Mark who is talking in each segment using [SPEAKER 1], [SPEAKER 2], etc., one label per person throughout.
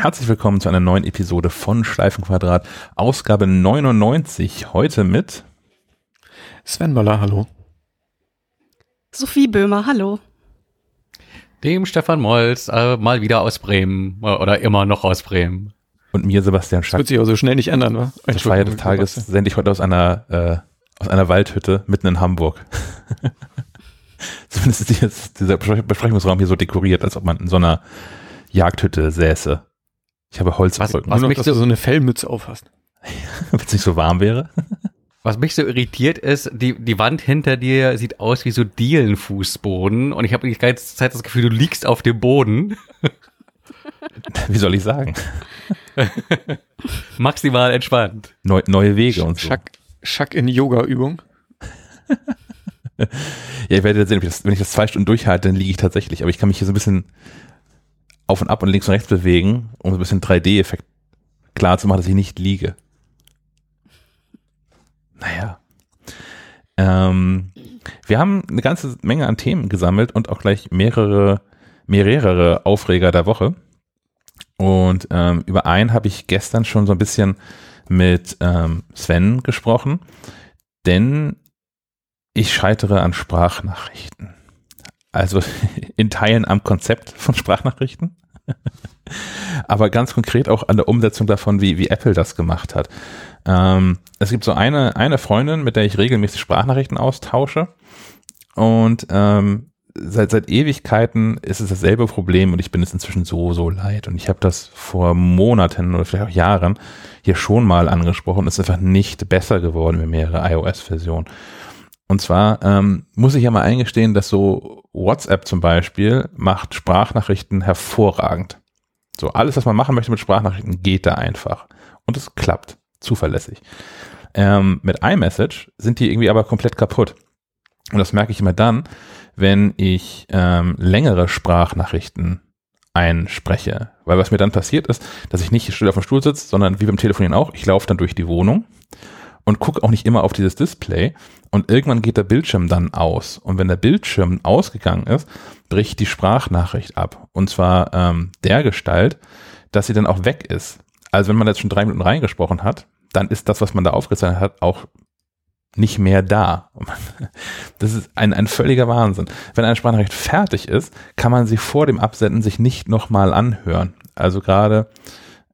[SPEAKER 1] Herzlich willkommen zu einer neuen Episode von Schleifenquadrat, Ausgabe 99. Heute mit
[SPEAKER 2] Sven Möller, hallo.
[SPEAKER 3] Sophie Böhmer, hallo.
[SPEAKER 4] Dem Stefan Molz, äh, mal wieder aus Bremen äh, oder immer noch aus Bremen.
[SPEAKER 1] Und mir Sebastian
[SPEAKER 2] Schack. Das wird sich auch so schnell nicht ändern, wa?
[SPEAKER 1] Zur Feier des Tages sende ich heute aus einer, äh, aus einer Waldhütte mitten in Hamburg. Zumindest ist dieser Besprechungsraum hier so dekoriert, als ob man in so einer Jagdhütte säße. Ich habe Holzbrücken.
[SPEAKER 2] Was, was Nur noch, dass du so eine Fellmütze aufhast.
[SPEAKER 1] Wenn es nicht so warm wäre.
[SPEAKER 4] Was mich so irritiert ist, die, die Wand hinter dir sieht aus wie so Dielenfußboden und ich habe die ganze Zeit das Gefühl, du liegst auf dem Boden.
[SPEAKER 1] Wie soll ich sagen?
[SPEAKER 4] Maximal entspannt.
[SPEAKER 1] Neu, neue Wege und so.
[SPEAKER 2] Schack, Schack in Yoga-Übung.
[SPEAKER 1] ja, ich werde sehen, wenn ich das zwei Stunden durchhalte, dann liege ich tatsächlich. Aber ich kann mich hier so ein bisschen auf und ab und links und rechts bewegen, um so ein bisschen 3D-Effekt klar zu machen, dass ich nicht liege. Naja. Ähm, wir haben eine ganze Menge an Themen gesammelt und auch gleich mehrere, mehrere Aufreger der Woche. Und ähm, über einen habe ich gestern schon so ein bisschen mit ähm, Sven gesprochen, denn ich scheitere an Sprachnachrichten. Also in Teilen am Konzept von Sprachnachrichten, aber ganz konkret auch an der Umsetzung davon, wie, wie Apple das gemacht hat. Ähm, es gibt so eine, eine Freundin, mit der ich regelmäßig Sprachnachrichten austausche und ähm, seit, seit Ewigkeiten ist es dasselbe Problem und ich bin es inzwischen so, so leid. Und ich habe das vor Monaten oder vielleicht auch Jahren hier schon mal angesprochen. Es ist einfach nicht besser geworden mit mehrere iOS-Versionen. Und zwar ähm, muss ich ja mal eingestehen, dass so WhatsApp zum Beispiel macht Sprachnachrichten hervorragend. So alles, was man machen möchte mit Sprachnachrichten, geht da einfach. Und es klappt zuverlässig. Ähm, mit iMessage sind die irgendwie aber komplett kaputt. Und das merke ich immer dann, wenn ich ähm, längere Sprachnachrichten einspreche. Weil was mir dann passiert ist, dass ich nicht still auf dem Stuhl sitze, sondern wie beim Telefonieren auch, ich laufe dann durch die Wohnung und gucke auch nicht immer auf dieses Display. Und irgendwann geht der Bildschirm dann aus. Und wenn der Bildschirm ausgegangen ist, bricht die Sprachnachricht ab. Und zwar ähm, der Gestalt, dass sie dann auch weg ist. Also wenn man jetzt schon drei Minuten reingesprochen hat, dann ist das, was man da aufgezeichnet hat, auch nicht mehr da. Das ist ein, ein völliger Wahnsinn. Wenn eine Sprachnachricht fertig ist, kann man sie vor dem Absenden sich nicht nochmal anhören. Also gerade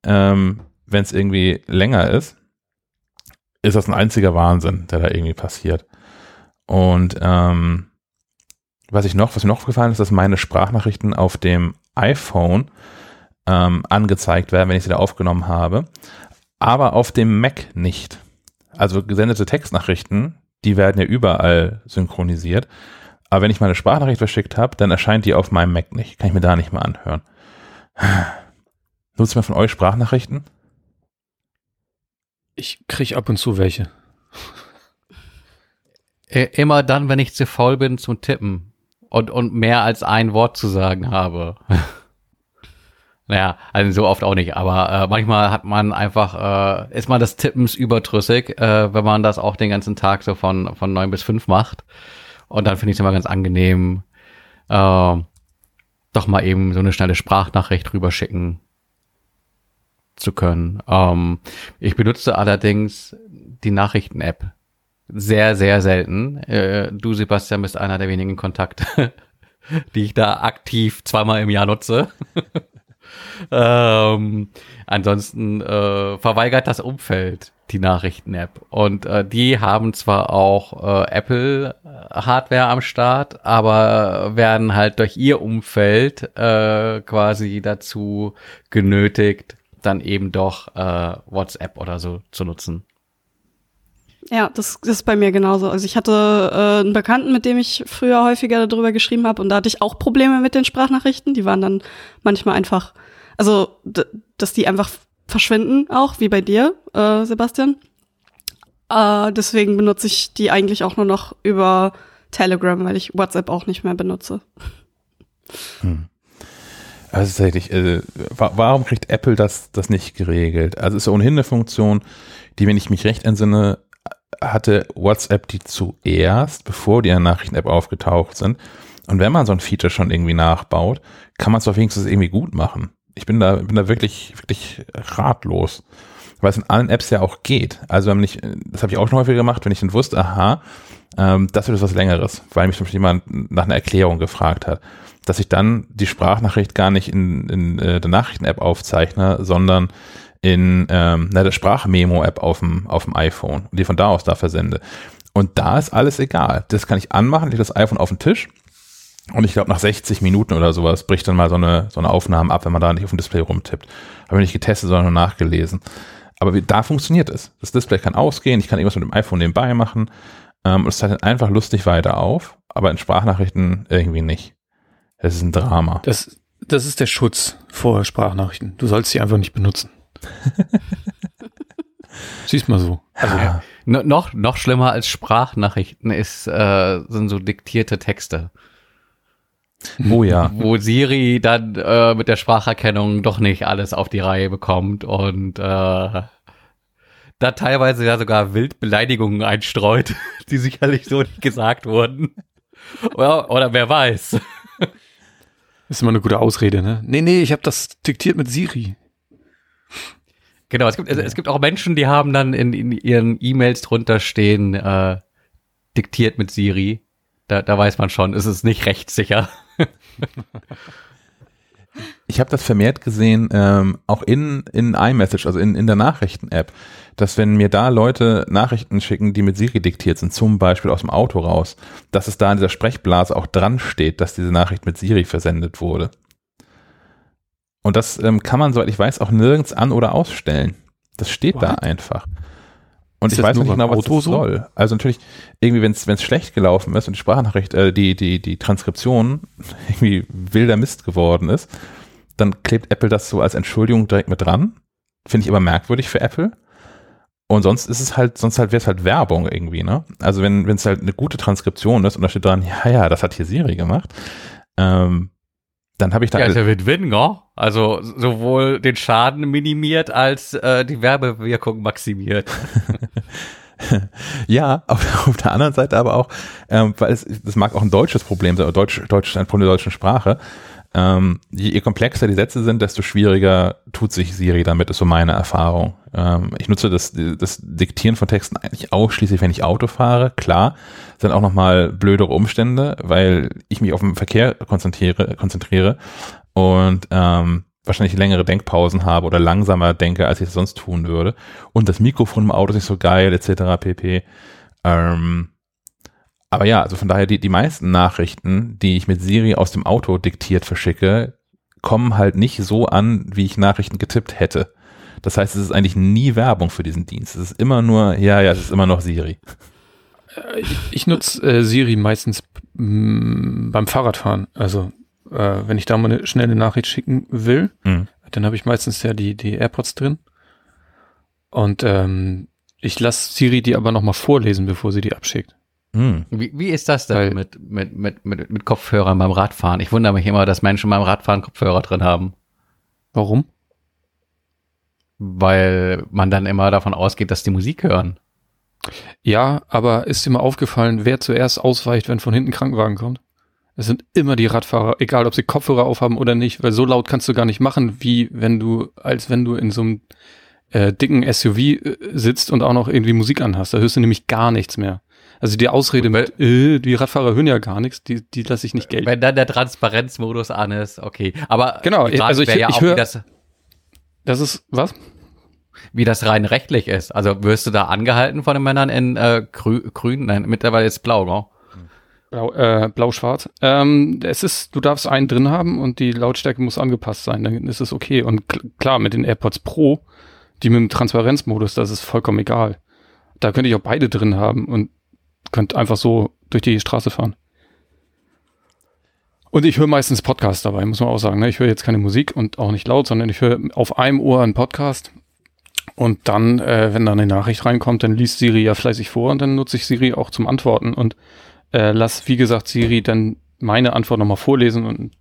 [SPEAKER 1] ähm, wenn es irgendwie länger ist, ist das ein einziger Wahnsinn, der da irgendwie passiert. Und ähm, was ich noch, was mir noch aufgefallen ist, dass meine Sprachnachrichten auf dem iPhone ähm, angezeigt werden, wenn ich sie da aufgenommen habe, aber auf dem Mac nicht. Also gesendete Textnachrichten, die werden ja überall synchronisiert. Aber wenn ich meine Sprachnachricht verschickt habe, dann erscheint die auf meinem Mac nicht. Kann ich mir da nicht mal anhören. Nutzt man von euch Sprachnachrichten?
[SPEAKER 2] Ich kriege ab und zu welche.
[SPEAKER 4] Immer dann, wenn ich zu faul bin zum Tippen und, und mehr als ein Wort zu sagen habe. naja, also so oft auch nicht, aber äh, manchmal hat man einfach, äh, ist man des Tippens überdrüssig, äh, wenn man das auch den ganzen Tag so von, von neun bis fünf macht. Und dann finde ich es immer ganz angenehm, äh, doch mal eben so eine schnelle Sprachnachricht rüberschicken zu können. Ähm, ich benutze allerdings die Nachrichten-App sehr, sehr selten. Äh, du, Sebastian, bist einer der wenigen Kontakte, die ich da aktiv zweimal im Jahr nutze. ähm, ansonsten äh, verweigert das Umfeld die Nachrichten-App. Und äh, die haben zwar auch äh, Apple-Hardware am Start, aber werden halt durch ihr Umfeld äh, quasi dazu genötigt, dann eben doch äh, WhatsApp oder so zu nutzen.
[SPEAKER 3] Ja, das, das ist bei mir genauso. Also ich hatte äh, einen Bekannten, mit dem ich früher häufiger darüber geschrieben habe und da hatte ich auch Probleme mit den Sprachnachrichten. Die waren dann manchmal einfach, also dass die einfach verschwinden, auch wie bei dir, äh, Sebastian. Äh, deswegen benutze ich die eigentlich auch nur noch über Telegram, weil ich WhatsApp auch nicht mehr benutze.
[SPEAKER 1] Hm. Also tatsächlich, äh, warum kriegt Apple das, das nicht geregelt? Also es ist ja ohnehin eine Funktion, die, wenn ich mich recht entsinne, hatte WhatsApp die zuerst, bevor die Nachrichten-App aufgetaucht sind. Und wenn man so ein Feature schon irgendwie nachbaut, kann man es doch wenigstens irgendwie gut machen. ich bin da, bin da wirklich, wirklich ratlos. Weil es in allen Apps ja auch geht. Also wenn ich, das habe ich auch schon häufiger gemacht, wenn ich dann wusste, aha, ähm, das wird was Längeres, weil mich zum Beispiel jemand nach einer Erklärung gefragt hat, dass ich dann die Sprachnachricht gar nicht in, in äh, der Nachrichten-App aufzeichne, sondern in ähm, na, der Sprachmemo-App auf dem, auf dem iPhone und die von da aus da versende. Und da ist alles egal. Das kann ich anmachen, ich das iPhone auf den Tisch und ich glaube, nach 60 Minuten oder sowas bricht dann mal so eine, so eine Aufnahme ab, wenn man da nicht auf dem Display rumtippt. Habe ich nicht getestet, sondern nur nachgelesen. Aber wie, da funktioniert es. Das Display kann ausgehen, ich kann irgendwas mit dem iPhone nebenbei machen ähm, und es zeichnet einfach lustig weiter auf, aber in Sprachnachrichten irgendwie nicht. Das ist ein Drama.
[SPEAKER 2] Das, das ist der Schutz vor Sprachnachrichten. Du sollst sie einfach nicht benutzen. Siehst mal so.
[SPEAKER 1] Also, ja.
[SPEAKER 4] No, noch, noch schlimmer als Sprachnachrichten ist, äh, sind so diktierte Texte.
[SPEAKER 1] Oh ja.
[SPEAKER 4] Wo Siri dann äh, mit der Spracherkennung doch nicht alles auf die Reihe bekommt und äh, da teilweise ja sogar Wildbeleidigungen einstreut, die sicherlich so nicht gesagt wurden. Oder, oder wer weiß.
[SPEAKER 2] Das ist immer eine gute Ausrede, ne? Nee, nee, ich habe das diktiert mit Siri.
[SPEAKER 4] Genau, es gibt, es, es gibt auch Menschen, die haben dann in, in ihren E-Mails drunter stehen, äh, diktiert mit Siri. Da, da weiß man schon, ist es nicht rechtssicher.
[SPEAKER 1] ich habe das vermehrt gesehen, ähm, auch in, in iMessage, also in, in der Nachrichten-App, dass wenn mir da Leute Nachrichten schicken, die mit Siri diktiert sind, zum Beispiel aus dem Auto raus, dass es da in dieser Sprechblase auch dran steht, dass diese Nachricht mit Siri versendet wurde. Und das ähm, kann man, soweit ich weiß, auch nirgends an- oder ausstellen. Das steht What? da einfach. Und ist ich weiß nicht genau, was Auto das soll. So? Also natürlich, irgendwie, wenn es schlecht gelaufen ist und die Sprachnachricht, äh, die, die, die Transkription irgendwie wilder Mist geworden ist, dann klebt Apple das so als Entschuldigung direkt mit dran. Finde ich aber merkwürdig für Apple. Und sonst ist es halt, sonst halt wäre es halt Werbung irgendwie, ne? Also wenn es halt eine gute Transkription ist und da steht dran, ja, ja, das hat hier Siri gemacht, ähm, dann habe ich da.
[SPEAKER 4] Ja, der wird Win, gell? Also sowohl den Schaden minimiert als äh, die Werbewirkung maximiert.
[SPEAKER 1] ja, auf, auf, der anderen Seite aber auch, ähm, weil es, das mag auch ein deutsches Problem sein, Deutsch, Deutsch, ein Problem der deutschen Sprache. Ähm, je komplexer die Sätze sind, desto schwieriger tut sich Siri damit, ist so meine Erfahrung. Ähm, ich nutze das, das Diktieren von Texten eigentlich ausschließlich, wenn ich Auto fahre. Klar, sind auch nochmal blödere Umstände, weil ich mich auf den Verkehr konzentriere, konzentriere und ähm, wahrscheinlich längere Denkpausen habe oder langsamer denke, als ich es sonst tun würde. Und das Mikrofon im Auto ist nicht so geil, etc. pp. Ähm, aber ja, also von daher, die, die meisten Nachrichten, die ich mit Siri aus dem Auto diktiert verschicke, kommen halt nicht so an, wie ich Nachrichten getippt hätte. Das heißt, es ist eigentlich nie Werbung für diesen Dienst. Es ist immer nur, ja, ja, es ist immer noch Siri.
[SPEAKER 2] Äh, ich, ich nutze äh, Siri meistens mh, beim Fahrradfahren. Also äh, wenn ich da mal eine schnelle Nachricht schicken will, mhm. dann habe ich meistens ja die, die AirPods drin. Und ähm, ich lasse Siri die aber nochmal vorlesen, bevor sie die abschickt.
[SPEAKER 4] Mhm. Wie, wie ist das denn mit, mit, mit, mit, mit Kopfhörern beim Radfahren? Ich wundere mich immer, dass Menschen beim Radfahren Kopfhörer drin haben.
[SPEAKER 2] Warum?
[SPEAKER 4] Weil man dann immer davon ausgeht, dass die Musik hören.
[SPEAKER 2] Ja, aber ist dir mal aufgefallen, wer zuerst ausweicht, wenn von hinten Krankenwagen kommt? Es sind immer die Radfahrer, egal ob sie Kopfhörer aufhaben oder nicht, weil so laut kannst du gar nicht machen, wie wenn du, als wenn du in so einem äh, dicken SUV äh, sitzt und auch noch irgendwie Musik anhast. Da hörst du nämlich gar nichts mehr. Also die Ausrede mit, äh, die Radfahrer hören ja gar nichts, die, die lasse ich nicht gelten.
[SPEAKER 4] Wenn dann der Transparenzmodus an ist, okay. Aber
[SPEAKER 2] genau, also ich, ja ich höre, das, das ist, was?
[SPEAKER 4] Wie das rein rechtlich ist. Also wirst du da angehalten von den Männern in äh, grü grün, nein, mittlerweile ist blau, genau.
[SPEAKER 2] Blau, äh, blau-schwarz. Ähm, es ist, du darfst einen drin haben und die Lautstärke muss angepasst sein, dann ist es okay. Und kl klar, mit den AirPods Pro, die mit dem Transparenzmodus, das ist vollkommen egal. Da könnte ich auch beide drin haben und könnte einfach so durch die Straße fahren. Und ich höre meistens Podcasts dabei, muss man auch sagen. Ne? Ich höre jetzt keine Musik und auch nicht laut, sondern ich höre auf einem Ohr einen Podcast. Und dann, äh, wenn da eine Nachricht reinkommt, dann liest Siri ja fleißig vor und dann nutze ich Siri auch zum Antworten und äh, lass, wie gesagt, Siri dann meine Antwort nochmal vorlesen und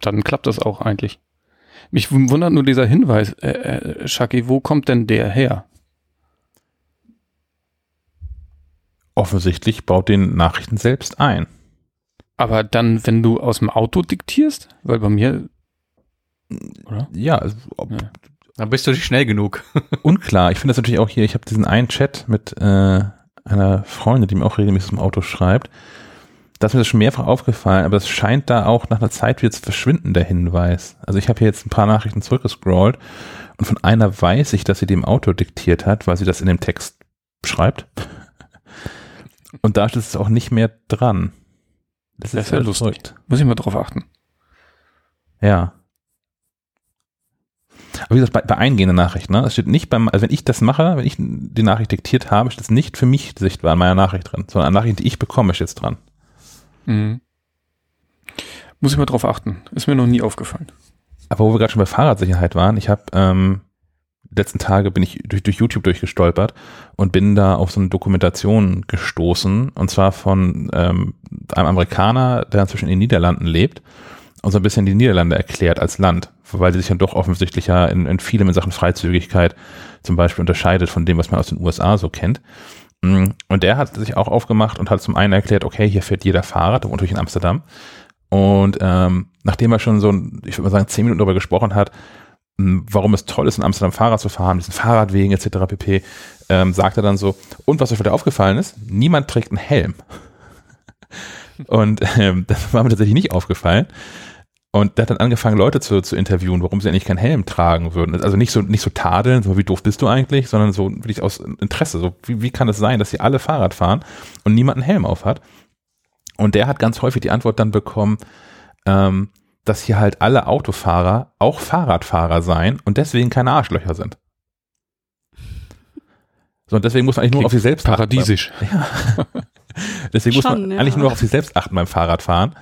[SPEAKER 2] dann klappt das auch eigentlich. Mich wundert nur dieser Hinweis, äh, äh, Shaki, wo kommt denn der her?
[SPEAKER 1] Offensichtlich baut den Nachrichten selbst ein.
[SPEAKER 2] Aber dann, wenn du aus dem Auto diktierst, weil bei mir Oder?
[SPEAKER 1] Ja, also, ob,
[SPEAKER 2] Ja.
[SPEAKER 4] Dann bist du nicht schnell genug.
[SPEAKER 1] unklar. Ich finde das natürlich auch hier, ich habe diesen einen Chat mit äh, einer Freundin, die mir auch regelmäßig im Auto schreibt. Da ist mir das schon mehrfach aufgefallen, aber es scheint da auch nach einer Zeit wieder zu verschwinden, der Hinweis. Also ich habe hier jetzt ein paar Nachrichten zurückgescrollt und von einer weiß ich, dass sie dem Auto diktiert hat, weil sie das in dem Text schreibt. Und da steht es auch nicht mehr dran.
[SPEAKER 2] Das ist ja
[SPEAKER 1] halt
[SPEAKER 2] lustig.
[SPEAKER 1] verrückt.
[SPEAKER 2] Muss ich mal drauf achten.
[SPEAKER 1] Ja. Aber wie gesagt, bei, bei eingehenden Nachrichten, ne? Es steht nicht beim, also wenn ich das mache, wenn ich die Nachricht diktiert habe, steht es nicht für mich sichtbar in meiner Nachricht drin, sondern an Nachrichten, die ich bekomme, steht es dran.
[SPEAKER 2] Mhm. Muss ich mal drauf achten. Ist mir noch nie aufgefallen.
[SPEAKER 1] Aber wo wir gerade schon bei Fahrradsicherheit waren, ich habe ähm, letzten Tage bin ich durch, durch YouTube durchgestolpert und bin da auf so eine Dokumentation gestoßen und zwar von ähm, einem Amerikaner, der inzwischen in den Niederlanden lebt und so ein bisschen die Niederlande erklärt als Land, weil sie sich ja doch offensichtlich ja in, in vielem in Sachen Freizügigkeit zum Beispiel unterscheidet von dem, was man aus den USA so kennt. Mm, Und der hat sich auch aufgemacht und hat zum einen erklärt, okay, hier fährt jeder Fahrrad, und natürlich in Amsterdam. Und ähm, nachdem er schon so, ich würde mal sagen, zehn Minuten darüber gesprochen hat, warum es toll ist, in Amsterdam Fahrrad zu fahren, diesen Fahrradwegen etc. pp., ähm, sagt er dann so, und was euch wieder aufgefallen ist, niemand trägt einen Helm. und ähm, das war mir tatsächlich nicht aufgefallen. Und der hat dann angefangen, Leute zu, zu interviewen, warum sie eigentlich keinen Helm tragen würden. Also nicht so, nicht so tadeln, so wie doof bist du eigentlich, sondern so wirklich aus Interesse. So, wie, wie kann es sein, dass sie alle Fahrrad fahren und niemand einen Helm auf hat? Und der hat ganz häufig die Antwort dann bekommen, ähm, dass hier halt alle Autofahrer auch Fahrradfahrer seien und deswegen keine Arschlöcher sind. So, und deswegen muss man eigentlich nur auf sich selbst achten.
[SPEAKER 2] Paradiesisch.
[SPEAKER 1] Deswegen muss
[SPEAKER 3] Schon,
[SPEAKER 1] man
[SPEAKER 3] ja.
[SPEAKER 1] eigentlich nur auf sich selbst achten beim Fahrradfahren.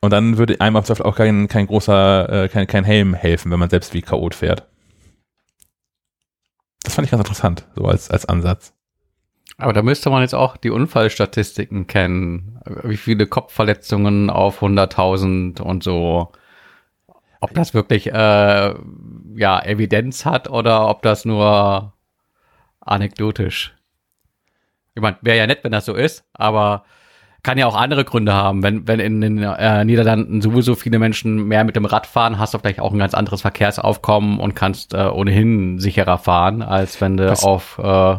[SPEAKER 1] Und dann würde einem auf auch kein, kein großer, äh, kein, kein Helm helfen, wenn man selbst wie Chaot fährt. Das fand ich ganz interessant, so als, als Ansatz.
[SPEAKER 4] Aber da müsste man jetzt auch die Unfallstatistiken kennen. Wie viele Kopfverletzungen auf 100.000 und so. Ob das wirklich äh, ja, Evidenz hat oder ob das nur anekdotisch. Ich meine, wäre ja nett, wenn das so ist, aber kann ja auch andere Gründe haben. Wenn, wenn in den äh, Niederlanden sowieso viele Menschen mehr mit dem Rad fahren, hast du vielleicht auch ein ganz anderes Verkehrsaufkommen und kannst äh, ohnehin sicherer fahren, als wenn du
[SPEAKER 2] Das-
[SPEAKER 4] auf äh,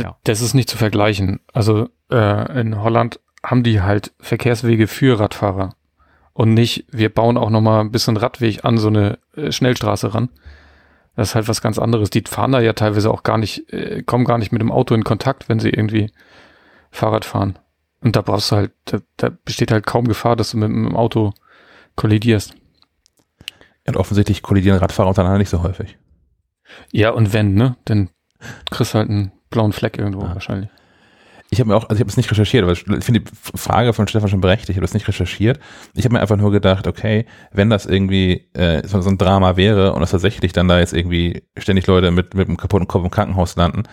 [SPEAKER 4] Ja.
[SPEAKER 2] Das ist nicht zu vergleichen. Also äh, in Holland haben die halt Verkehrswege für Radfahrer und nicht, wir bauen auch noch mal ein bisschen Radweg an so eine äh, Schnellstraße ran. Das ist halt was ganz anderes. Die fahren da ja teilweise auch gar nicht, äh, kommen gar nicht mit dem Auto in Kontakt, wenn sie irgendwie Fahrrad fahren. Und da brauchst du halt, da, da besteht halt kaum Gefahr, dass du mit dem Auto kollidierst.
[SPEAKER 1] Und offensichtlich kollidieren Radfahrer untereinander nicht so häufig.
[SPEAKER 2] Ja, und wenn, ne? Dann kriegst halt einen blauen Fleck irgendwo
[SPEAKER 1] Ah.
[SPEAKER 2] wahrscheinlich.
[SPEAKER 1] Ich habe mir auch, also ich habe es nicht recherchiert, aber ich finde die Frage von Stefan schon berechtigt, ich habe das nicht recherchiert. Ich habe mir einfach nur gedacht, okay, wenn das irgendwie äh, so, so ein Drama wäre und es tatsächlich dann da jetzt irgendwie ständig Leute mit, mit einem kaputten Kopf im Krankenhaus landen,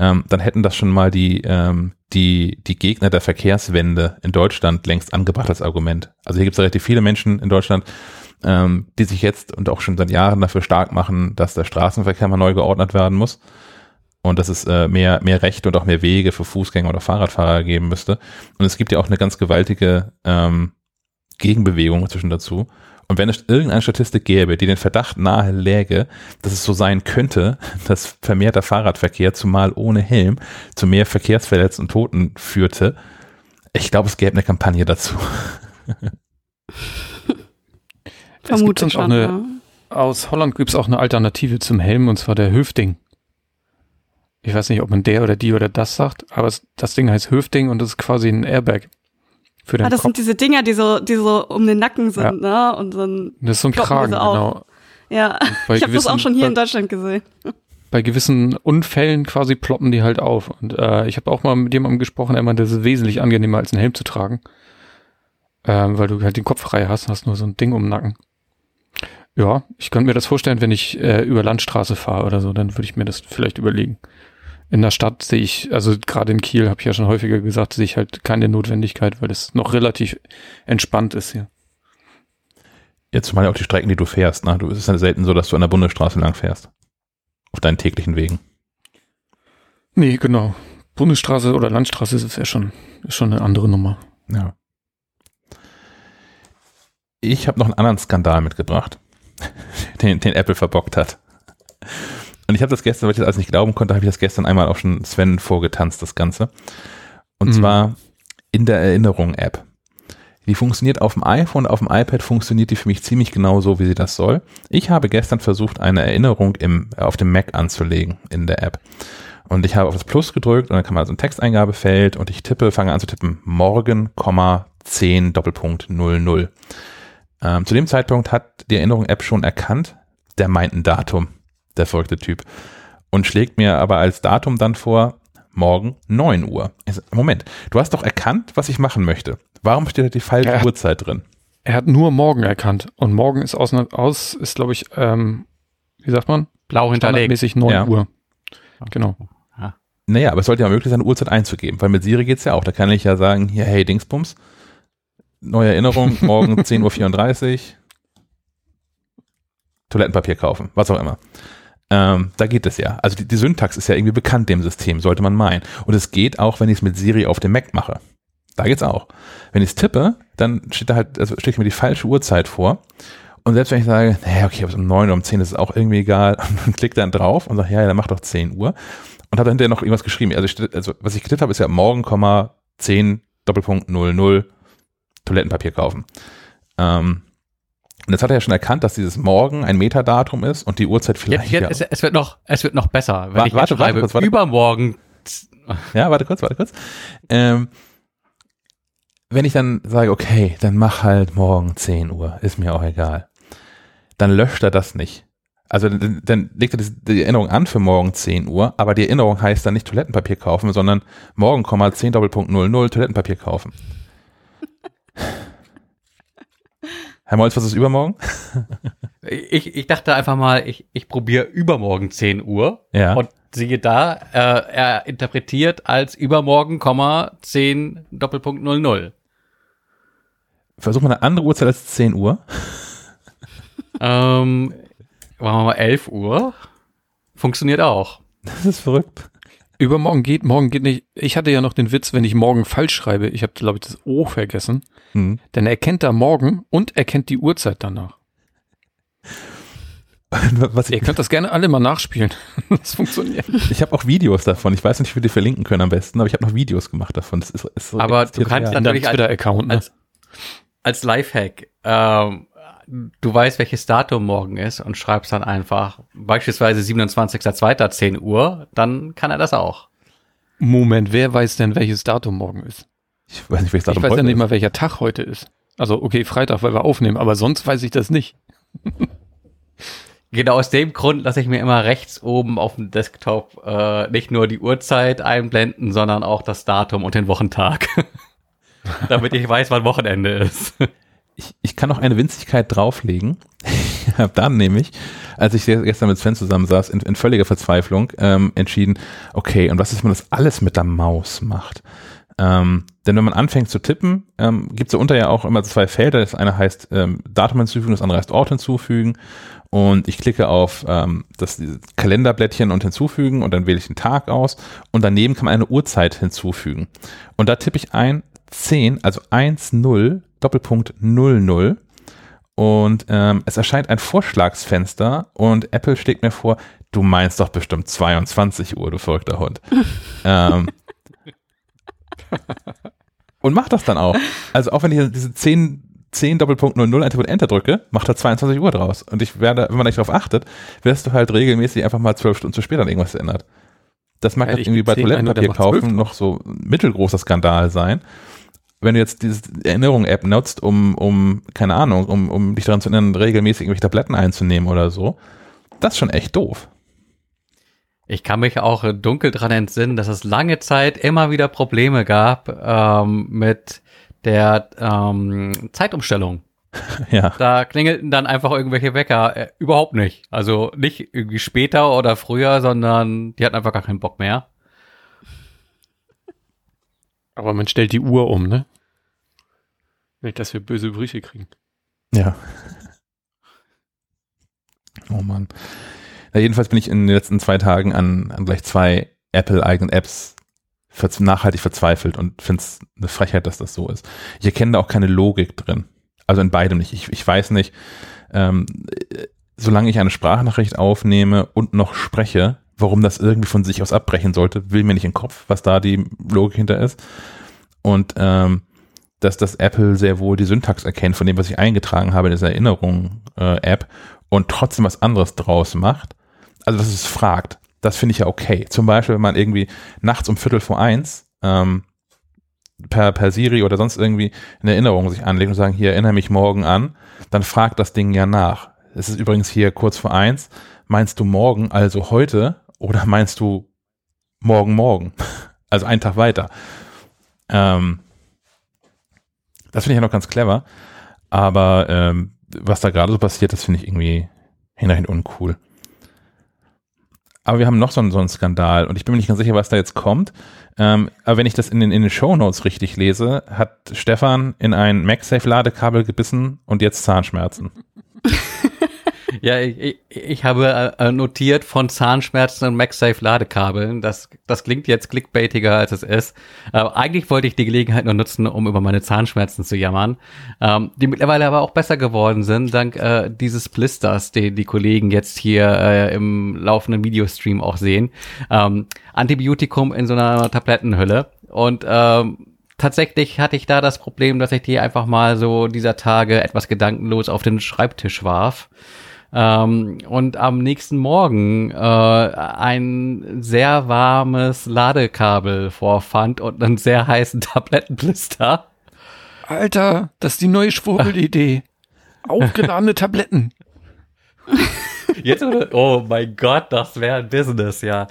[SPEAKER 1] ähm, dann hätten das schon mal die, ähm, die, die Gegner der Verkehrswende in Deutschland längst angebracht als Argument. Also hier gibt es relativ viele Menschen in Deutschland, ähm, die sich jetzt und auch schon seit Jahren dafür stark machen, dass der Straßenverkehr mal neu geordnet werden muss und dass es äh, mehr, mehr Rechte und auch mehr Wege für Fußgänger oder Fahrradfahrer geben müsste. Und es gibt ja auch eine ganz gewaltige ähm, Gegenbewegung inzwischen dazu. Und wenn es irgendeine Statistik gäbe, die den Verdacht nahe läge, dass es so sein könnte, dass vermehrter Fahrradverkehr, zumal ohne Helm, zu mehr Verkehrsverletzten und Toten führte, ich glaube, es gäbe eine Kampagne dazu.
[SPEAKER 2] Es gibt auch eine,
[SPEAKER 3] ja.
[SPEAKER 2] Aus Holland gibt es auch eine Alternative zum Helm und zwar der Höfding. Ich weiß nicht, ob man der oder die oder das sagt, aber es, das Ding heißt Höfding und das ist quasi ein Airbag für den
[SPEAKER 3] Ah, das
[SPEAKER 2] Kopf.
[SPEAKER 3] sind diese Dinger, die so, die so um den Nacken sind, ne? Und so ein,
[SPEAKER 2] Das ist so ein Kragen, genau.
[SPEAKER 3] ja. Ich habe das auch schon hier
[SPEAKER 2] bei-
[SPEAKER 3] in Deutschland gesehen.
[SPEAKER 2] Bei gewissen Unfällen quasi ploppen die halt auf. Und äh, ich habe auch mal mit jemandem gesprochen, er meinte, das ist wesentlich angenehmer als einen Helm zu tragen. Ähm, weil du halt den Kopf frei hast, hast nur so ein Ding um den Nacken. Ja, ich könnte mir das vorstellen, wenn ich äh, über Landstraße fahre oder so, dann würde ich mir das vielleicht überlegen. In der Stadt sehe ich, also gerade in Kiel habe ich ja schon häufiger gesagt, sehe ich halt keine Notwendigkeit, weil es noch relativ entspannt ist hier.
[SPEAKER 1] Jetzt zumal ja auch die Strecken, die du fährst. Ne? Du, es ist ja selten so, dass du an der Bundesstraße lang fährst. Auf deinen täglichen Wegen.
[SPEAKER 2] Nee, genau. Bundesstraße oder Landstraße ist ja schon, ist schon eine andere Nummer.
[SPEAKER 1] Ja. Ich habe noch einen anderen Skandal mitgebracht. den, den Apple verbockt hat. Und ich habe das gestern, weil ich das alles nicht glauben konnte, habe ich das gestern einmal auch schon Sven vorgetanzt, das Ganze. Und
[SPEAKER 2] Mhm.
[SPEAKER 1] zwar in der Erinnerung-App. Die funktioniert auf dem iPhone, auf dem iPad funktioniert die für mich ziemlich genau so, wie sie das soll. Ich habe gestern versucht, eine Erinnerung im, auf dem Mac anzulegen in der App. Und ich habe auf das Plus gedrückt und dann kann man also ein Texteingabefeld und ich tippe, fange an zu tippen, morgen, 10, Doppelpunkt 00. Ähm, zu dem Zeitpunkt hat die Erinnerung-App schon erkannt, der meint ein Datum, der verrückte Typ. Und schlägt mir aber als Datum dann vor, morgen 9 Uhr. Moment, du hast doch erkannt, was ich machen möchte. Warum steht da die falsche
[SPEAKER 2] Ja.
[SPEAKER 1] Uhrzeit drin?
[SPEAKER 2] Er hat nur morgen erkannt. Und morgen ist aus, aus ist, glaube ich, ähm, wie sagt man?
[SPEAKER 4] Blau hinterlegt.
[SPEAKER 2] Standardmäßig 9
[SPEAKER 1] Ja.
[SPEAKER 2] Uhr. Genau.
[SPEAKER 1] Naja, aber es sollte ja möglich sein, eine Uhrzeit einzugeben, weil mit Siri geht's ja auch. Da kann ich ja sagen, hier, hey Dingsbums, neue Erinnerung, morgen 10.34 Uhr, Toilettenpapier kaufen, was auch immer. Ähm, da geht es ja. Also die, die Syntax ist ja irgendwie bekannt dem System, sollte man meinen. Und es geht auch, wenn ich es mit Siri auf dem Mac mache. Da geht's auch. Wenn ich es tippe, dann steht da halt, also steht mir die falsche Uhrzeit vor. Und selbst wenn ich sage, naja, okay, ob es um 9 oder um 10 ist, ist auch irgendwie egal, und klick dann drauf und sage, ja, ja, dann mach doch 10 Uhr. Und habe hinterher noch irgendwas geschrieben. Also, ich, also was ich getippt habe, ist ja morgen, 10, Doppelpunkt 00, Toilettenpapier kaufen. Ähm, und jetzt hat er ja schon erkannt, dass dieses Morgen ein Metadatum ist und die Uhrzeit vielleicht.
[SPEAKER 4] Jetzt, jetzt,
[SPEAKER 1] ja,
[SPEAKER 4] es, es wird noch, es wird noch besser. Wenn
[SPEAKER 1] Wa-
[SPEAKER 4] ich
[SPEAKER 1] warte,
[SPEAKER 4] jetzt
[SPEAKER 1] warte
[SPEAKER 4] schreibe,
[SPEAKER 1] kurz, warte.
[SPEAKER 4] übermorgen.
[SPEAKER 1] ja, warte kurz, warte kurz. Ähm, wenn ich dann sage, okay, dann mach halt morgen 10 Uhr, ist mir auch egal. Dann löscht er das nicht. Also dann, dann legt er die, die Erinnerung an für morgen 10 Uhr, aber die Erinnerung heißt dann nicht Toilettenpapier kaufen, sondern morgen, 10 Doppelpunkt 00 Toilettenpapier kaufen. Herr Molz, was ist übermorgen?
[SPEAKER 4] Ich, ich dachte einfach mal, ich, ich probiere übermorgen 10 Uhr.
[SPEAKER 1] Ja.
[SPEAKER 4] Und siehe da, äh, er interpretiert als übermorgen, Komma, 10 Doppelpunkt 00.
[SPEAKER 1] Versuch mal eine andere Uhrzeit als 10 Uhr.
[SPEAKER 4] Ähm, machen wir mal 11 Uhr. Funktioniert auch.
[SPEAKER 1] Das ist verrückt.
[SPEAKER 2] Übermorgen geht, morgen geht nicht. Ich hatte ja noch den Witz, wenn ich morgen falsch schreibe, ich habe, glaube ich, das O vergessen,
[SPEAKER 1] Hm.
[SPEAKER 2] dann erkennt er morgen und erkennt die Uhrzeit danach.
[SPEAKER 1] Was
[SPEAKER 2] Ihr
[SPEAKER 1] ich
[SPEAKER 2] könnt das gerne alle mal nachspielen. Das funktioniert.
[SPEAKER 1] ich habe auch Videos davon. Ich weiß nicht, wie wir die verlinken können am besten, aber ich habe noch Videos gemacht davon. Das ist, ist so
[SPEAKER 4] Aber du kannst
[SPEAKER 2] deinem
[SPEAKER 4] Natürlich als-
[SPEAKER 2] Twitter-Account. Ne?
[SPEAKER 4] als- Als Lifehack, ähm, du weißt, welches Datum morgen ist und schreibst dann einfach beispielsweise 27.02. Uhr, dann kann er das auch.
[SPEAKER 2] Moment, wer weiß denn, welches Datum morgen ist?
[SPEAKER 1] Ich weiß nicht, welches Datum
[SPEAKER 2] ich weiß ja nicht mal, welcher Tag heute ist. Also, okay, Freitag, weil wir aufnehmen, aber sonst weiß ich das nicht.
[SPEAKER 4] Genau aus dem Grund lasse ich mir immer rechts oben auf dem Desktop äh, nicht nur die Uhrzeit einblenden, sondern auch das Datum und den Wochentag. Damit ich weiß, wann Wochenende ist.
[SPEAKER 1] Ich, ich kann noch eine Winzigkeit drauflegen. Ich habe dann nämlich, als ich gestern mit Sven zusammensaß, in, in völliger Verzweiflung ähm, entschieden, okay, und was ist, wenn man das alles mit der Maus macht? Ähm, denn wenn man anfängt zu tippen, ähm, gibt es da unter ja auch immer zwei Felder. Das eine heißt ähm, Datum hinzufügen, das andere heißt Ort hinzufügen. Und ich klicke auf ähm, das Kalenderblättchen und hinzufügen und dann wähle ich den Tag aus. Und daneben kann man eine Uhrzeit hinzufügen. Und da tippe ich ein 10, also 1, 0, Doppelpunkt 0, 0. Und ähm, es erscheint ein Vorschlagsfenster und Apple schlägt mir vor, du meinst doch bestimmt 22 Uhr, du verrückter Hund. ähm, und macht das dann auch. Also auch wenn ich diese 10, 10 Doppelpunkt 00 einfach mit Enter drücke, macht er 22 Uhr draus. Und ich werde, wenn man nicht darauf achtet, wirst du halt regelmäßig einfach mal 12 Stunden zu spät an irgendwas ändert. Das mag
[SPEAKER 2] Ja, ich
[SPEAKER 1] irgendwie bei Toilettenpapier
[SPEAKER 2] macht 12
[SPEAKER 1] kaufen noch so ein mittelgroßer Skandal sein. Wenn du jetzt diese Erinnerung-App nutzt, um, um, keine Ahnung, um, um dich daran zu erinnern, regelmäßig irgendwelche Tabletten einzunehmen oder so, das ist schon echt doof.
[SPEAKER 4] Ich kann mich auch dunkel dran entsinnen, dass es lange Zeit immer wieder Probleme gab ähm, mit der ähm, Zeitumstellung.
[SPEAKER 1] Ja.
[SPEAKER 4] Da klingelten dann einfach irgendwelche Wecker. Äh, überhaupt nicht. Also nicht irgendwie später oder früher, sondern die hatten einfach gar keinen Bock mehr.
[SPEAKER 2] Aber man stellt die Uhr um, ne? Nicht, dass wir böse Briefe kriegen.
[SPEAKER 1] Ja. Oh Mann. Ja, jedenfalls bin ich in den letzten zwei Tagen an, an gleich zwei Apple-eigenen Apps nachhaltig verzweifelt und finde es eine Frechheit, dass das so ist. Ich erkenne da auch keine Logik drin. Also in beidem nicht. Ich, ich weiß nicht. Ähm, solange ich eine Sprachnachricht aufnehme und noch spreche, warum das irgendwie von sich aus abbrechen sollte, will mir nicht in den Kopf, was da die Logik hinter ist. Und ähm, dass das Apple sehr wohl die Syntax erkennt von dem, was ich eingetragen habe in dieser Erinnerung-App äh, und trotzdem was anderes draus macht. Also, dass es fragt. Das finde ich ja okay. Zum Beispiel, wenn man irgendwie nachts um Viertel vor eins ähm, per, per Siri oder sonst irgendwie eine Erinnerung sich anlegt und sagen, hier erinnere mich morgen an, dann fragt das Ding ja nach. Es ist übrigens hier kurz vor eins. Meinst du morgen, also heute, oder meinst du morgen, morgen? Also einen Tag weiter. Ähm, das finde ich ja noch ganz clever. Aber ähm, was da gerade so passiert, das finde ich irgendwie hinterhin uncool. Aber wir haben noch so einen, so einen Skandal und ich bin mir nicht ganz sicher, was da jetzt kommt. Ähm, aber wenn ich das in den, in den Show Notes richtig lese, hat Stefan in ein MagSafe-Ladekabel gebissen und jetzt Zahnschmerzen.
[SPEAKER 4] Ja, ich, ich habe äh, notiert von Zahnschmerzen und MagSafe Ladekabeln. Das, das klingt jetzt clickbaitiger als es ist. Äh, eigentlich wollte ich die Gelegenheit nur nutzen, um über meine Zahnschmerzen zu jammern, ähm, die mittlerweile aber auch besser geworden sind, dank äh, dieses Blisters, den die Kollegen jetzt hier äh, im laufenden Videostream auch sehen. Ähm, Antibiotikum in so einer Tablettenhülle und ähm, tatsächlich hatte ich da das Problem, dass ich die einfach mal so dieser Tage etwas gedankenlos auf den Schreibtisch warf. Ähm, und am nächsten Morgen äh, ein sehr warmes Ladekabel vorfand und einen sehr heißen Tablettenblister.
[SPEAKER 2] Alter, das ist die neue Schwurbelidee. Aufgeladene Tabletten.
[SPEAKER 4] Jetzt? Oh mein Gott, das wäre ein Business, ja.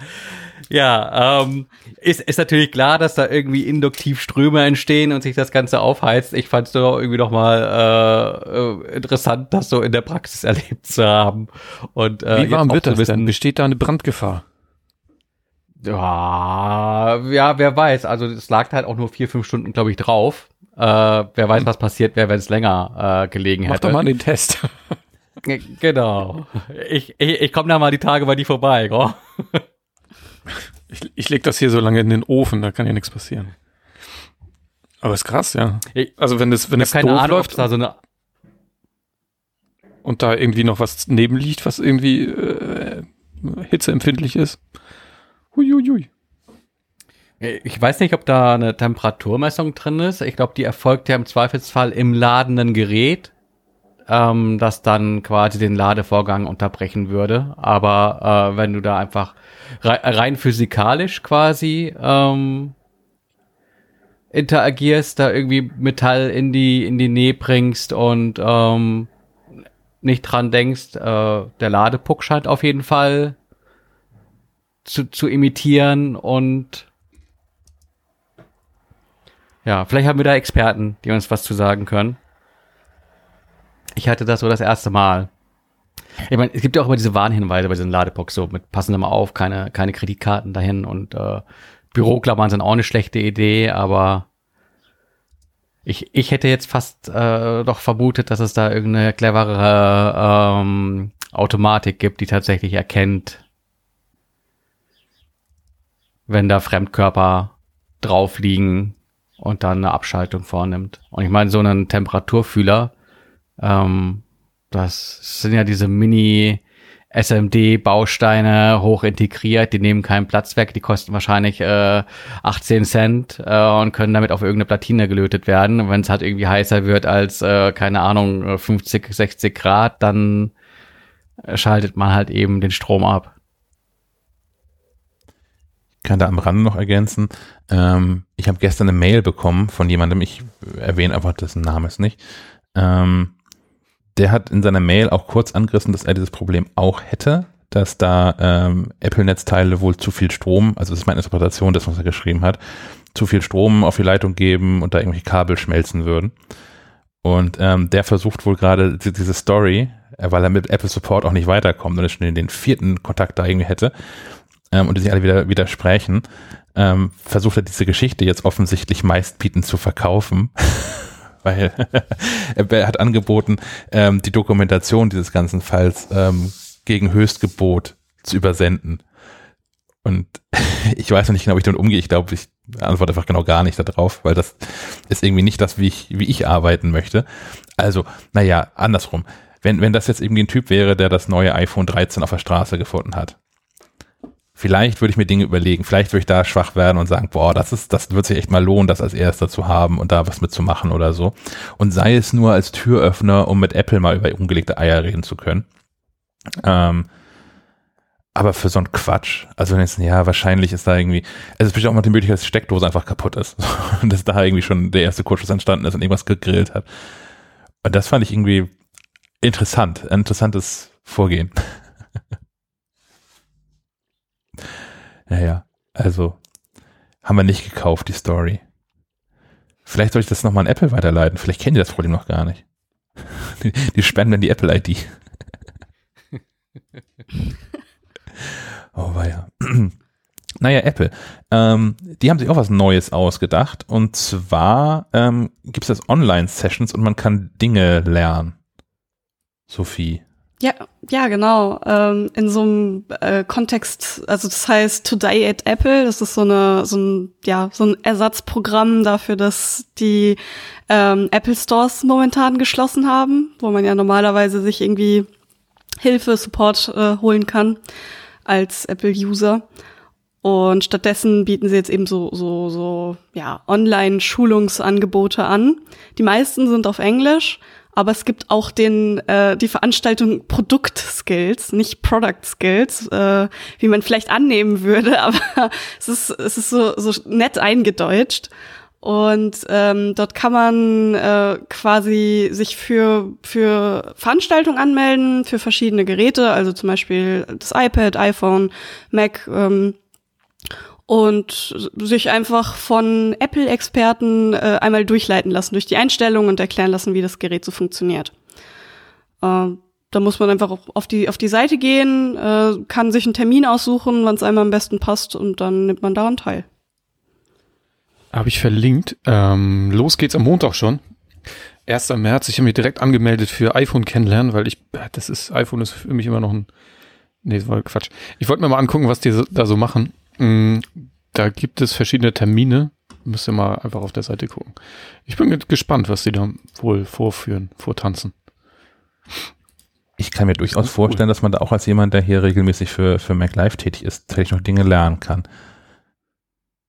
[SPEAKER 4] Ja, ähm, ist, ist natürlich klar, dass da irgendwie induktiv Ströme entstehen und sich das Ganze aufheizt. Ich fand es doch irgendwie noch mal äh, äh, interessant, das so in der Praxis erlebt zu haben. Und, äh,
[SPEAKER 2] Wie warm wird das denn? Besteht da eine Brandgefahr?
[SPEAKER 4] Ja, ja, wer weiß. Also es lag halt auch nur vier, fünf Stunden, glaube ich, drauf. Äh, wer weiß, was passiert wäre, wenn es länger äh, gelegen
[SPEAKER 2] Mach
[SPEAKER 4] hätte.
[SPEAKER 2] doch mal den Test.
[SPEAKER 4] Genau. Ich, ich, ich komme da mal die Tage bei dir vorbei, gell?
[SPEAKER 2] Ich, ich leg das hier so lange in den Ofen, da kann ja nichts passieren. Aber ist krass, ja. Also wenn das, wenn
[SPEAKER 4] Ich
[SPEAKER 2] es
[SPEAKER 4] habe keine
[SPEAKER 2] doof
[SPEAKER 4] Ahnung,
[SPEAKER 2] läuft
[SPEAKER 4] da so eine
[SPEAKER 2] und da irgendwie noch was neben liegt, was irgendwie äh, hitzeempfindlich ist. Huiuiui.
[SPEAKER 4] Ich weiß nicht, ob da eine Temperaturmessung drin ist. Ich glaube, die erfolgt ja im Zweifelsfall im ladenden Gerät, ähm, das dann quasi den Ladevorgang unterbrechen würde. Aber äh, wenn du da einfach rei- rein physikalisch quasi ähm, interagierst, da irgendwie Metall in die in die Nähe bringst und ähm, nicht dran denkst, äh, der Ladepuck scheint auf jeden Fall zu, zu imitieren und ja, vielleicht haben wir da Experten, die uns was zu sagen können. Ich hatte das so das erste Mal. Ich meine, es gibt ja auch immer diese Warnhinweise bei diesen Ladepucks, so mit passen immer auf, keine, keine Kreditkarten dahin und äh, Büroklammern sind auch eine schlechte Idee, aber ich, ich hätte jetzt fast äh, doch vermutet, dass es da irgendeine cleverere ähm, Automatik gibt, die tatsächlich erkennt, wenn da Fremdkörper drauf liegen und dann eine Abschaltung vornimmt. Und ich meine, so einen Temperaturfühler, ähm, das sind ja diese Mini SMD-Bausteine hoch integriert, die nehmen keinen Platz weg, die kosten wahrscheinlich äh, 18 Cent äh, und können damit auf irgendeine Platine gelötet werden. Wenn es halt irgendwie heißer wird als, äh, keine Ahnung, 50, 60 Grad, dann äh, schaltet man halt eben den Strom ab.
[SPEAKER 1] kann da am Rande noch ergänzen. Ähm, ich habe gestern eine Mail bekommen von jemandem, ich erwähne einfach dessen Name ist nicht. Ähm, der hat in seiner Mail auch kurz angerissen, dass er dieses Problem auch hätte, dass da ähm, Apple-Netzteile wohl zu viel Strom, also das ist meine Interpretation des, was er geschrieben hat, zu viel Strom auf die Leitung geben und da irgendwelche Kabel schmelzen würden. Und ähm, der versucht wohl gerade die- diese Story, äh, weil er mit Apple Support auch nicht weiterkommt und er schon den vierten Kontakt da irgendwie hätte, ähm, und die sich alle wieder widersprechen, ähm, versucht er diese Geschichte jetzt offensichtlich meistbietend zu verkaufen, weil er hat angeboten, ähm, die Dokumentation dieses ganzen Falls ähm, gegen Höchstgebot zu übersenden. Und ich weiß noch nicht genau, wie ich damit umgehe. Ich glaube, ich antworte einfach genau gar nicht darauf, weil das ist irgendwie nicht das, wie ich, wie ich arbeiten möchte. Also, naja, andersrum. wenn, wenn das jetzt irgendwie ein Typ wäre, der das neue iPhone 13 auf der Straße gefunden hat. Vielleicht würde ich mir Dinge überlegen, vielleicht würde ich da schwach werden und sagen, boah, das ist, das wird sich echt mal lohnen, das als erster zu haben und da was mitzumachen oder so. Und sei es nur als Türöffner, um mit Apple mal über ungelegte Eier reden zu können. Ähm, aber für so einen Quatsch, also wenn jetzt, ja, wahrscheinlich ist da irgendwie, es ist bestimmt auch mal die Möglichkeit, dass die Steckdose einfach kaputt ist. Und dass da irgendwie schon der erste Kurzschluss entstanden ist und irgendwas gegrillt hat. Und das fand ich irgendwie interessant, ein interessantes Vorgehen. Naja, also haben wir nicht gekauft, die Story. Vielleicht soll ich das nochmal an Apple weiterleiten. Vielleicht kennen die das Problem noch gar nicht. Die, die spenden dann die Apple-ID. oh, weia. Naja, Apple. Ähm, die haben sich auch was Neues ausgedacht. Und zwar ähm, gibt es das Online-Sessions und man kann Dinge lernen. Sophie.
[SPEAKER 3] Ja, ja, genau. Ähm, in so einem äh, Kontext, also das heißt Today at Apple, das ist so eine, so ein, ja, so ein Ersatzprogramm dafür, dass die ähm, Apple Stores momentan geschlossen haben, wo man ja normalerweise sich irgendwie Hilfe, Support äh, holen kann als Apple-User. Und stattdessen bieten sie jetzt eben so, so, so, ja, Online-Schulungsangebote an. Die meisten sind auf Englisch aber es gibt auch den äh, die Veranstaltung Produkt Skills, nicht Product Skills, äh, wie man vielleicht annehmen würde, aber es ist es ist so so nett eingedeutscht. Und ähm, dort kann man äh, quasi sich für, für Veranstaltungen anmelden, für verschiedene Geräte, also zum Beispiel das iPad, iPhone, Mac, ähm, und sich einfach von Apple-Experten äh, einmal durchleiten lassen durch die Einstellungen und erklären lassen, wie das Gerät so funktioniert. Äh, da muss man einfach auf die, auf die Seite gehen, äh, kann sich einen Termin aussuchen, wann es einem am besten passt und dann nimmt man daran teil.
[SPEAKER 2] Habe ich verlinkt. Ähm, los geht's am Montag schon. 1. März. Ich habe mich direkt angemeldet für iPhone kennenlernen, weil ich, das ist, iPhone ist für mich immer noch ein, nee, das war Quatsch. Ich wollte mir mal angucken, was die da so machen. Mm, da gibt es verschiedene Termine. Müsst ihr mal einfach auf der Seite gucken. Ich bin gespannt, was sie da wohl vorführen, vortanzen.
[SPEAKER 1] Ich kann mir durchaus vorstellen, dass man da auch als jemand, der hier regelmäßig für, für MacLive tätig ist, tatsächlich noch Dinge lernen kann.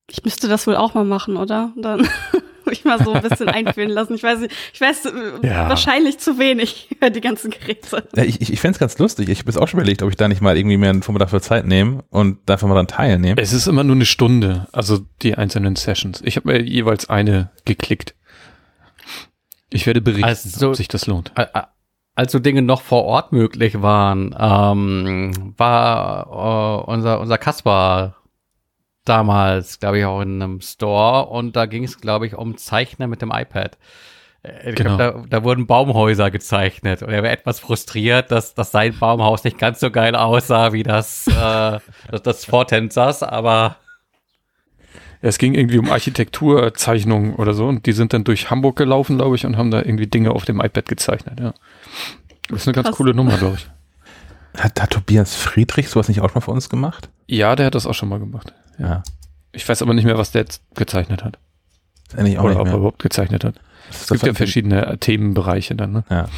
[SPEAKER 3] Ich müsste das wohl auch mal machen, oder? Dann mich mal so ein bisschen einfühlen lassen. Ich weiß, ich weiß äh, ja. wahrscheinlich zu wenig über die ganzen Geräte.
[SPEAKER 1] Ja, ich ich, ich fände es ganz lustig. Ich habe es auch schon überlegt, ob ich da nicht mal irgendwie mehr einen Vormittag für Zeit nehme und dafür mal dann teilnehme.
[SPEAKER 2] Es ist immer nur eine Stunde, also die einzelnen Sessions. Ich habe mir jeweils eine geklickt. Ich werde berichten, also, ob sich das lohnt.
[SPEAKER 4] Als so Dinge noch vor Ort möglich waren, ähm, war äh, unser, unser Kaspar damals, glaube ich, auch in einem Store und da ging es, glaube ich, um Zeichner mit dem iPad. Äh, ich genau. Glaub, da, da wurden Baumhäuser gezeichnet und er war etwas frustriert, dass, dass sein Baumhaus nicht ganz so geil aussah wie das, äh, das, das Vortensers, aber
[SPEAKER 2] es ging irgendwie um Architekturzeichnungen oder so und die sind dann durch Hamburg gelaufen, glaube ich, und haben da irgendwie Dinge auf dem iPad gezeichnet, ja. Das ist eine ganz Krass. coole Nummer, glaube ich.
[SPEAKER 1] Hat, hat Tobias Friedrich sowas nicht auch schon für uns gemacht?
[SPEAKER 2] Ja, der hat das auch schon mal gemacht. Ja. Ich weiß aber nicht mehr, was der jetzt gezeichnet hat.
[SPEAKER 1] Ist auch
[SPEAKER 2] Oder ob er überhaupt gezeichnet hat. Es gibt ja verschiedene Themenbereiche dann, ne?
[SPEAKER 1] Ja.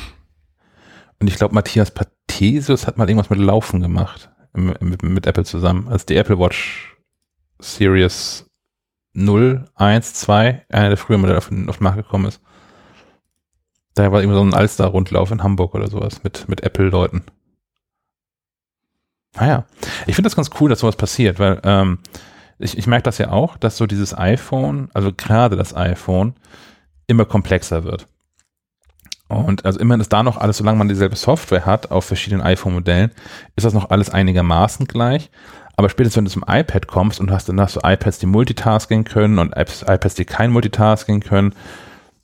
[SPEAKER 1] Und ich glaube, Matthias Pathesius hat mal irgendwas mit Laufen gemacht. Mit, mit, Apple zusammen. Als die Apple Watch Series 0, 1, 2, einer der früher Modelle auf, auf den Markt gekommen ist. Da war immer so ein Alster-Rundlauf in Hamburg oder sowas mit, mit Apple-Leuten. Naja, ich finde das ganz cool, dass sowas passiert, weil ähm, ich, ich merke das ja auch, dass so dieses iPhone, also gerade das iPhone, immer komplexer wird. Und also immerhin ist da noch alles, solange man dieselbe Software hat auf verschiedenen iPhone-Modellen, ist das noch alles einigermaßen gleich. Aber spätestens, wenn du zum iPad kommst und hast dann hast du iPads, die Multitasking können und iPads, die kein Multitasking können.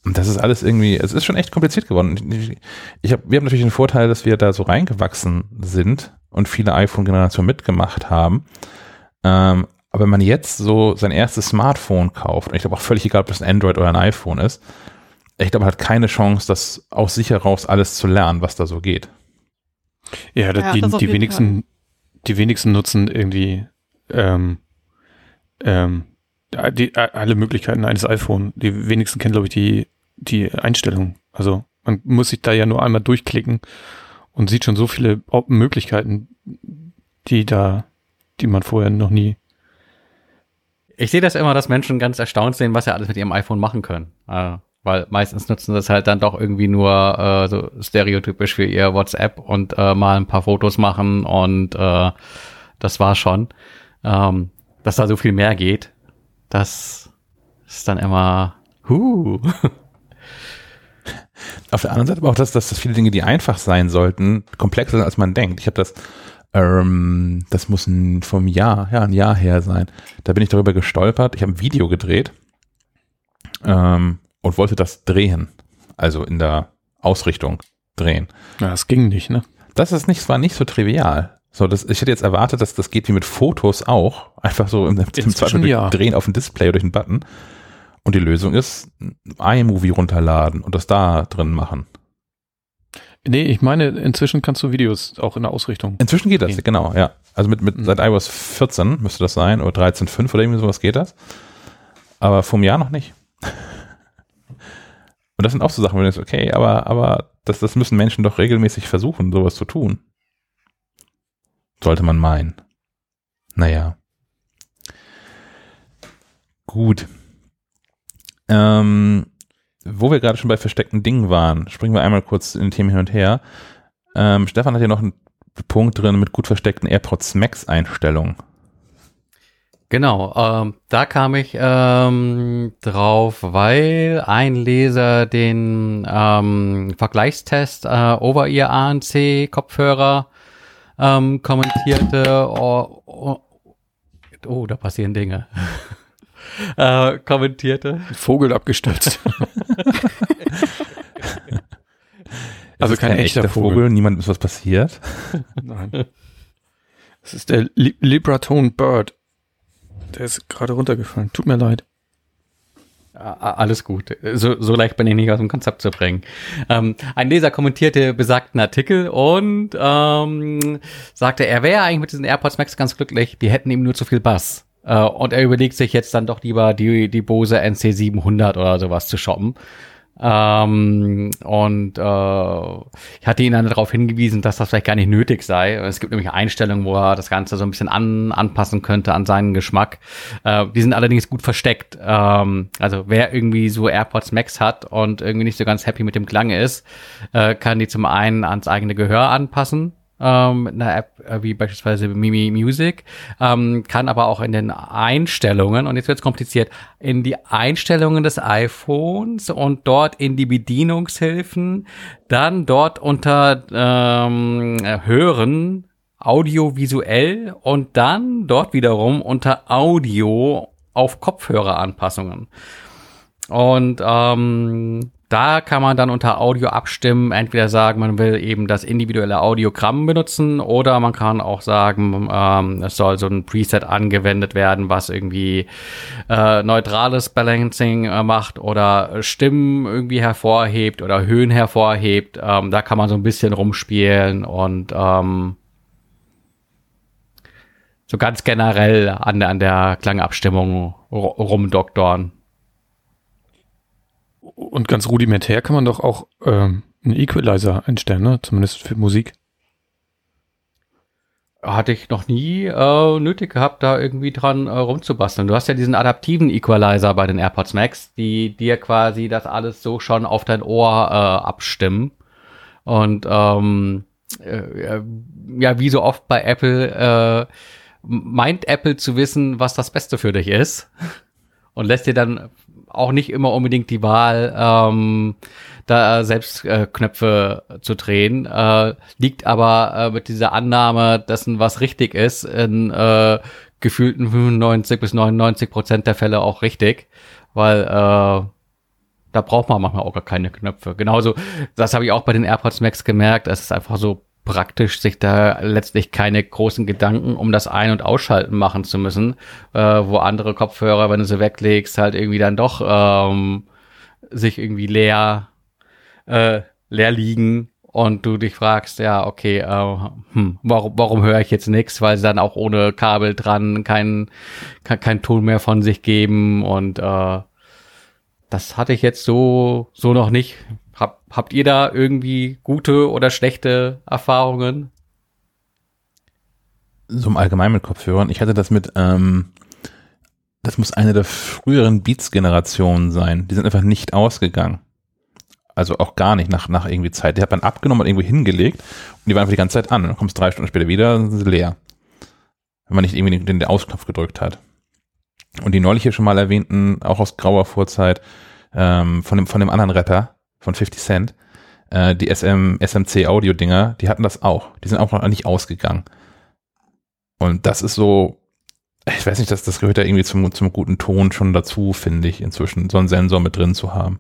[SPEAKER 1] Und das ist alles irgendwie, es ist schon echt kompliziert geworden. Ich, ich hab, wir haben natürlich den Vorteil, dass wir da so reingewachsen sind und viele iPhone-Generationen mitgemacht haben. Ähm, aber wenn man jetzt so sein erstes Smartphone kauft, und ich glaube auch völlig egal, ob es ein Android oder ein iPhone ist, ich glaube, man hat keine Chance, das aus sich heraus alles zu lernen, was da so geht.
[SPEAKER 2] Ja, ja die, die wenigsten, Fall. die wenigsten nutzen irgendwie ähm, ähm, die, alle Möglichkeiten eines iPhone. Die wenigsten kennen, glaube ich, die, die Einstellung. Also man muss sich da ja nur einmal durchklicken und sieht schon so viele Möglichkeiten, die da, die man vorher noch nie.
[SPEAKER 4] Ich sehe das immer, dass Menschen ganz erstaunt sehen, was sie alles mit ihrem iPhone machen können. Äh, weil meistens nutzen das halt dann doch irgendwie nur äh, so stereotypisch für ihr WhatsApp und äh, mal ein paar Fotos machen und äh, das war schon. Ähm, dass da so viel mehr geht, das ist dann immer, huh.
[SPEAKER 1] Auf der anderen Seite aber auch, dass, dass das viele Dinge, die einfach sein sollten, komplexer sind, als man denkt. Ich habe das, ähm, das muss ein, vom Jahr, ja, ein Jahr her sein. Da bin ich darüber gestolpert. Ich habe ein Video gedreht ähm, und wollte das drehen. Also in der Ausrichtung drehen.
[SPEAKER 2] Ja, das ging nicht, ne?
[SPEAKER 1] Das ist nicht, war nicht so trivial. So, das, ich hätte jetzt erwartet, dass das geht wie mit Fotos auch. Einfach so im, im Zweifel ja. drehen auf ein Display oder durch einen Button. Und die Lösung ist, iMovie runterladen und das da drin machen.
[SPEAKER 2] Nee, ich meine, inzwischen kannst du Videos auch in der Ausrichtung.
[SPEAKER 1] Inzwischen geht das, gehen. genau, ja. Also mit, mit mhm. seit iOS 14 müsste das sein, oder 13.5 oder irgendwie sowas geht das. Aber vom Jahr noch nicht. Und das sind auch so Sachen, wo du denkst, okay, aber, aber das, das müssen Menschen doch regelmäßig versuchen, sowas zu tun. Sollte man meinen. Naja. Gut. Ähm, wo wir gerade schon bei versteckten Dingen waren, springen wir einmal kurz in den Themen hin und her. Ähm, Stefan hat ja noch einen Punkt drin mit gut versteckten AirPods Max Einstellungen.
[SPEAKER 4] Genau, ähm, da kam ich ähm, drauf, weil ein Leser den ähm, Vergleichstest äh, over ihr ANC Kopfhörer ähm, kommentierte. Oh, oh, oh, da passieren Dinge. äh, kommentierte.
[SPEAKER 2] Vogel abgestürzt.
[SPEAKER 1] also kein, kein, echter, echter Vogel. Vogel. Niemand ist was passiert.
[SPEAKER 2] Nein. Das ist der Li Libratone Bird. Der ist gerade runtergefallen. Tut mir leid.
[SPEAKER 4] Alles gut. So, so leicht bin ich nicht aus dem Konzept zu bringen. Ähm, ein Leser kommentierte besagten Artikel und ähm, sagte, er wäre eigentlich mit diesen AirPods Max ganz glücklich. Die hätten ihm nur zu viel Bass. Äh, und er überlegt sich jetzt dann doch lieber die, die Bose NC700 oder sowas zu shoppen. Ähm, und äh, ich hatte ihn dann darauf hingewiesen, dass das vielleicht gar nicht nötig sei. Es gibt nämlich Einstellungen, wo er das Ganze so ein bisschen an, anpassen könnte an seinen Geschmack. Äh, die sind allerdings gut versteckt. Ähm, also wer irgendwie so AirPods Max hat und irgendwie nicht so ganz happy mit dem Klang ist, äh, kann die zum einen ans eigene Gehör anpassen ähm, mit einer App äh, wie beispielsweise Mimi Music, ähm, kann aber auch in den Einstellungen, und jetzt wird es kompliziert, in die Einstellungen des iPhones und dort in die Bedienungshilfen, dann dort unter ähm, Hören, audiovisuell und dann dort wiederum unter Audio auf Kopfhöreranpassungen. Und ähm, da kann man dann unter Audio abstimmen, entweder sagen, man will eben das individuelle Audiogramm benutzen oder man kann auch sagen, ähm, es soll so ein Preset angewendet werden, was irgendwie äh, neutrales Balancing äh, macht oder Stimmen irgendwie hervorhebt oder Höhen hervorhebt. Ähm, da kann man so ein bisschen rumspielen und ähm, so ganz generell an, an der Klangabstimmung rumdoktoren
[SPEAKER 2] und ganz rudimentär kann man doch auch ähm, einen Equalizer einstellen, ne? Zumindest für Musik.
[SPEAKER 4] Hatte ich noch nie äh, nötig gehabt, da irgendwie dran äh, rumzubasteln. Du hast ja diesen adaptiven Equalizer bei den AirPods Max, die dir quasi das alles so schon auf dein Ohr äh, abstimmen. Und ähm, äh, ja, wie so oft bei Apple, äh, meint Apple zu wissen, was das Beste für dich ist und lässt dir dann auch nicht immer unbedingt die Wahl, ähm, da selbst äh, Knöpfe zu drehen, äh, liegt aber äh, mit dieser Annahme dessen, was richtig ist, in äh, gefühlten 95 bis 99 Prozent der Fälle auch richtig, weil äh, da braucht man manchmal auch gar keine Knöpfe. Genauso, das habe ich auch bei den AirPods Max gemerkt, es ist einfach so praktisch, sich da letztlich keine großen Gedanken um das Ein- und Ausschalten machen zu müssen, äh, wo andere Kopfhörer, wenn du sie weglegst, halt irgendwie dann doch ähm, sich irgendwie leer, äh, leer liegen und du dich fragst, ja, okay, äh, hm, warum, warum höre ich jetzt nichts, weil sie dann auch ohne Kabel dran keinen kein, kein Ton mehr von sich geben und äh, das hatte ich jetzt so so noch nicht Hab, habt ihr da irgendwie gute oder schlechte Erfahrungen?
[SPEAKER 1] So im Allgemeinen mit Kopfhörern. Ich hatte das mit, ähm, das muss eine der früheren Beats-Generationen sein. Die sind einfach nicht ausgegangen. Also auch gar nicht nach, nach irgendwie Zeit. Die hat man abgenommen und irgendwo hingelegt und die waren einfach die ganze Zeit an. dann kommst drei Stunden später wieder, sind sie leer. Wenn man nicht irgendwie den, den Ausknopf gedrückt hat. Und die neulich hier schon mal erwähnten, auch aus grauer Vorzeit, ähm, von dem, von dem anderen Rapper, von 50 Cent, äh, die SM, SMC Audio Dinger, die hatten das auch. Die sind auch noch nicht ausgegangen. Und das ist so, ich weiß nicht, das, das gehört ja irgendwie zum, zum guten Ton schon dazu, finde ich, inzwischen, so einen Sensor mit drin zu haben.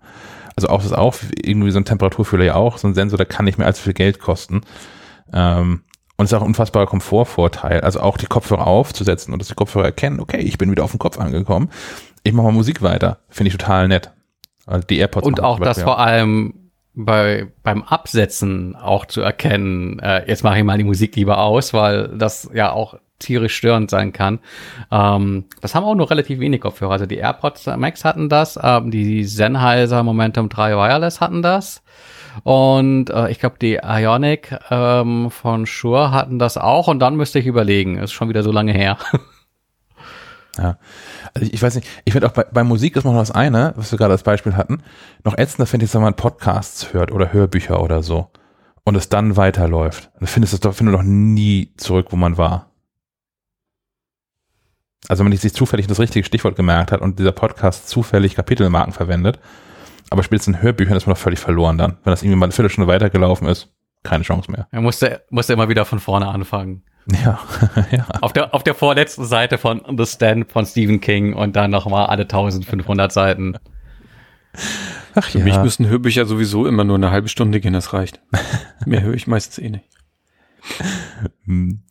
[SPEAKER 1] Also auch das auch irgendwie so ein Temperaturfühler ja auch, so ein Sensor, der kann nicht mehr allzu viel Geld kosten. Ähm, und es ist auch ein unfassbarer Komfortvorteil. Also auch die Kopfhörer aufzusetzen und dass die Kopfhörer erkennen, okay, ich bin wieder auf dem Kopf angekommen. Ich mache mal Musik weiter. Finde ich total nett. Also die AirPods
[SPEAKER 4] und auch das vor allem bei beim Absetzen auch zu erkennen, äh, jetzt mache ich mal die Musik lieber aus, weil das ja auch tierisch störend sein kann. Ähm, das haben auch nur relativ wenig Kopfhörer. Also die AirPods Max hatten das, ähm, die Sennheiser Momentum 3 Wireless hatten das. Und äh, ich glaube, die Ionic ähm, von Shure hatten das auch. Und dann müsste ich überlegen. Ist schon wieder so lange her.
[SPEAKER 1] ja. Also ich, weiß nicht, ich finde auch bei, bei Musik ist noch das eine, was wir gerade als Beispiel hatten, noch ätzender finde ich, wenn man Podcasts hört oder Hörbücher oder so und es dann weiterläuft. Dann findest du doch, findest du doch nie zurück, wo man war. Also wenn man sich zufällig das richtige Stichwort gemerkt hat und dieser Podcast zufällig Kapitelmarken verwendet, aber spätestens in Hörbüchern ist man doch völlig verloren dann. Wenn das irgendwie mal eine Viertelstunde weitergelaufen ist, keine Chance mehr.
[SPEAKER 4] Er musste, musste immer wieder von vorne anfangen.
[SPEAKER 1] Ja, ja.
[SPEAKER 4] Auf der, auf der vorletzten Seite von The Stand von Stephen King und dann nochmal alle 1500 Seiten.
[SPEAKER 2] Ach Für ja. mich müssen Hörbücher sowieso immer nur eine halbe Stunde gehen, das reicht. Mehr höre ich meistens eh nicht.
[SPEAKER 4] Hm.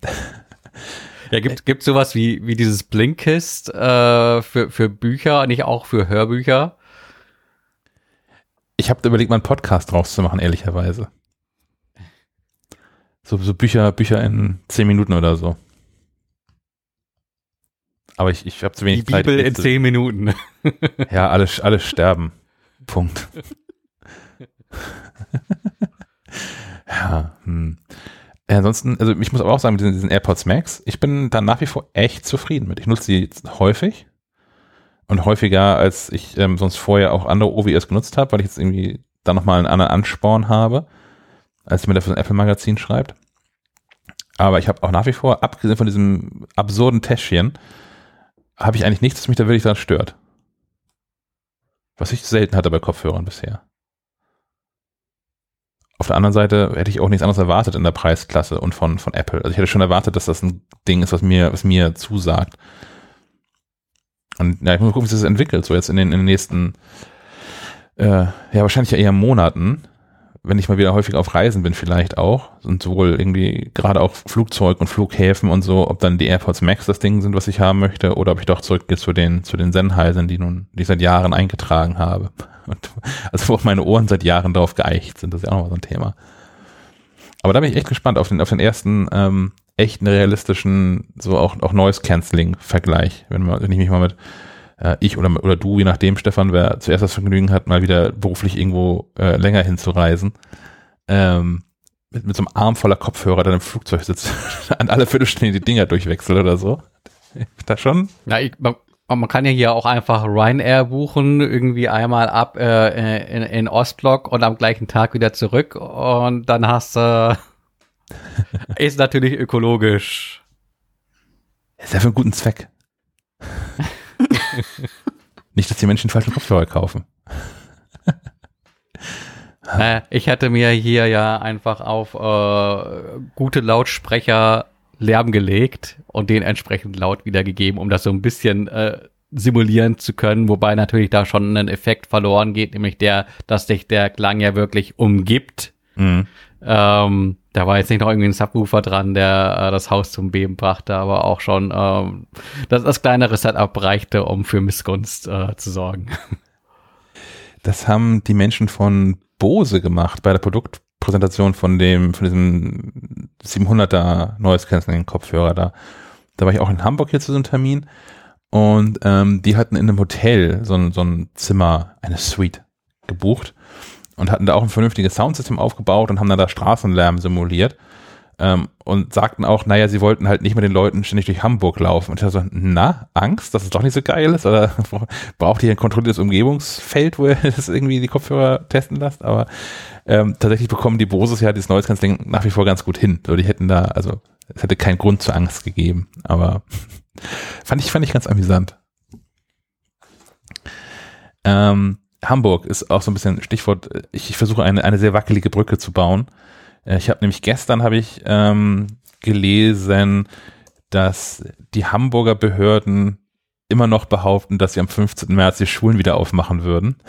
[SPEAKER 4] Ja, gibt gibt sowas wie wie dieses Blinkist äh, für für Bücher, nicht auch für Hörbücher?
[SPEAKER 1] Ich habe überlegt, mal einen Podcast draus zu machen, ehrlicherweise. So, so Bücher Bücher in zehn Minuten oder so. Aber ich, ich habe zu wenig
[SPEAKER 4] Die Zeit. Die Bibel in zehn Minuten.
[SPEAKER 1] ja, alles alles sterben. Punkt. ja, hm. Ansonsten, also ich muss aber auch sagen, mit diesen, diesen AirPods Max, ich bin da nach wie vor echt zufrieden mit. Ich nutze die jetzt häufig und häufiger, als ich ähm, sonst vorher auch andere OVS genutzt habe, weil ich jetzt irgendwie da nochmal einen anderen Ansporn habe, als mir das ein Apple Magazin schreibt. Aber ich habe auch nach wie vor, abgesehen von diesem absurden Täschchen, habe ich eigentlich nichts, was mich da wirklich daran stört. Was ich selten hatte bei Kopfhörern bisher. Auf der anderen Seite hätte ich auch nichts anderes erwartet in der Preisklasse und von, von Apple. Also ich hätte schon erwartet, dass das ein Ding ist, was mir, was mir zusagt. Und ja, ich muss gucken, wie sich das entwickelt, so jetzt in den, in den nächsten, äh, ja, wahrscheinlich eher Monaten, wenn ich mal wieder häufig auf Reisen bin, vielleicht auch. Und sowohl irgendwie gerade auch Flugzeug und Flughäfen und so, ob dann die AirPods Max das Ding sind, was ich haben möchte, oder ob ich doch zurückgehe zu den, zu den Sennheisern, die nun, die ich seit Jahren eingetragen habe. Und, also wo meine Ohren seit Jahren drauf geeicht sind, das ist ja auch nochmal so ein Thema. Aber da bin ich echt gespannt auf den, auf den ersten ähm, echten realistischen, so auch, auch Noise-Canceling-Vergleich. Wenn, man, wenn ich mich mal mit äh, ich oder, oder du, je nachdem, Stefan, wer zuerst das Vergnügen hat, mal wieder beruflich irgendwo äh, länger hinzureisen, ähm, mit, mit so einem Arm voller Kopfhörer dann im Flugzeug sitzt, an alle Viertelstunde die Dinger durchwechselt oder so. Da schon?
[SPEAKER 4] Ja, ich, man, man kann ja hier auch einfach Ryanair buchen, irgendwie einmal ab äh, in, in Ostblock und am gleichen Tag wieder zurück und dann hast du äh, ist natürlich ökologisch.
[SPEAKER 1] Ist ja für einen guten Zweck. Nicht, dass die Menschen falschen Kopfhörer kaufen.
[SPEAKER 4] äh, ich hatte mir hier ja einfach auf äh, gute Lautsprecher Lärm gelegt und den entsprechend laut wiedergegeben, um das so ein bisschen äh, simulieren zu können, wobei natürlich da schon ein Effekt verloren geht, nämlich der, dass sich der Klang ja wirklich umgibt. Mhm. Ähm, da war jetzt nicht noch irgendwie ein Subwoofer dran, der äh, das Haus zum Beben brachte, aber auch schon ähm, das, das kleinere Setup reichte, um für Missgunst äh, zu sorgen.
[SPEAKER 1] Das haben die Menschen von Bose gemacht bei der Produktpräsentation von dem, von diesem 700er Noise Cancelling Kopfhörer da. Da war ich auch in Hamburg hier zu so einem Termin und ähm, die hatten in einem Hotel so ein, so ein Zimmer, eine Suite gebucht und hatten da auch ein vernünftiges Soundsystem aufgebaut und haben dann da Straßenlärm simuliert ähm, und sagten auch, naja, sie wollten halt nicht mit den Leuten ständig durch Hamburg laufen. Und ich dachte so, na, Angst, dass es doch nicht so geil ist? Oder braucht ihr ein kontrolliertes Umgebungsfeld, wo ihr das irgendwie die Kopfhörer testen lasst? Aber ähm, tatsächlich bekommen die Boses ja dieses Noise Cancelling nach wie vor ganz gut hin. So, die hätten da, also es hätte keinen Grund zur Angst gegeben. Aber fand ich, fand ich ganz amüsant. Ähm, Hamburg ist auch so ein bisschen Stichwort, ich, ich versuche eine, eine sehr wackelige Brücke zu bauen. Äh, ich habe nämlich gestern habe ich ähm, gelesen, dass die Hamburger Behörden immer noch behaupten, dass sie am 15. März die Schulen wieder aufmachen würden.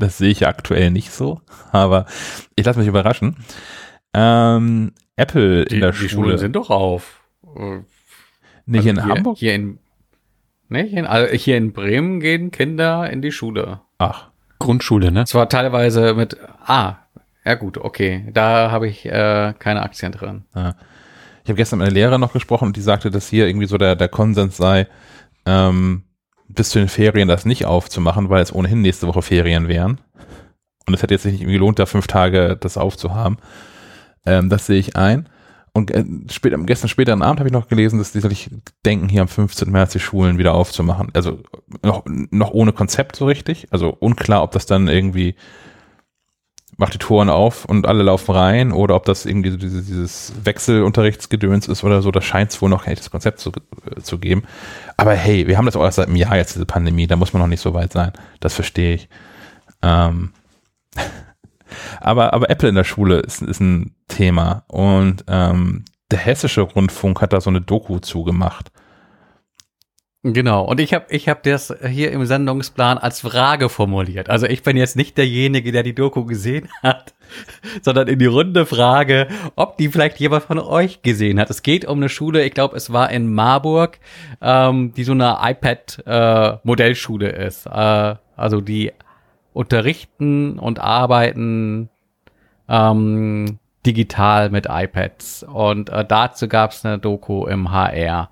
[SPEAKER 1] Das sehe ich aktuell nicht so, aber ich lasse mich überraschen. Ähm, Apple
[SPEAKER 4] die,
[SPEAKER 1] in der
[SPEAKER 4] die
[SPEAKER 1] Schule.
[SPEAKER 4] Schulen sind doch auf. Äh,
[SPEAKER 1] nicht
[SPEAKER 4] also
[SPEAKER 1] in Hamburg?
[SPEAKER 4] Hier in, hier, in, also hier in Bremen gehen Kinder in die Schule.
[SPEAKER 1] Ach,
[SPEAKER 2] Grundschule, ne?
[SPEAKER 4] Zwar teilweise mit, ah, ja gut, okay, da habe ich äh, keine Aktien drin.
[SPEAKER 1] Ja. Ich habe gestern mit einer Lehrerin noch gesprochen und die sagte, dass hier irgendwie so der, der Konsens sei, ähm, bis zu den Ferien das nicht aufzumachen, weil es ohnehin nächste Woche Ferien wären. Und es hätte jetzt nicht gelohnt, da fünf Tage das aufzuhaben. Ähm, das sehe ich ein. Und äh, später, gestern später am Abend habe ich noch gelesen, dass die sich denken, hier am 15. März die Schulen wieder aufzumachen. Also noch, noch ohne Konzept so richtig. Also unklar, ob das dann irgendwie macht die Toren auf und alle laufen rein oder ob das irgendwie so dieses, dieses Wechselunterrichtsgedöns ist oder so, da scheint es wohl noch kein echtes Konzept zu, äh, zu geben. Aber hey, wir haben das auch erst seit einem Jahr jetzt, diese Pandemie, da muss man noch nicht so weit sein. Das verstehe ich. Ähm aber, aber Apple in der Schule ist, ist ein Thema und ähm, der hessische Rundfunk hat da so eine Doku zugemacht.
[SPEAKER 4] Genau, und ich habe ich hab das hier im Sendungsplan als Frage formuliert. Also ich bin jetzt nicht derjenige, der die Doku gesehen hat, sondern in die Runde frage, ob die vielleicht jemand von euch gesehen hat. Es geht um eine Schule, ich glaube, es war in Marburg, ähm, die so eine iPad-Modellschule äh, ist. Äh, also die unterrichten und arbeiten ähm, digital mit iPads. Und äh, dazu gab es eine Doku im HR.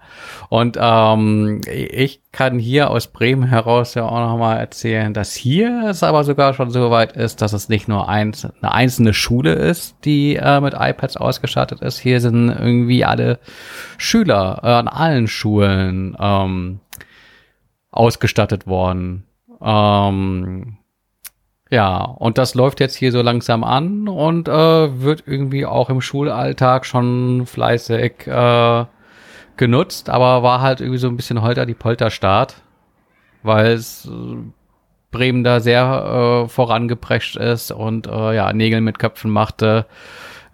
[SPEAKER 4] Und ähm, ich kann hier aus Bremen heraus ja auch nochmal erzählen, dass hier es aber sogar schon so weit ist, dass es nicht nur eins, eine einzelne Schule ist, die äh, mit iPads ausgestattet ist. Hier sind irgendwie alle Schüler äh, an allen Schulen ähm, ausgestattet worden. Ähm, ja, und das läuft jetzt hier so langsam an und äh, wird irgendwie auch im Schulalltag schon fleißig äh, genutzt, aber war halt irgendwie so ein bisschen holter die Polterstart, weil es äh, Bremen da sehr äh, vorangeprescht ist und äh, ja, Nägel mit Köpfen machte.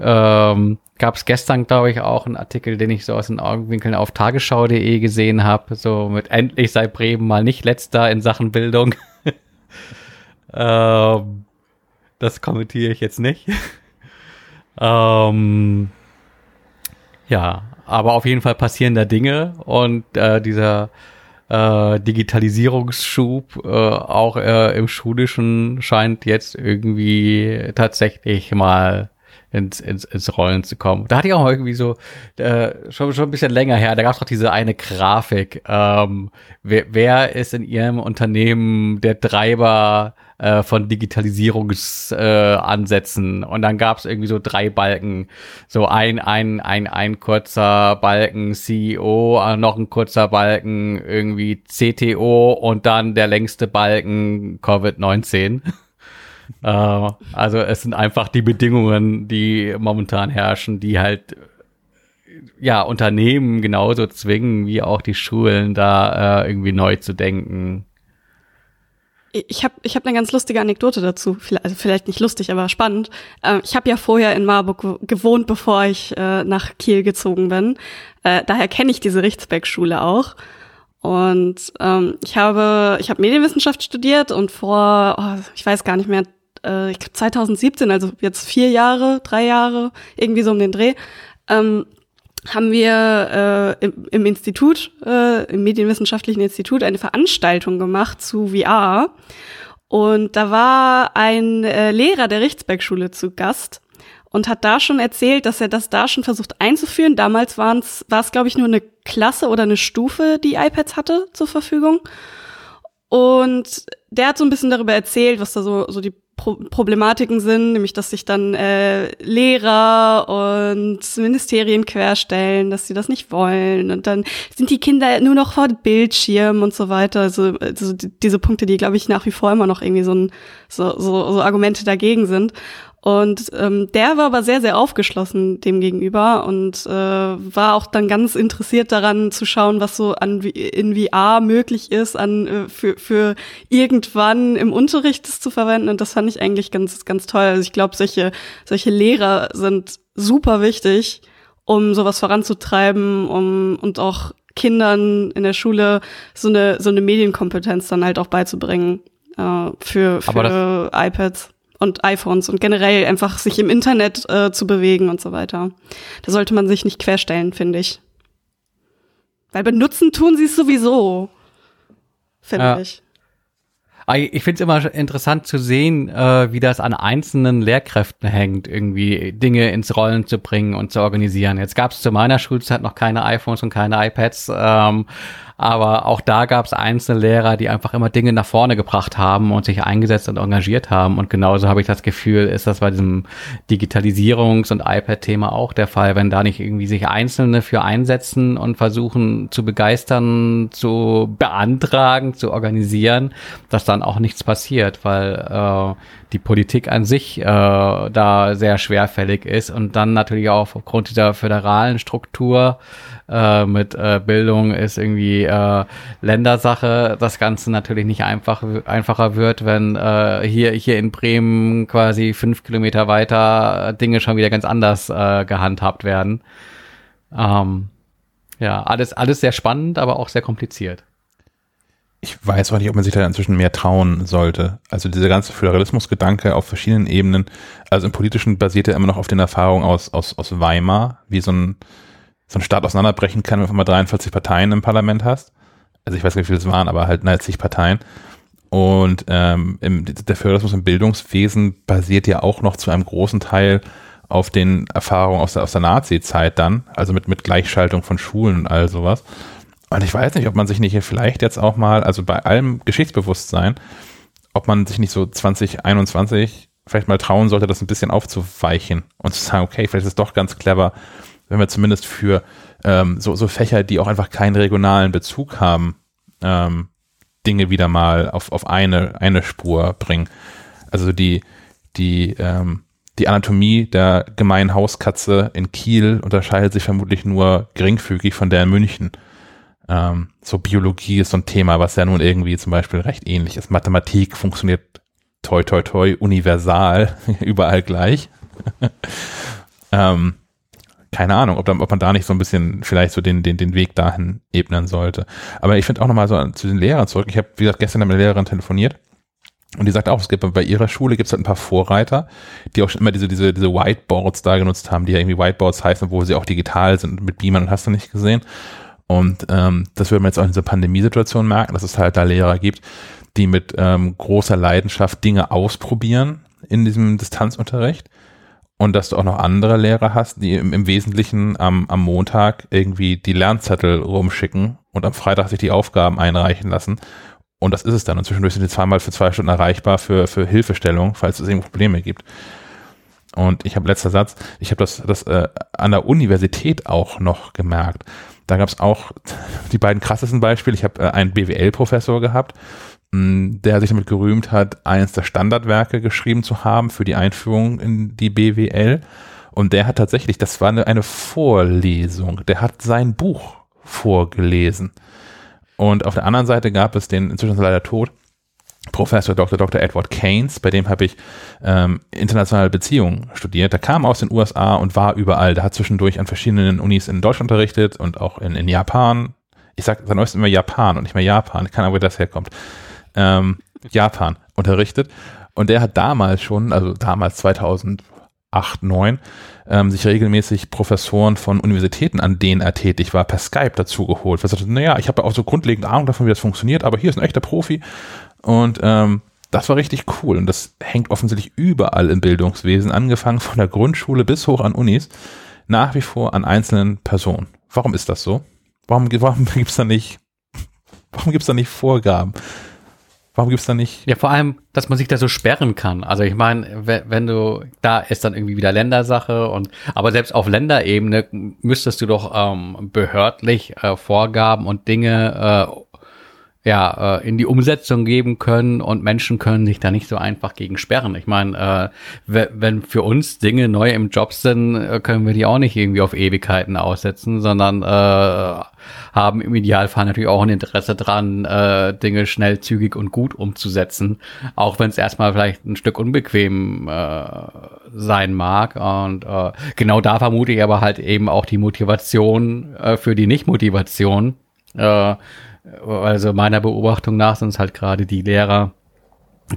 [SPEAKER 4] Ähm, Gab es gestern, glaube ich, auch einen Artikel, den ich so aus den Augenwinkeln auf tagesschau.de gesehen habe, so mit endlich sei Bremen mal nicht letzter in Sachen Bildung. Ähm, das kommentiere ich jetzt nicht. ähm, ja, aber auf jeden Fall passieren da Dinge und äh, dieser äh, Digitalisierungsschub äh, auch äh, im Schulischen scheint jetzt irgendwie tatsächlich mal ins, ins, ins Rollen zu kommen. Da hatte ich auch irgendwie so, äh, schon, schon ein bisschen länger her, da gab es doch diese eine Grafik. Ähm, wer, wer ist in ihrem Unternehmen der Treiber äh, von Digitalisierungsansätzen? Äh, Und dann gab es irgendwie so drei Balken. So ein, ein, ein, ein kurzer Balken CEO, äh, noch ein kurzer Balken irgendwie CTO und dann der längste Balken Covid-19. Äh, also es sind einfach die Bedingungen, die momentan herrschen, die halt ja Unternehmen genauso zwingen wie auch die Schulen da äh, irgendwie neu zu denken.
[SPEAKER 3] Ich habe ich hab eine ganz lustige Anekdote dazu, also vielleicht nicht lustig, aber spannend. Ähm, ich habe ja vorher in Marburg gewohnt, bevor ich äh, nach Kiel gezogen bin. Äh, daher kenne ich diese Richtsbeck-Schule auch. Und ähm, ich habe ich habe Medienwissenschaft studiert und vor, oh, ich weiß gar nicht mehr, äh, ich glaube 2017, also jetzt vier Jahre, drei Jahre, irgendwie so um den Dreh, ähm, haben wir äh, im, im Institut, äh, im Medienwissenschaftlichen Institut, eine Veranstaltung gemacht zu VR. Und da war ein äh, Lehrer der Richtsberg-Schule zu Gast und hat da schon erzählt, dass er das da schon versucht einzuführen. Damals war es, glaube ich, nur eine Klasse oder eine Stufe, die iPads hatte zur Verfügung. Und der hat so ein bisschen darüber erzählt, was da so, so die Pro Problematiken sind, nämlich dass sich dann äh, Lehrer und Ministerien querstellen, dass sie das nicht wollen und dann sind die Kinder nur noch vor Bildschirm und so weiter. Also, also diese Punkte, die glaube ich nach wie vor immer noch irgendwie so, ein, so, so, so Argumente dagegen sind. Und ähm, der war aber sehr, sehr aufgeschlossen dem gegenüber und äh, war auch dann ganz interessiert daran zu schauen, was so an in VR möglich ist, an äh, für, für irgendwann im Unterricht das zu verwenden. Und das fand ich eigentlich ganz, ganz toll. Also ich glaube, solche, solche Lehrer sind super wichtig, um sowas voranzutreiben, um und auch Kindern in der Schule so eine, so eine Medienkompetenz dann halt auch beizubringen äh, für, für iPads und iPhones und generell einfach sich im Internet äh, zu bewegen und so weiter. Da sollte man sich nicht querstellen, finde ich. Weil benutzen tun sie es sowieso, finde ja. ich.
[SPEAKER 4] Ich finde es immer interessant zu sehen, äh, wie das an einzelnen Lehrkräften hängt, irgendwie Dinge ins Rollen zu bringen und zu organisieren. Jetzt gab es zu meiner Schulzeit noch keine iPhones und keine iPads. Ähm, aber auch da gab es einzelne Lehrer, die einfach immer Dinge nach vorne gebracht haben und sich eingesetzt und engagiert haben. Und genauso habe ich das Gefühl, ist das bei diesem Digitalisierungs- und iPad-Thema auch der Fall, wenn da nicht irgendwie sich Einzelne für einsetzen und versuchen zu begeistern, zu beantragen, zu organisieren, dass dann auch nichts passiert, weil äh, die Politik an sich äh, da sehr schwerfällig ist und dann natürlich auch aufgrund dieser föderalen Struktur äh, mit äh, Bildung ist irgendwie äh, Ländersache das Ganze natürlich nicht einfach einfacher wird, wenn äh, hier hier in Bremen quasi fünf Kilometer weiter Dinge schon wieder ganz anders äh, gehandhabt werden. Ähm, ja, alles alles sehr spannend, aber auch sehr kompliziert
[SPEAKER 1] ich weiß auch nicht, ob man sich da inzwischen mehr trauen sollte. Also dieser ganze Föderalismusgedanke auf verschiedenen Ebenen, also im Politischen basiert er immer noch auf den Erfahrungen aus, aus, aus Weimar, wie so ein, so ein Staat auseinanderbrechen kann, wenn du mal 43 Parteien im Parlament hast. Also ich weiß nicht, wie viele es waren, aber halt 90 Parteien. Und ähm, im, der Föderalismus im Bildungswesen basiert ja auch noch zu einem großen Teil auf den Erfahrungen aus der, aus der Nazi-Zeit dann, also mit, mit Gleichschaltung von Schulen und all sowas. Und ich weiß nicht, ob man sich nicht hier vielleicht jetzt auch mal, also bei allem Geschichtsbewusstsein, ob man sich nicht so 2021 vielleicht mal trauen sollte, das ein bisschen aufzuweichen und zu sagen, okay, vielleicht ist es doch ganz clever, wenn wir zumindest für ähm, so, so Fächer, die auch einfach keinen regionalen Bezug haben, ähm, Dinge wieder mal auf, auf eine, eine Spur bringen. Also die, die, ähm, die Anatomie der gemeinen Hauskatze in Kiel unterscheidet sich vermutlich nur geringfügig von der in München. Ähm, so Biologie ist so ein Thema, was ja nun irgendwie zum Beispiel recht ähnlich ist. Mathematik funktioniert toi toi toi universal, überall gleich. ähm, keine Ahnung, ob, da, ob man da nicht so ein bisschen vielleicht so den, den, den Weg dahin ebnen sollte. Aber ich finde auch nochmal so zu den Lehrern zurück. Ich habe, wie gesagt, gestern mit einer Lehrerin telefoniert und die sagt auch, es gibt bei ihrer Schule gibt es halt ein paar Vorreiter, die auch schon immer diese, diese, diese Whiteboards da genutzt haben, die ja irgendwie Whiteboards heißen, wo sie auch digital sind mit Beamern hast du nicht gesehen. Und ähm, das würde man jetzt auch in dieser Pandemiesituation merken, dass es halt da Lehrer gibt, die mit ähm, großer Leidenschaft Dinge ausprobieren in diesem Distanzunterricht. Und dass du auch noch andere Lehrer hast, die im, im Wesentlichen am, am Montag irgendwie die Lernzettel rumschicken und am Freitag sich die Aufgaben einreichen lassen. Und das ist es dann. Und zwischendurch sind die zweimal für zwei Stunden erreichbar für, für Hilfestellung, falls es irgendwie Probleme gibt. Und ich habe letzter Satz, ich habe das, das äh, an der Universität auch noch gemerkt. Da gab es auch die beiden krassesten Beispiele. Ich habe äh, einen BWL-Professor gehabt, der sich damit gerühmt hat, eines der Standardwerke geschrieben zu haben für die Einführung in die BWL. Und der hat tatsächlich, das war eine, Vorlesung, der hat sein Buch vorgelesen. Und auf der anderen Seite gab es den, inzwischen ist er leider tot, Professor Dr. Dr. Edward Keynes, bei dem habe ich ähm, internationale Beziehungen studiert. Der kam aus den USA und war überall. Der hat zwischendurch an verschiedenen Unis in Deutschland unterrichtet und auch in, in Japan. Ich sage dann immer Japan und nicht mehr Japan. Ich kann aber, wo das herkommt. Ähm, Japan unterrichtet. Und der hat damals schon, also damals 2008, 2009, ähm, sich regelmäßig Professoren von Universitäten, an denen er tätig war, per Skype dazu geholt. Er sagte, naja, ich habe auch so grundlegende Ahnung davon, wie das funktioniert, aber hier ist ein echter Profi und ähm, das war richtig cool. Und das hängt offensichtlich überall im Bildungswesen, angefangen von der Grundschule bis hoch an Unis, nach wie vor an einzelnen Personen. Warum ist das so? Warum, warum gibt's da da nicht Vorgaben? Warum gibt's da nicht?
[SPEAKER 4] Ja, vor allem, dass man sich da so sperren kann. Also ich meine, wenn, wenn du, da ist dann irgendwie wieder Ländersache und aber selbst auf Länderebene müsstest du doch ähm, behördlich äh, Vorgaben und Dinge äh, ja, äh, in die Umsetzung geben können und Menschen können sich da nicht so einfach gegen sperren. Ich meine, äh, wenn für uns Dinge neu im Job sind, äh, können wir die auch nicht irgendwie auf Ewigkeiten aussetzen, sondern äh, haben im Idealfall natürlich auch ein Interesse dran, äh, Dinge schnell, zügig und gut umzusetzen, auch wenn es erstmal vielleicht ein Stück unbequem äh, sein mag. Und äh, genau da vermute ich aber halt eben auch die Motivation äh, für die Nicht-Motivation. Äh, also meiner Beobachtung nach sind es halt gerade die Lehrer,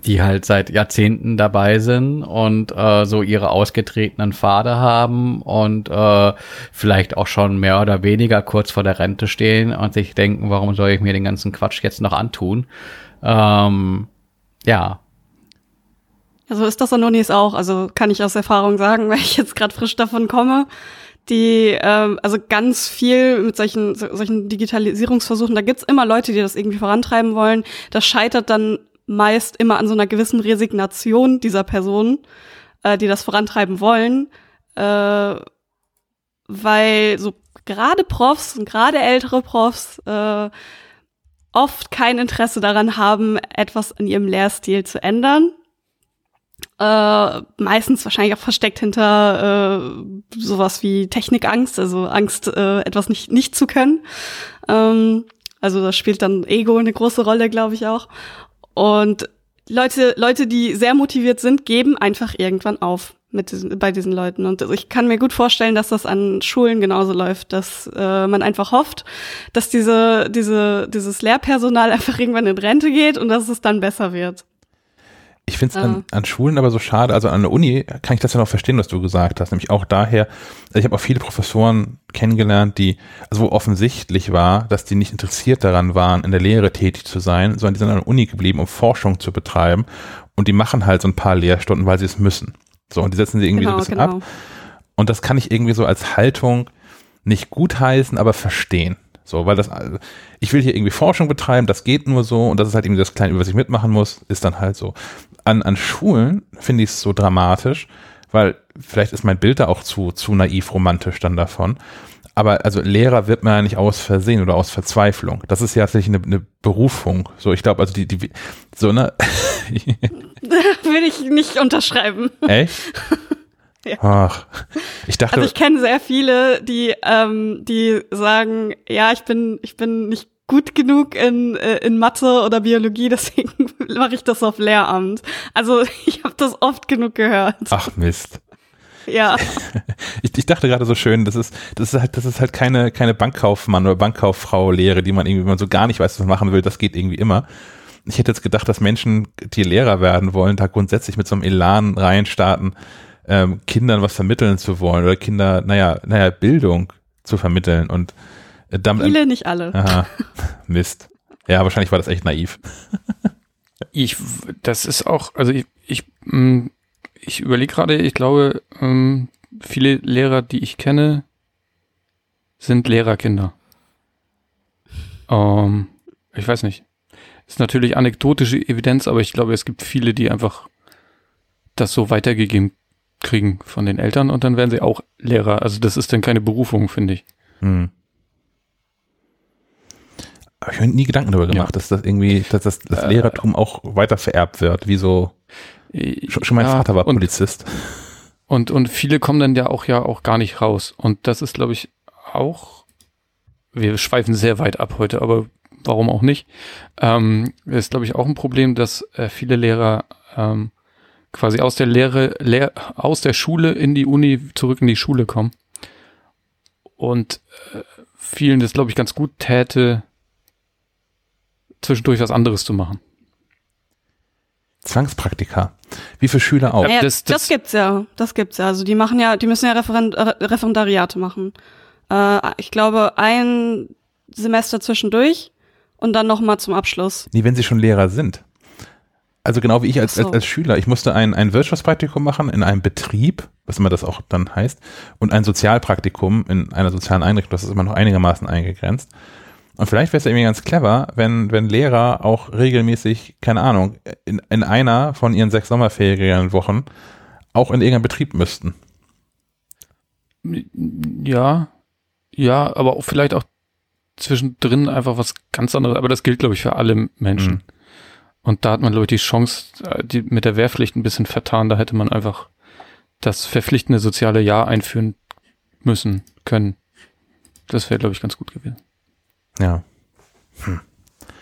[SPEAKER 4] die halt seit Jahrzehnten dabei sind und äh, so ihre ausgetretenen Pfade haben und äh, vielleicht auch schon mehr oder weniger kurz vor der Rente stehen und sich denken, warum soll ich mir den ganzen Quatsch jetzt noch antun? Ähm, ja.
[SPEAKER 3] Also ist das an Unis auch, also kann ich aus Erfahrung sagen, weil ich jetzt gerade frisch davon komme die ähm, also ganz viel mit solchen so, solchen Digitalisierungsversuchen, da gibt's immer Leute, die das irgendwie vorantreiben wollen. Das scheitert dann meist immer an so einer gewissen Resignation dieser Personen, äh, die das vorantreiben wollen, äh, weil so gerade Profs und gerade ältere Profs äh, oft kein Interesse daran haben, etwas in ihrem Lehrstil zu ändern äh, meistens wahrscheinlich auch versteckt hinter äh, sowas wie Technikangst, also Angst, äh, etwas nicht, nicht zu können. Ähm, also da spielt dann Ego eine große Rolle, glaube ich auch. Und Leute, Leute, die sehr motiviert sind, geben einfach irgendwann auf mit diesen, bei diesen Leuten. Und ich kann mir gut vorstellen, dass das an Schulen genauso läuft, dass äh, man einfach hofft, dass diese, diese, dieses Lehrpersonal einfach irgendwann in Rente geht und dass es dann besser wird.
[SPEAKER 1] Ich finde es an, an Schulen aber so schade, also an der Uni kann ich das ja noch verstehen, was du gesagt hast, nämlich auch daher, also ich habe auch viele Professoren kennengelernt, die, also wo offensichtlich war, dass die nicht interessiert daran waren, in der Lehre tätig zu sein, sondern die sind an der Uni geblieben, um Forschung zu betreiben und die machen halt so ein paar Lehrstunden, weil sie es müssen. So, und die setzen sie irgendwie genau, so ein bisschen genau. ab. Und das kann ich irgendwie so als Haltung nicht gutheißen, aber verstehen. So, weil das, ich will hier irgendwie Forschung betreiben, das geht nur so und das ist halt irgendwie das Kleine, was ich mitmachen muss, ist dann halt so an, an Schulen finde ich es so dramatisch, weil vielleicht ist mein Bild da auch zu, zu naiv romantisch dann davon. Aber also Lehrer wird man ja nicht aus Versehen oder aus Verzweiflung. Das ist ja tatsächlich eine, eine Berufung. So, ich glaube, also die, die, so, ne?
[SPEAKER 3] Will ich nicht unterschreiben.
[SPEAKER 1] Echt? Ja. Ach, ich dachte.
[SPEAKER 3] Also ich kenne sehr viele, die, ähm, die sagen, ja, ich bin, ich bin nicht gut genug in, äh, in Mathe oder Biologie, deswegen mache ich das auf Lehramt. Also ich habe das oft genug gehört.
[SPEAKER 1] Ach Mist.
[SPEAKER 3] Ja.
[SPEAKER 1] Ich, ich dachte gerade so schön, das ist, das ist halt, das ist halt keine, keine Bankkaufmann oder Bankkauffrau Lehre, die man irgendwie, wenn man so gar nicht weiß, was man machen will, das geht irgendwie immer. Ich hätte jetzt gedacht, dass Menschen, die Lehrer werden wollen, da grundsätzlich mit so einem Elan reinstarten, ähm, Kindern was vermitteln zu wollen oder Kinder, naja, naja, Bildung zu vermitteln und
[SPEAKER 3] äh, damit Viele, nicht alle.
[SPEAKER 1] Aha, Mist. Ja, wahrscheinlich war das echt naiv.
[SPEAKER 2] Ich, das ist auch, also ich, ich, mm, ich überlege gerade, ich glaube, ähm, viele Lehrer, die ich kenne, sind Lehrerkinder. Ähm, ich weiß nicht. Ist natürlich anekdotische Evidenz, aber ich glaube, es gibt viele, die einfach das so weitergegeben kriegen von den Eltern und dann werden sie auch Lehrer. Also das ist dann keine Berufung, finde ich. Hm.
[SPEAKER 1] Aber ich habe nie Gedanken darüber gemacht, ja. dass das irgendwie, dass das, das äh, Lehrertum auch weiter vererbt wird, wie so. Schon, schon mein ja, Vater war Polizist.
[SPEAKER 2] Und, und viele kommen dann ja auch ja auch gar nicht raus. Und das ist, glaube ich, auch, wir schweifen sehr weit ab heute, aber warum auch nicht? Ähm, ist, glaube ich, auch ein Problem, dass äh, viele Lehrer ähm, quasi aus der Lehre, Lehr aus der Schule in die Uni zurück in die Schule kommen. Und äh, vielen das, glaube ich, ganz gut täte, zwischendurch was anderes zu machen.
[SPEAKER 1] Zwangspraktika. Wie für Schüler auch.
[SPEAKER 3] Ja, das, das, das, gibt's ja. Das gibt's ja. Also die machen ja, die müssen ja Referend, Referendariate machen. Äh, ich glaube, ein Semester zwischendurch und dann nochmal zum Abschluss.
[SPEAKER 1] Nee, wenn sie schon Lehrer sind. Also genau wie ich als, so. als, als Schüler. Ich musste ein, ein Wirtschaftspraktikum machen in einem Betrieb, was immer das auch dann heißt, und ein Sozialpraktikum in einer sozialen Einrichtung. Das ist immer noch einigermaßen eingegrenzt. Und vielleicht wäre es ja irgendwie ganz clever, wenn, wenn Lehrer auch regelmäßig, keine Ahnung, in, in einer von ihren sechs Sommerferienwochen auch in irgendeinem Betrieb müssten.
[SPEAKER 2] Ja, ja, aber auch vielleicht auch zwischendrin einfach was ganz anderes. Aber das gilt, glaube ich, für alle Menschen. Mhm. Und da hat man, glaube ich, die Chance, äh, die mit der Wehrpflicht ein bisschen vertan. Da hätte man einfach das verpflichtende soziale Jahr einführen müssen, können. Das wäre, glaube ich, ganz gut gewesen.
[SPEAKER 1] Ja.
[SPEAKER 2] Hm.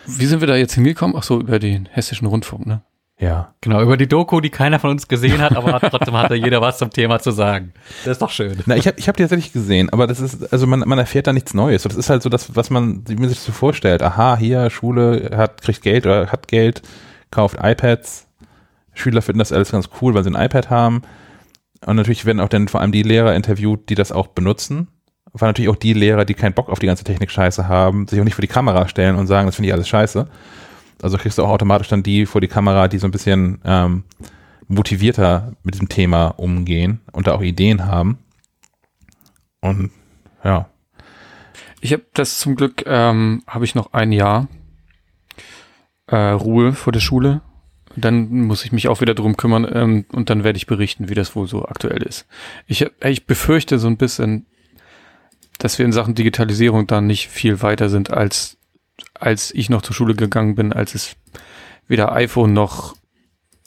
[SPEAKER 2] Wie sind wir da jetzt hingekommen? Ach so, über den hessischen Rundfunk, ne?
[SPEAKER 1] Ja.
[SPEAKER 4] Genau, über die Doku, die keiner von uns gesehen hat, aber trotzdem hatte jeder was zum Thema zu sagen. Das ist doch schön.
[SPEAKER 1] Na, ich habe ich hab die tatsächlich gesehen, aber das ist, also man, man erfährt da nichts Neues. Das ist halt so das, was man, wie man sich so vorstellt. Aha, hier, Schule hat, kriegt Geld oder hat Geld, kauft iPads. Schüler finden das alles ganz cool, weil sie ein iPad haben. Und natürlich werden auch dann vor allem die Lehrer interviewt, die das auch benutzen. Weil natürlich auch die Lehrer, die keinen Bock auf die ganze Technik-Scheiße haben, sich auch nicht vor die Kamera stellen und sagen, das finde ich alles scheiße. Also kriegst du auch automatisch dann die vor die Kamera, die so ein bisschen ähm, motivierter mit diesem Thema umgehen und da auch Ideen haben. Und ja.
[SPEAKER 2] Ich habe das zum Glück, ähm, habe ich noch ein Jahr äh, Ruhe vor der Schule. Dann muss ich mich auch wieder drum kümmern ähm, und dann werde ich berichten, wie das wohl so aktuell ist. Ich, ich befürchte so ein bisschen, dass wir in Sachen Digitalisierung da nicht viel weiter sind als als ich noch zur Schule gegangen bin, als es weder iPhone noch,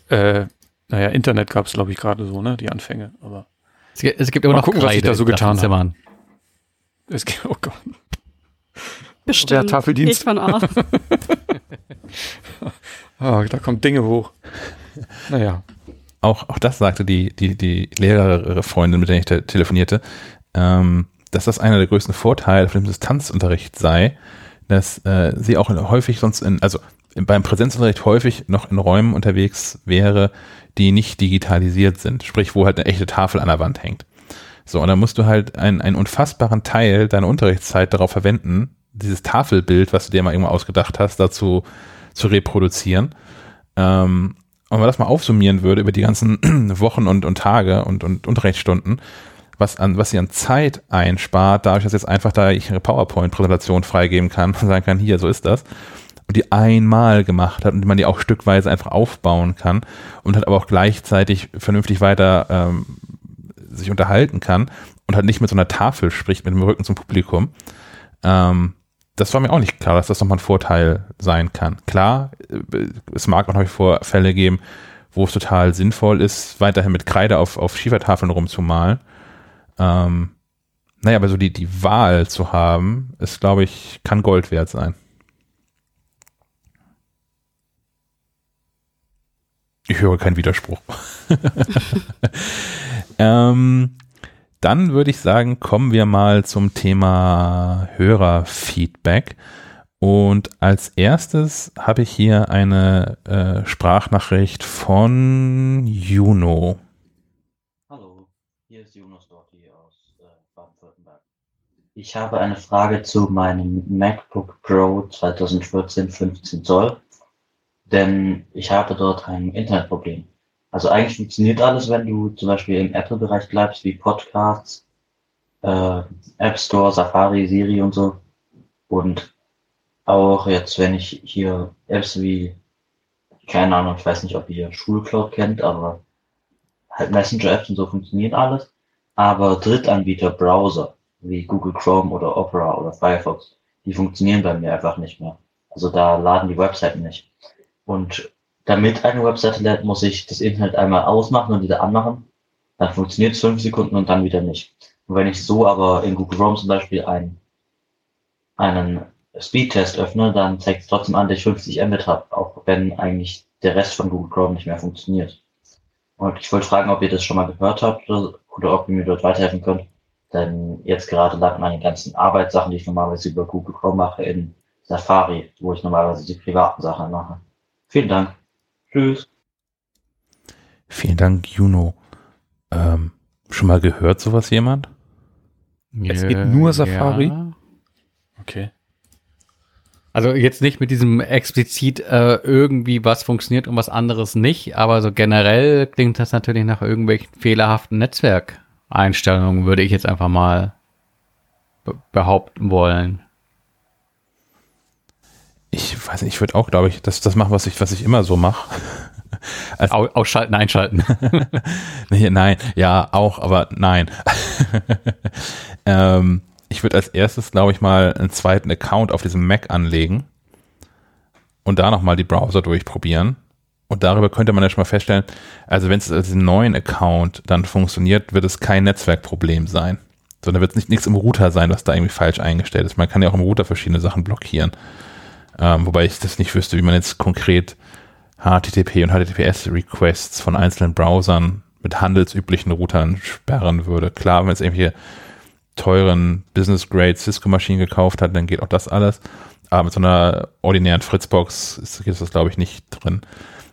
[SPEAKER 2] äh, naja, Internet gab es, glaube ich, gerade so, ne, die Anfänge. Aber
[SPEAKER 4] es gibt, es gibt immer noch
[SPEAKER 2] gucken, Kreide, was ich da so getan habe.
[SPEAKER 3] Es gibt, oh Gott. Bestimmt. Der
[SPEAKER 2] Tafeldienst.
[SPEAKER 3] Ich von aus.
[SPEAKER 2] oh, da kommen Dinge hoch. Naja.
[SPEAKER 1] Auch, auch das sagte die, die, die Lehrerfreundin, mit der ich te telefonierte, ähm, dass das einer der größten Vorteile von dem Distanzunterricht sei, dass äh, sie auch häufig sonst in, also beim Präsenzunterricht häufig noch in Räumen unterwegs wäre, die nicht digitalisiert sind, sprich, wo halt eine echte Tafel an der Wand hängt. So, und dann musst du halt einen, einen unfassbaren Teil deiner Unterrichtszeit darauf verwenden, dieses Tafelbild, was du dir mal irgendwo ausgedacht hast, dazu zu reproduzieren. Ähm, und wenn man das mal aufsummieren würde über die ganzen Wochen und, und Tage und, und Unterrichtsstunden, was, an, was sie an Zeit einspart, dadurch, dass jetzt einfach da ich eine PowerPoint-Präsentation freigeben kann und sagen kann, hier, so ist das. Und die einmal gemacht hat und man die auch stückweise einfach aufbauen kann und hat aber auch gleichzeitig vernünftig weiter ähm, sich unterhalten kann und halt nicht mit so einer Tafel spricht, mit dem Rücken zum Publikum. Ähm, das war mir auch nicht klar, dass das nochmal ein Vorteil sein kann. Klar, äh, es mag auch noch vor Fälle geben, wo es total sinnvoll ist, weiterhin mit Kreide auf, auf Schiefertafeln rumzumalen. Ähm, naja, aber so die, die Wahl zu haben, ist, glaube ich, kann Gold wert sein. Ich höre keinen Widerspruch. ähm, dann würde ich sagen, kommen wir mal zum Thema Hörerfeedback. Und als erstes habe ich hier eine äh, Sprachnachricht von Juno.
[SPEAKER 5] Ich habe eine Frage zu meinem MacBook Pro 2014 15 Zoll, denn ich habe dort ein Internetproblem. Also eigentlich funktioniert alles, wenn du zum Beispiel im Apple-Bereich bleibst, wie Podcasts, äh, App Store, Safari, Siri und so. Und auch jetzt, wenn ich hier Apps wie, keine Ahnung, ich weiß nicht, ob ihr Schulcloud kennt, aber halt Messenger-Apps und so funktioniert alles. Aber Drittanbieter-Browser, wie Google Chrome oder Opera oder Firefox, die funktionieren bei mir einfach nicht mehr. Also da laden die Webseiten nicht. Und damit eine Webseite lädt, muss ich das Internet einmal ausmachen und wieder anmachen. Dann funktioniert es fünf Sekunden und dann wieder nicht. Und wenn ich so aber in Google Chrome zum Beispiel einen, einen Speedtest öffne, dann zeigt es trotzdem an, dass ich 50 Mbit habe, auch wenn eigentlich der Rest von Google Chrome nicht mehr funktioniert. Und ich wollte fragen, ob ihr das schon mal gehört habt oder, oder ob ihr mir dort weiterhelfen könnt. Denn jetzt gerade landen meine ganzen Arbeitssachen, die ich normalerweise über Google Chrome mache, in Safari, wo ich normalerweise die privaten Sachen mache. Vielen Dank. Tschüss.
[SPEAKER 1] Vielen Dank, Juno. Ähm, schon mal gehört sowas jemand?
[SPEAKER 2] Es geht nur Safari?
[SPEAKER 4] Ja. Okay. Also jetzt nicht mit diesem explizit äh, irgendwie was funktioniert und was anderes nicht, aber so generell klingt das natürlich nach irgendwelchen fehlerhaften Netzwerk. Einstellungen, würde ich jetzt einfach mal be behaupten wollen.
[SPEAKER 1] Ich weiß nicht, ich würde auch, glaube ich, das, das machen, was ich, was ich immer so mache.
[SPEAKER 4] Au- Ausschalten, einschalten.
[SPEAKER 1] Nee, nein, ja, auch, aber nein. ähm, ich würde als erstes, glaube ich, mal einen zweiten Account auf diesem Mac anlegen und da nochmal die Browser durchprobieren. Und darüber könnte man ja schon mal feststellen, also wenn es als neuen Account dann funktioniert, wird es kein Netzwerkproblem sein. Sondern wird es nicht nichts im Router sein, was da irgendwie falsch eingestellt ist. Man kann ja auch im Router verschiedene Sachen blockieren. Ähm, wobei ich das nicht wüsste, wie man jetzt konkret HTTP und HTTPS-Requests von einzelnen Browsern mit handelsüblichen Routern sperren würde. Klar, wenn man jetzt irgendwelche teuren Business-Grade Cisco-Maschinen gekauft hat, dann geht auch das alles. Aber mit so einer ordinären Fritzbox ist, ist das, glaube ich, nicht drin.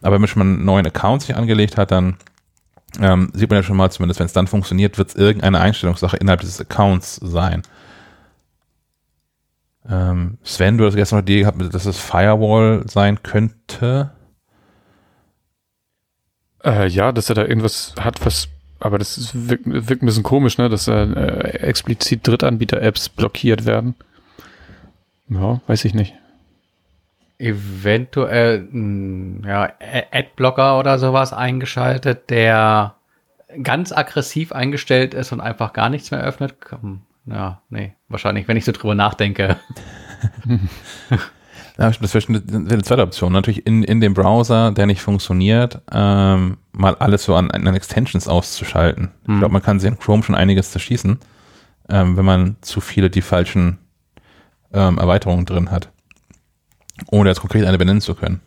[SPEAKER 1] Aber wenn man schon mal einen neuen Account sich angelegt hat, dann ähm, sieht man ja schon mal, zumindest wenn es dann funktioniert, wird es irgendeine Einstellungssache innerhalb dieses Accounts sein. Ähm, Sven, du hast gestern noch die Idee gehabt, dass es Firewall sein könnte.
[SPEAKER 2] Äh, ja, dass er da irgendwas hat, was, aber das ist, wirkt, wirkt ein bisschen komisch, ne, dass äh, explizit Drittanbieter-Apps blockiert werden. Ja, weiß ich nicht.
[SPEAKER 4] Eventuell, mh, ja, Adblocker oder sowas eingeschaltet, der ganz aggressiv eingestellt ist und einfach gar nichts mehr öffnet. Ja, nee, wahrscheinlich, wenn ich so drüber nachdenke.
[SPEAKER 1] Ja, das wäre schon eine zweite Option. Natürlich in, in dem Browser, der nicht funktioniert, ähm, mal alles so an, an Extensions auszuschalten. Ich
[SPEAKER 4] Hm.
[SPEAKER 1] glaube, man kann sich in Chrome schon einiges zerschießen, ähm, wenn man zu viele die falschen ähm, Erweiterungen drin hat. Ohne jetzt konkret eine benennen zu können.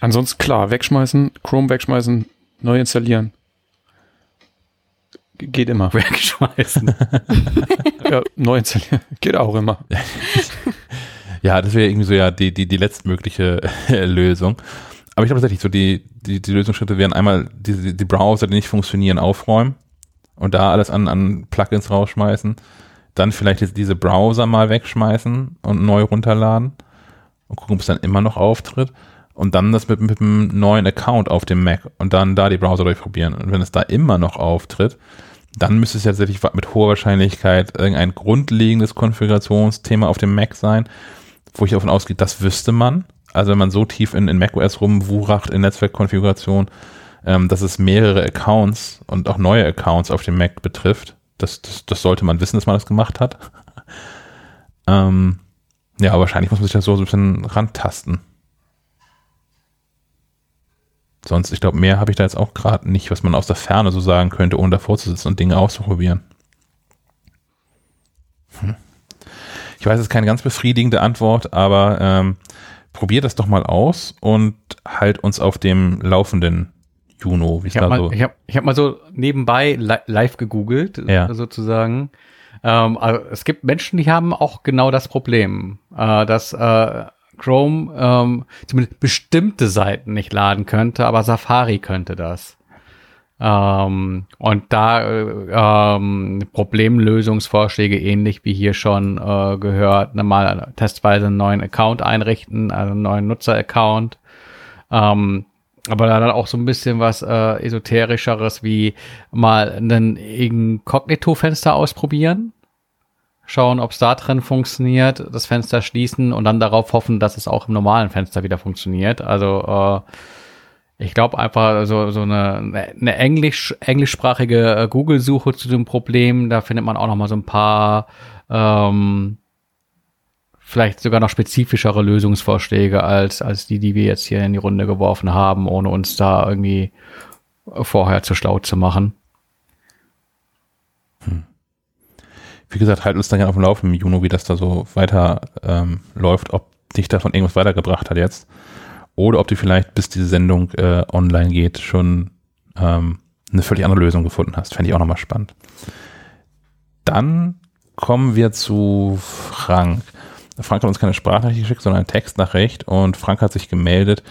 [SPEAKER 2] Ansonsten klar, wegschmeißen, Chrome wegschmeißen, neu installieren. Geht immer.
[SPEAKER 4] Wegschmeißen.
[SPEAKER 2] ja, neu installieren. Geht auch immer.
[SPEAKER 1] Ja, das wäre irgendwie so ja die, die, die letztmögliche Lösung. Aber ich glaube tatsächlich, so die, die, die Lösungsschritte wären einmal die, die Browser, die nicht funktionieren, aufräumen und da alles an, an Plugins rausschmeißen. Dann vielleicht jetzt diese Browser mal wegschmeißen und neu runterladen und gucken, ob es dann immer noch auftritt. Und dann das mit, mit einem neuen Account auf dem Mac und dann da die Browser durchprobieren. Und wenn es da immer noch auftritt, dann müsste es ja tatsächlich mit hoher Wahrscheinlichkeit irgendein grundlegendes Konfigurationsthema auf dem Mac sein, wo ich davon ausgehe, das wüsste man. Also wenn man so tief in, in macOS rumwuracht in Netzwerkkonfiguration, ähm, dass es mehrere Accounts und auch neue Accounts auf dem Mac betrifft, das, das, das sollte man wissen, dass man das gemacht hat. ähm, ja, wahrscheinlich muss man sich da so, ein bisschen rantasten. Sonst, ich glaube, mehr habe ich da jetzt auch gerade nicht, was man aus der Ferne so sagen könnte, ohne davor zu sitzen und Dinge auszuprobieren. Hm. Ich weiß, es ist keine ganz befriedigende Antwort, aber ähm, probiert das doch mal aus und halt uns auf dem laufenden Juno, wie es
[SPEAKER 4] Ich habe
[SPEAKER 1] da
[SPEAKER 4] mal,
[SPEAKER 1] so.
[SPEAKER 4] ich hab, ich hab mal so nebenbei li live gegoogelt,
[SPEAKER 1] Ja.
[SPEAKER 4] sozusagen. Ähm, also es gibt Menschen, die haben auch genau das Problem, äh, dass äh, Chrome ähm, zumindest bestimmte Seiten nicht laden könnte, aber Safari könnte das. Ähm, und da äh, ähm, Problemlösungsvorschläge ähnlich wie hier schon äh, gehört, ne, mal testweise einen neuen Account einrichten, also einen neuen Nutzer-Account. Ähm, aber dann auch so ein bisschen was äh, esoterischeres wie mal ein Inkognito-Fenster ausprobieren. Schauen, ob es da drin funktioniert, das Fenster schließen und dann darauf hoffen, dass es auch im normalen Fenster wieder funktioniert. Also äh, ich glaube einfach so, so eine, eine Englisch, englischsprachige äh, Google-Suche zu dem Problem, da findet man auch noch mal so ein paar ähm, vielleicht sogar noch spezifischere Lösungsvorschläge als, als die, die wir jetzt hier in die Runde geworfen haben, ohne uns da irgendwie vorher zu schlau zu machen.
[SPEAKER 1] Wie gesagt, halt uns dann gerne auf dem Laufenden, Juno, wie das da so weiter ähm, läuft, ob dich davon irgendwas weitergebracht hat jetzt. Oder ob du vielleicht, bis diese Sendung äh, online geht, schon ähm, eine völlig andere Lösung gefunden hast. Fände ich auch nochmal spannend. Dann kommen wir zu Frank. Frank hat uns keine Sprachnachricht geschickt, sondern eine Textnachricht und Frank hat sich gemeldet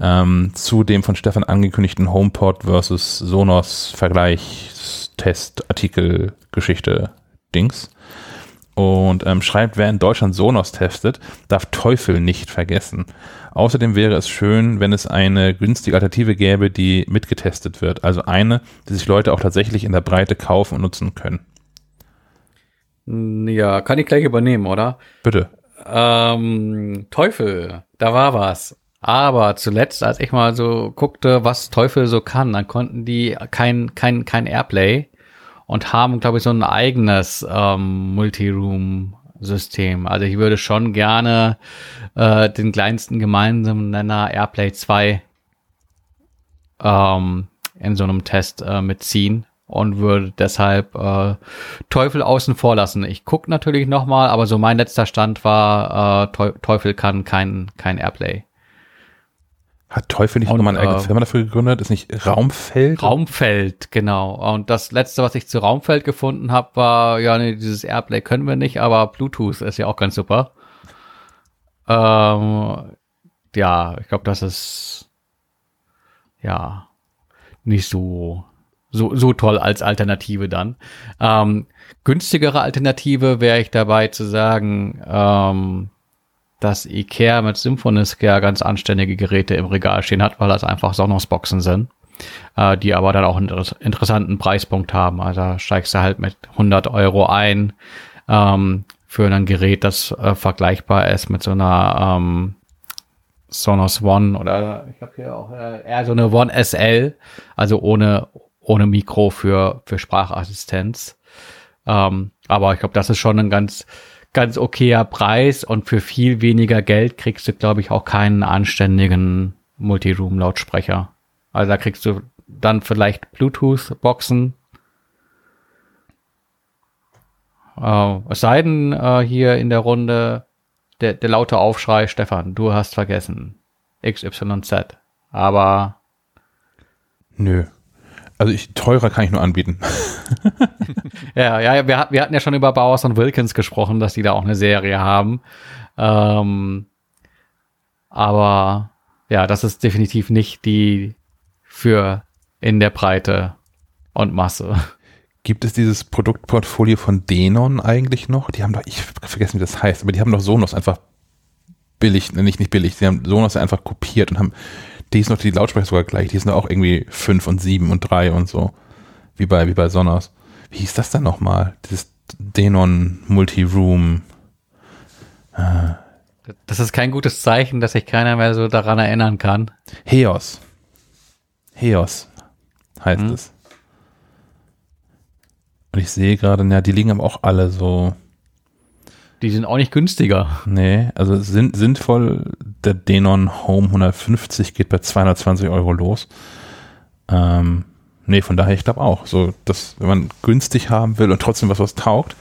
[SPEAKER 1] ähm, zu dem von Stefan angekündigten HomePod versus Sonos Vergleichstest Artikel Geschichte Dings und ähm, schreibt, wer in Deutschland Sonos testet, darf Teufel nicht vergessen. Außerdem wäre es schön, wenn es eine günstige Alternative gäbe, die mitgetestet wird. Also eine, die sich Leute auch tatsächlich in der Breite kaufen und nutzen können.
[SPEAKER 4] Ja, kann ich gleich übernehmen, oder?
[SPEAKER 1] Bitte.
[SPEAKER 4] Ähm, Teufel, da war was. Aber zuletzt, als ich mal so guckte, was Teufel so kann, dann konnten die kein, kein, kein Airplay und haben, glaube ich, so ein eigenes ähm, Multiroom-System. Also ich würde schon gerne äh, den kleinsten gemeinsamen Nenner Airplay 2 ähm, in so einem Test äh, mitziehen und würde deshalb äh, Teufel außen vor lassen. Ich gucke natürlich nochmal, aber so mein letzter Stand war, äh, Teufel kann kein, kein Airplay.
[SPEAKER 1] Hat Teufel nicht nochmal eine eigene äh, Firma dafür gegründet? Ist nicht Raumfeld?
[SPEAKER 4] Raumfeld, genau. Und das letzte, was ich zu Raumfeld gefunden habe, war, ja, nee, dieses Airplay können wir nicht, aber Bluetooth ist ja auch ganz super. Ähm, ja, ich glaube, das ist ja nicht so so, so toll als Alternative dann. Ähm, günstigere Alternative wäre ich dabei zu sagen, ähm, dass Ikea mit Symphonisk ganz anständige Geräte im Regal stehen hat, weil das einfach Sonos-Boxen sind, äh, die aber dann auch einen interessanten Preispunkt haben. Also steigst du halt mit 100 Euro ein ähm, für ein Gerät, das äh, vergleichbar ist mit so einer ähm, Sonos One oder ich habe hier auch äh, eher so eine One SL, also ohne ohne Mikro für für Sprachassistenz. Ähm, aber ich glaube, das ist schon ein ganz ganz okayer Preis und für viel weniger Geld kriegst du, glaube ich, auch keinen anständigen Multiroom-Lautsprecher. Also da kriegst du dann vielleicht Bluetooth-Boxen. Äh, es sei denn, äh, hier in der Runde der, der laute Aufschrei, Stefan, du hast vergessen. XYZ. Aber.
[SPEAKER 1] Nö. Also ich, teurer kann ich nur anbieten.
[SPEAKER 4] ja, ja, wir, wir, hatten ja schon über Bowers und Wilkins gesprochen, dass die da auch eine Serie haben. Ähm, aber ja, das ist definitiv nicht die für in der Breite und Masse.
[SPEAKER 1] Gibt es dieses Produktportfolio von Denon eigentlich noch? Die haben doch, ich vergessen, wie das heißt, aber die haben doch Sonos einfach billig, nicht, nicht billig, sie haben Sonos einfach kopiert und haben die ist noch die Lautsprecher sogar gleich, die sind auch irgendwie 5 und 7 und 3 und so. Wie bei, wie bei Sonos. Wie hieß das dann nochmal? Dieses Denon Multi-Room.
[SPEAKER 4] Äh. Das ist kein gutes Zeichen, dass sich keiner mehr so daran erinnern kann.
[SPEAKER 1] Heos. Heos heißt hm. es. Und ich sehe gerade, ja, die liegen aber auch alle so
[SPEAKER 4] die sind auch nicht günstiger.
[SPEAKER 1] Nee, also sind, sinnvoll, der Denon Home 150 geht bei 220 Euro los. Ähm, nee, von daher, ich glaube auch, so, dass, wenn man günstig haben will und trotzdem was, was taugt,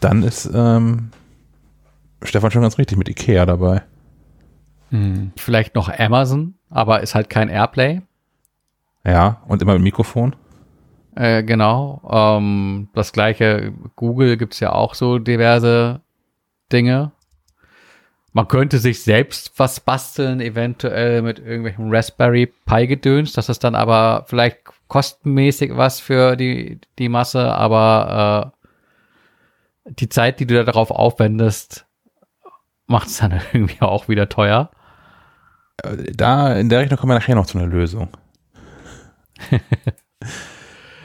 [SPEAKER 1] dann ist ähm, Stefan schon ganz richtig mit Ikea dabei.
[SPEAKER 4] Hm. Vielleicht noch Amazon, aber ist halt kein Airplay.
[SPEAKER 1] Ja, und immer mit Mikrofon.
[SPEAKER 4] Äh, genau. Ähm, das gleiche, Google gibt's ja auch so diverse Dinge. Man könnte sich selbst was basteln, eventuell mit irgendwelchen Raspberry Pi Gedöns. Das ist dann aber vielleicht kostenmäßig was für die, die Masse, aber äh, die Zeit, die du da darauf aufwendest, macht es dann irgendwie auch wieder teuer.
[SPEAKER 1] Äh, da, in der Richtung kommen wir nachher noch zu einer Lösung.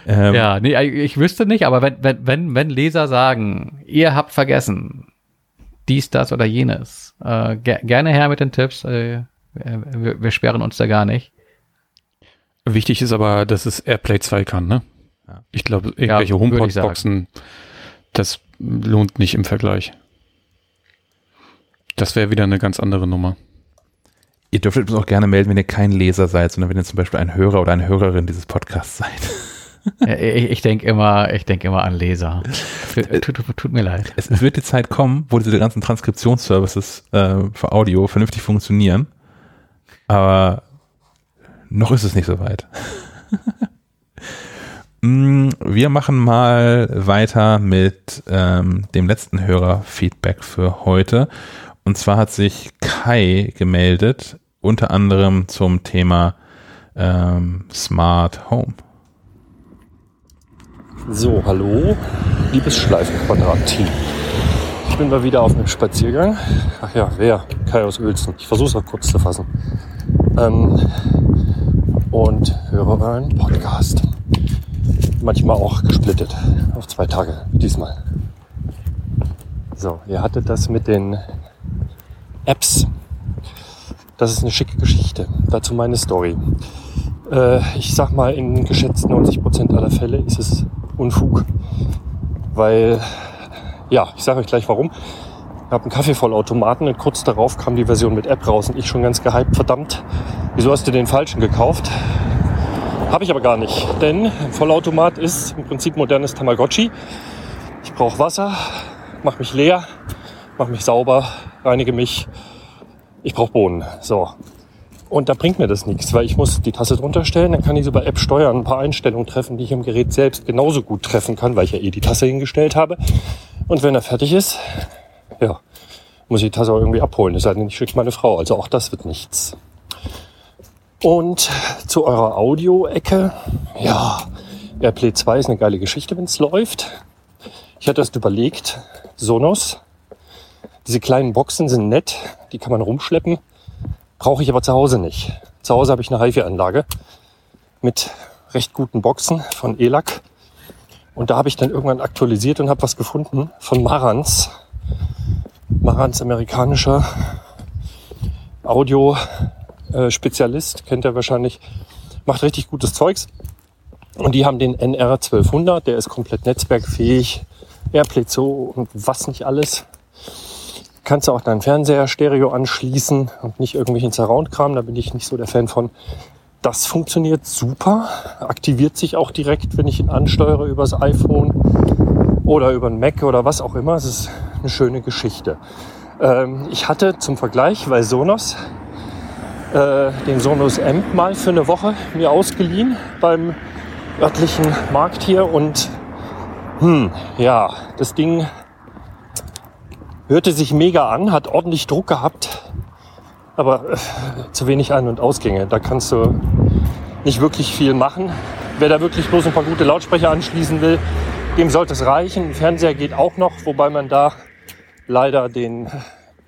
[SPEAKER 4] Ähm, ja, nee, ich wüsste nicht, aber wenn, wenn, wenn, wenn Leser sagen, ihr habt vergessen, dies, das oder jenes, äh, ger gerne her mit den Tipps. Äh, wir, wir sperren uns da gar nicht.
[SPEAKER 2] Wichtig ist aber, dass es Airplay 2 kann, ne? Ich glaube, irgendwelche ja, HomePod-Boxen, das lohnt nicht im Vergleich. Das wäre wieder eine ganz andere Nummer.
[SPEAKER 1] Ihr dürftet uns auch gerne melden, wenn ihr kein Leser seid, sondern wenn ihr zum Beispiel ein Hörer oder eine Hörerin dieses Podcasts seid
[SPEAKER 4] ich, ich denke immer, ich denke immer an Leser. Tut, tut, tut, mir leid.
[SPEAKER 1] Es, es, wird die Zeit kommen, wo diese ganzen Transkriptionsservices äh, für Audio vernünftig funktionieren. Aber noch ist es nicht so weit. Mm, wir machen mal weiter mit ähm, dem letzten Hörerfeedback für heute. Und zwar hat sich Kai gemeldet, unter anderem zum Thema ähm, Smart Home.
[SPEAKER 6] So, hallo, liebes Schleifenquadrat-Team. Ich bin mal wieder auf einem Spaziergang. Ach ja, wer? Kai aus Uelzen. Ich versuche es auch kurz zu fassen. Ähm, und höre einen Podcast. Manchmal auch gesplittet. Auf zwei Tage, diesmal. So, ihr hattet das mit den Apps. Das ist eine schicke Geschichte. Dazu meine Story. Äh, ich sag mal, in geschätzt 90 Prozent aller Fälle ist es Unfug. Weil, ja, ich sage euch gleich warum. Ich habe einen Kaffeevollautomaten und kurz darauf kam die Version mit App raus und ich schon ganz gehypt, verdammt, wieso hast du den falschen gekauft? Habe ich aber gar nicht, denn ein Vollautomat ist im Prinzip modernes Tamagotchi. Ich brauche Wasser, mache mich leer, mache mich sauber, reinige mich. Ich brauche Bohnen. So. Und da bringt mir das nichts, weil ich muss die Tasse drunter stellen, dann kann ich über App steuern, ein paar Einstellungen treffen, die ich im Gerät selbst genauso gut treffen kann, weil ich ja eh die Tasse hingestellt habe. Und wenn er fertig ist, ja, muss ich die Tasse auch irgendwie abholen. Es sei denn, ich schicke meine Frau. Also auch das wird nichts. Und zu eurer Audio-Ecke, ja, Airplay 2 ist eine geile Geschichte, wenn es läuft. Ich hatte erst überlegt, Sonos, diese kleinen Boxen sind nett, die kann man rumschleppen, brauche ich aber zu Hause nicht. Zu Hause habe ich eine HiFi-Anlage mit recht guten Boxen von ELAC. Und da habe ich dann irgendwann aktualisiert und habe was gefunden von Marantz. Marantz, amerikanischer Audio-Spezialist, kennt ihr wahrscheinlich, macht richtig gutes Zeugs. Und die haben den NR 1200, der ist komplett netzwerkfähig, Airplay 2 und was nicht alles. Kannst du auch deinen Fernseher Stereo anschließen und nicht irgendwelchen Surround-Kram, da bin ich nicht so der Fan von. Das funktioniert super, aktiviert sich auch direkt, wenn ich ihn ansteuere übers iPhone oder über ein Mac oder was auch immer. Es ist eine schöne Geschichte. Ähm, ich hatte zum Vergleich, weil Sonos äh, den Sonos Amp mal für eine Woche mir ausgeliehen beim örtlichen Markt hier und hm, ja, das Ding hörte sich mega an, hat ordentlich Druck gehabt, aber äh, zu wenig Ein- und Ausgänge. Da kannst du nicht wirklich viel machen. Wer da wirklich bloß ein paar gute Lautsprecher anschließen will, dem sollte es reichen. Fernseher geht auch noch, wobei man da leider den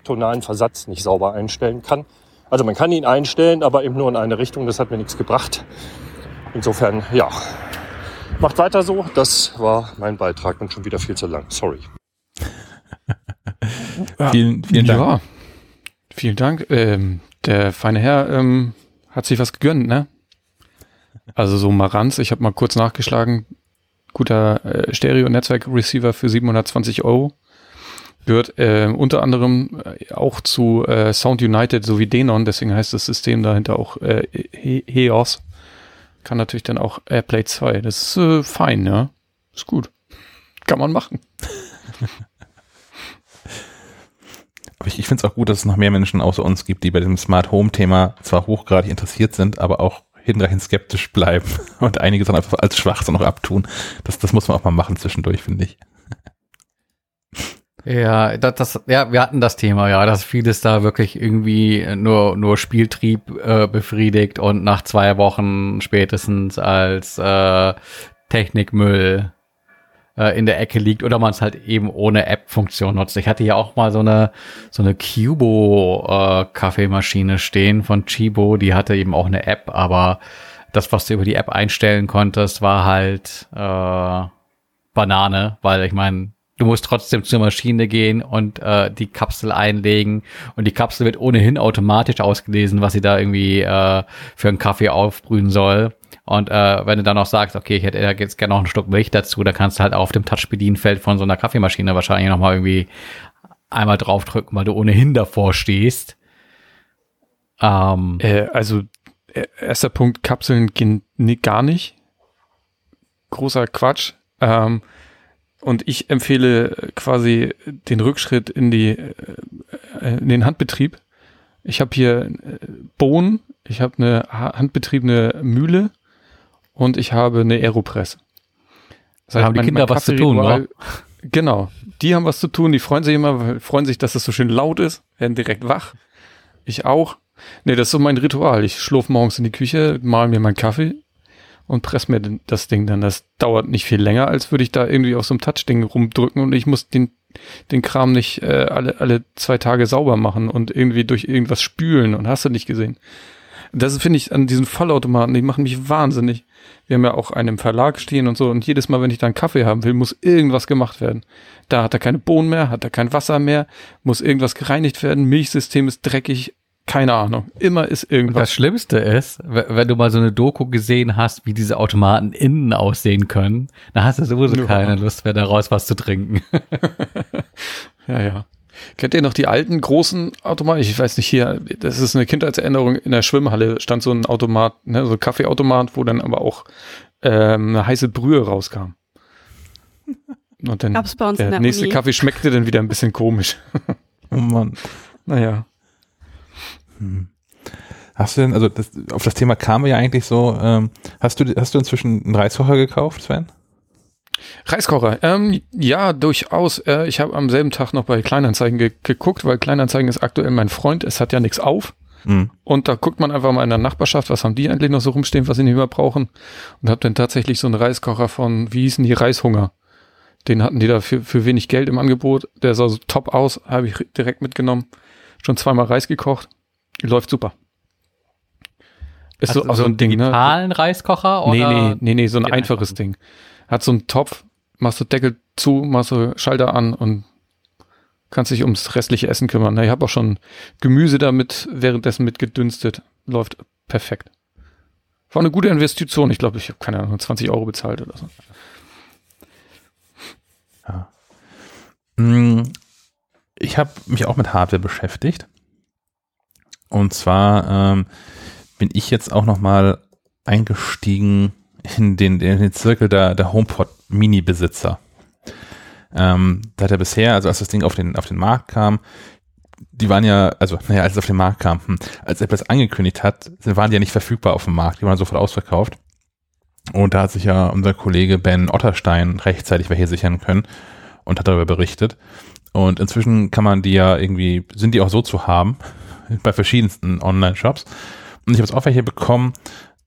[SPEAKER 6] tonalen Versatz nicht sauber einstellen kann. Also man kann ihn einstellen, aber eben nur in eine Richtung. Das hat mir nichts gebracht. Insofern, ja, macht weiter so. Das war mein Beitrag und schon wieder viel zu lang. Sorry.
[SPEAKER 1] Vielen, vielen Dank.
[SPEAKER 2] Ja, vielen Dank. Ähm, der feine Herr ähm, hat sich was gegönnt, ne? Also so Maranz, ich habe mal kurz nachgeschlagen, guter äh, Stereo-Netzwerk-Receiver für 720 Euro. Gehört äh, unter anderem äh, auch zu äh, Sound United sowie Denon, deswegen heißt das System dahinter auch äh, He Heos. Kann natürlich dann auch Airplay 2. Das ist äh, fein, ja. Ist gut. Kann man machen.
[SPEAKER 1] Aber ich, ich finde es auch gut, dass es noch mehr Menschen außer uns gibt, die bei dem Smart Home Thema zwar hochgradig interessiert sind, aber auch hinterhin skeptisch bleiben und einige dann einfach als Schwachsinn noch abtun. Das, das muss man auch mal machen zwischendurch, finde ich.
[SPEAKER 4] Ja, das, das, ja, wir hatten das Thema, ja, dass vieles da wirklich irgendwie nur, nur Spieltrieb äh, befriedigt und nach zwei Wochen spätestens als äh, Technikmüll äh, in der Ecke liegt oder man es halt eben ohne App-Funktion nutzt. Ich hatte ja auch mal so eine so eine Cubo äh, stehen von Chibo, die hatte eben auch eine App, aber das, was du über die App einstellen konntest, war halt äh, Banane, weil ich meine, du musst trotzdem zur Maschine gehen und äh, die Kapsel einlegen und die Kapsel wird ohnehin automatisch ausgelesen, was sie da irgendwie äh, für einen Kaffee aufbrühen soll. Und äh, wenn du dann noch sagst, okay, ich hätte jetzt gerne noch ein Stück Milch dazu, da kannst du halt auf dem Touch-Bedienfeld von so einer Kaffeemaschine wahrscheinlich nochmal irgendwie einmal draufdrücken, weil du ohnehin davor stehst. Ähm,
[SPEAKER 2] Äh, also äh, erster Punkt, Kapseln gehen nee, gar nicht. Großer Quatsch. Ähm, und ich empfehle quasi den Rückschritt in die äh, in den Handbetrieb. Ich habe hier äh, Bohnen, ich habe eine ha- handbetriebene Mühle und ich habe eine Aeropress. Das
[SPEAKER 4] haben die Kinder was zu tun,
[SPEAKER 2] Kaffeeritual- Genau, die haben was zu tun, die freuen sich immer, weil- freuen sich, dass es so schön laut ist, werden direkt wach. Ich auch. Nee, das ist so mein Ritual. Ich schlurf morgens in die Küche, mal mir meinen Kaffee und press mir das Ding dann. Das dauert nicht viel länger, als würde ich da irgendwie auf so einem Touch-Ding rumdrücken und ich muss den, den Kram nicht äh, alle, alle zwei Tage sauber machen und irgendwie durch irgendwas spülen und hast du nicht gesehen. Das finde ich an diesen Vollautomaten, die machen mich wahnsinnig. Wir haben ja auch einen im Verlag stehen und so und jedes Mal, wenn ich da einen Kaffee haben will, muss irgendwas gemacht werden. Da hat er keine Bohnen mehr, hat er kein Wasser mehr, muss irgendwas gereinigt werden, Milchsystem ist dreckig, keine Ahnung. Immer ist
[SPEAKER 4] Und
[SPEAKER 2] irgendwas.
[SPEAKER 4] das Schlimmste ist, wenn du mal so eine Doku gesehen hast, wie diese Automaten innen aussehen können, dann hast du sowieso
[SPEAKER 2] Ja.
[SPEAKER 4] keine Lust mehr daraus was zu trinken.
[SPEAKER 2] Ja, ja. Kennt ihr noch die alten großen Automaten? Ich weiß nicht, hier, das ist eine Kindheitserinnerung. In der Schwimmhalle stand so ein Automat, ne, so ein Kaffeeautomat, wo dann aber auch ähm, eine heiße Brühe rauskam. Und dann
[SPEAKER 3] Gab's bei uns
[SPEAKER 2] der
[SPEAKER 3] in der
[SPEAKER 2] nächste
[SPEAKER 3] Uni.
[SPEAKER 2] Kaffee schmeckte dann wieder ein bisschen komisch.
[SPEAKER 1] Oh Mann.
[SPEAKER 2] Naja.
[SPEAKER 1] Hast du denn, also das, auf das Thema kamen wir ja eigentlich so, ähm, hast du hast du inzwischen einen Reiskocher gekauft, Sven?
[SPEAKER 2] Reiskocher. Ähm, ja, durchaus. Äh, ich habe am selben Tag noch bei Kleinanzeigen ge geguckt, weil Kleinanzeigen ist aktuell mein Freund. Es hat ja nichts auf.
[SPEAKER 1] Mhm.
[SPEAKER 2] Und da guckt man einfach mal in der Nachbarschaft, was haben die eigentlich noch so rumstehen, was sie nicht mehr brauchen. Und hab dann tatsächlich so einen Reiskocher von, wie hießen die, Reishunger. Den hatten die da für, für wenig Geld im Angebot. Der sah so top aus, habe ich direkt mitgenommen. Schon zweimal Reis gekocht. Läuft super. Ist so, also
[SPEAKER 4] so einen
[SPEAKER 2] ein Ding, ne?
[SPEAKER 4] digitalen Reiskocher?
[SPEAKER 2] Nee,
[SPEAKER 4] oder?
[SPEAKER 2] nee, nee, nee, so ein einfaches Ding. Hat so einen Topf, machst du Deckel zu, machst du Schalter an und kannst dich ums restliche Essen kümmern. Ich habe auch schon Gemüse damit währenddessen mitgedünstet. Läuft perfekt. War eine gute Investition. Ich glaube, ich habe keine Ahnung, 20 Euro bezahlt oder so.
[SPEAKER 1] Mm, Ich habe mich auch mit Hardware beschäftigt. Und zwar ähm, bin ich jetzt auch noch mal eingestiegen in den, in den Zirkel der, der HomePod Mini-Besitzer. Ähm, da hat er bisher, also als das Ding auf den, auf den Markt kam, die waren ja, also naja, als es auf den Markt kam, hm, als Apple es angekündigt hat, waren die ja nicht verfügbar auf dem Markt, die waren sofort ausverkauft. Und da hat sich ja unser Kollege Ben Otterstein rechtzeitig welche sichern können und hat darüber berichtet. Und inzwischen kann man die ja irgendwie, sind die auch so zu haben, bei verschiedensten Online-Shops. Und ich habe jetzt auch welche bekommen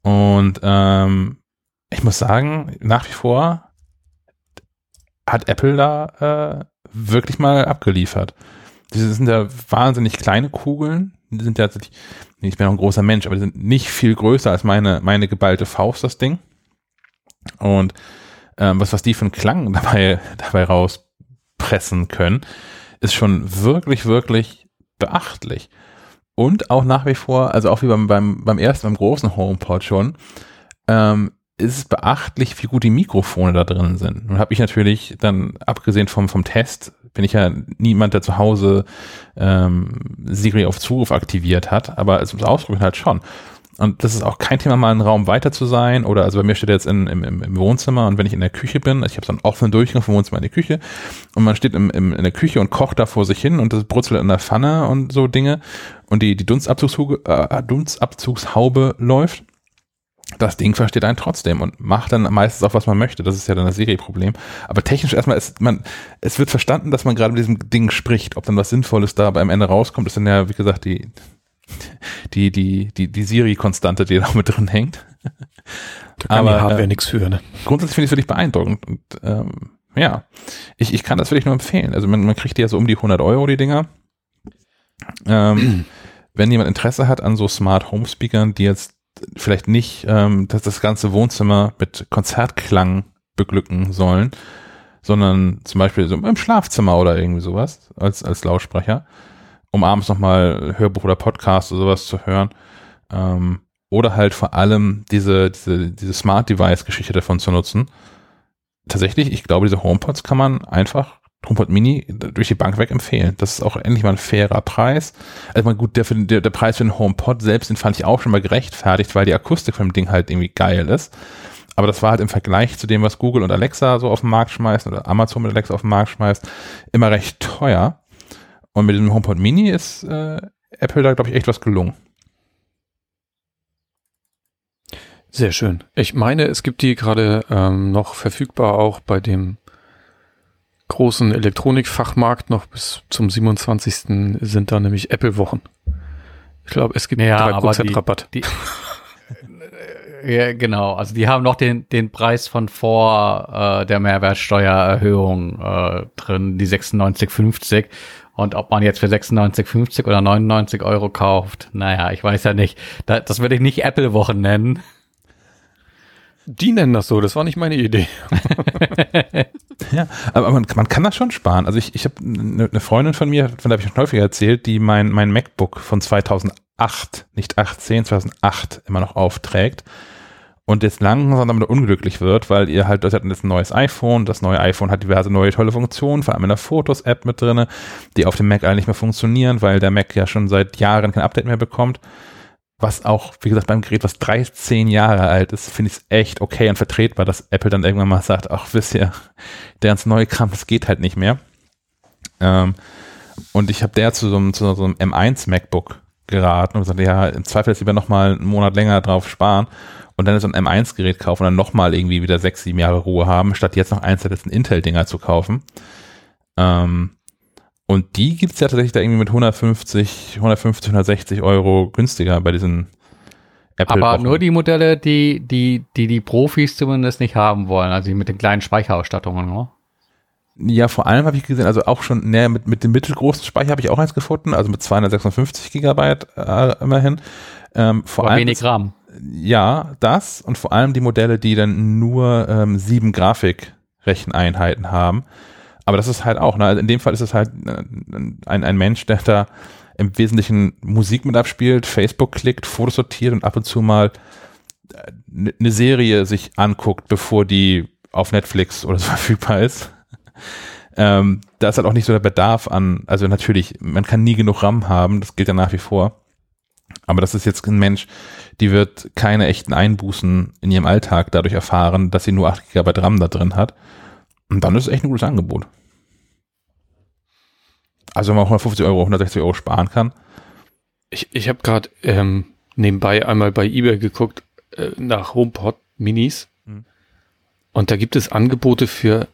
[SPEAKER 1] und ähm, ich muss sagen, nach wie vor hat Apple da äh, wirklich mal abgeliefert. Diese sind ja wahnsinnig kleine Kugeln. Die sind ja tatsächlich, ich bin auch ein großer Mensch, aber die sind nicht viel größer als meine, meine geballte Faust, das Ding. Und ähm, was, was die für einen Klang dabei, dabei rauspressen können, ist schon wirklich, wirklich beachtlich. Und auch nach wie vor, also auch wie beim, beim, beim ersten, beim großen HomePod schon, ähm, ist es beachtlich, wie gut die Mikrofone da drin sind. Nun habe ich natürlich dann, abgesehen vom, vom Test, bin ich ja niemand, der zu Hause ähm, Siri auf Zuruf aktiviert hat, aber es Ausprobieren halt schon. Und das ist auch kein Thema, mal einen Raum weiter zu sein. Oder also bei mir steht er jetzt in, im, im im Wohnzimmer und wenn ich in der Küche bin, ich habe so einen offenen Durchgang vom Wohnzimmer in die Küche und man steht im, im, in der Küche und kocht da vor sich hin und das brutzelt in der Pfanne und so Dinge und die, die Dunstabzugshaube, äh, Dunstabzugshaube läuft. Das Ding versteht einen trotzdem und macht dann meistens auch, was man möchte. Das ist ja dann das Serie-Problem. Aber technisch erstmal ist man, es wird verstanden, dass man gerade mit diesem Ding spricht. Ob dann was Sinnvolles da am Ende rauskommt, ist dann ja, wie gesagt, die, die, die, die, die Siri-Konstante, die da mit drin hängt.
[SPEAKER 2] Da kann
[SPEAKER 1] Aber,
[SPEAKER 2] die Hardware
[SPEAKER 1] äh,
[SPEAKER 2] nichts für, ne?
[SPEAKER 1] Grundsätzlich finde ich es wirklich beeindruckend. Und, ähm, ja, ich, ich kann das wirklich nur empfehlen. Also man, man kriegt die ja so um die 100 Euro, die Dinger. Ähm, wenn jemand Interesse hat an so Smart Home Speakern, die jetzt vielleicht nicht ähm, dass das ganze Wohnzimmer mit Konzertklang beglücken sollen, sondern zum Beispiel so im Schlafzimmer oder irgendwie sowas als, als Lautsprecher, um abends nochmal Hörbuch oder Podcast oder sowas zu hören. Ähm, oder halt vor allem diese, diese, diese Smart Device Geschichte davon zu nutzen. Tatsächlich, ich glaube, diese HomePods kann man einfach HomePod Mini durch die Bank weg empfehlen. Das ist auch endlich mal ein fairer Preis. Also mal gut, der, für der, der Preis für den HomePod selbst, den fand ich auch schon mal gerechtfertigt, weil die Akustik von dem Ding halt irgendwie geil ist. Aber das war halt im Vergleich zu dem, was Google und Alexa so auf den Markt schmeißen oder Amazon mit Alexa auf den Markt schmeißt, immer recht teuer. Und mit dem HomePod Mini ist äh, Apple da, glaube ich, echt was gelungen.
[SPEAKER 2] Sehr schön. Ich meine, es gibt die gerade ähm, noch verfügbar auch bei dem großen Elektronikfachmarkt noch bis zum 27. sind da nämlich Apple-Wochen. Ich glaube, es gibt
[SPEAKER 4] Ja,
[SPEAKER 2] drei
[SPEAKER 4] aber
[SPEAKER 2] Prozent
[SPEAKER 4] die-
[SPEAKER 2] Rabatt.
[SPEAKER 4] Die, Ja, genau. Also die haben noch den, den Preis von vor äh, der Mehrwertsteuererhöhung äh, drin, die 96,50. Und ob man jetzt für 96,50 oder 99 Euro kauft, naja, ich weiß ja nicht. Da, das würde ich nicht Apple-Wochen nennen.
[SPEAKER 2] Die nennen das so, das war nicht meine Idee.
[SPEAKER 1] Ja, aber man, man kann das schon sparen. Also ich, ich habe eine ne Freundin von mir, von der habe ich schon häufiger erzählt, die mein, mein MacBook von 2008, nicht 18, 2008 immer noch aufträgt und jetzt langsam damit unglücklich wird, weil ihr halt, das hat jetzt ein neues iPhone, das neue iPhone hat diverse neue tolle Funktionen, vor allem in der Fotos-App mit drinne, die auf dem Mac alle nicht mehr funktionieren, weil der Mac ja schon seit Jahren kein Update mehr bekommt. Was auch, wie gesagt, beim Gerät, was 13 Jahre alt ist, finde ich es echt okay und vertretbar, dass Apple dann irgendwann mal sagt, ach, wisst ihr, der ganz neue Kram, das geht halt nicht mehr. Ähm, und ich habe der zu so, einem, zu so einem M1 MacBook geraten und gesagt, ja, im Zweifel jetzt lieber nochmal einen Monat länger drauf sparen und dann so ein M1-Gerät kaufen und dann nochmal irgendwie wieder sechs, sieben Jahre Ruhe haben, statt jetzt noch eins der letzten Intel-Dinger zu kaufen. Ähm, und die gibt's ja tatsächlich da irgendwie mit 150, 150, 160 Euro günstiger bei diesen Apple.
[SPEAKER 4] Aber nur die Modelle, die, die, die die Profis zumindest nicht haben wollen, also die mit den kleinen Speicherausstattungen, ne?
[SPEAKER 1] Ja, vor allem habe ich gesehen, also auch schon, ne, mit, mit dem mittelgroßen Speicher habe ich auch eins gefunden, also mit 256 Gigabyte äh, immerhin. Ähm, vor
[SPEAKER 4] Aber
[SPEAKER 1] allem
[SPEAKER 4] wenig RAM.
[SPEAKER 1] ja, das und vor allem die Modelle, die dann nur ähm, sieben Grafikrecheneinheiten haben. Aber das ist halt auch, ne, also in dem Fall ist es halt äh, ein, ein Mensch, der da im Wesentlichen Musik mit abspielt, Facebook klickt, Fotos sortiert und ab und zu mal eine ne Serie sich anguckt, bevor die auf Netflix oder so verfügbar ist. Ähm, da ist halt auch nicht so der Bedarf an, also natürlich, man kann nie genug RAM haben, das gilt ja nach wie vor. Aber das ist jetzt ein Mensch, die wird keine echten Einbußen in ihrem Alltag dadurch erfahren, dass sie nur 8 GB RAM da drin hat. Und dann ist es echt ein gutes Angebot. Also wenn man 150 Euro, 160 Euro sparen kann.
[SPEAKER 2] Ich, ich habe gerade ähm, nebenbei einmal bei eBay geguckt äh, nach HomePod Minis.
[SPEAKER 1] Mhm.
[SPEAKER 2] Und da gibt es Angebote für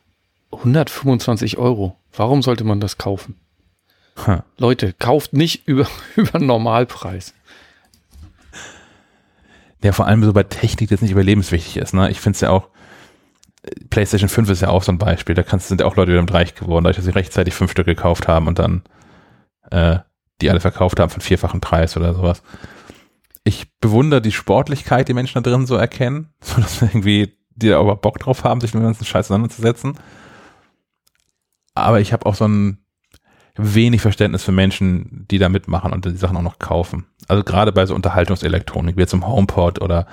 [SPEAKER 2] 125 Euro. Warum sollte man das kaufen?
[SPEAKER 1] Ha.
[SPEAKER 2] Leute, kauft nicht über, über Normalpreis.
[SPEAKER 1] Der vor allem so bei Technik jetzt nicht überlebenswichtig ist. Ne? Ich finde es ja auch, PlayStation 5 ist ja auch so ein Beispiel. Da kannst, sind auch Leute wieder reich geworden, dadurch, dass sie rechtzeitig fünf Stück gekauft haben und dann äh, die alle verkauft haben von vierfachen Preis oder sowas. Ich bewundere die Sportlichkeit, die Menschen da drin so erkennen, so dass irgendwie die da aber Bock drauf haben, sich mit dem ganzen Scheiß auseinanderzusetzen. Aber ich habe auch so ein wenig Verständnis für Menschen, die da mitmachen und die Sachen auch noch kaufen. Also gerade bei so Unterhaltungselektronik, wie jetzt im HomePod oder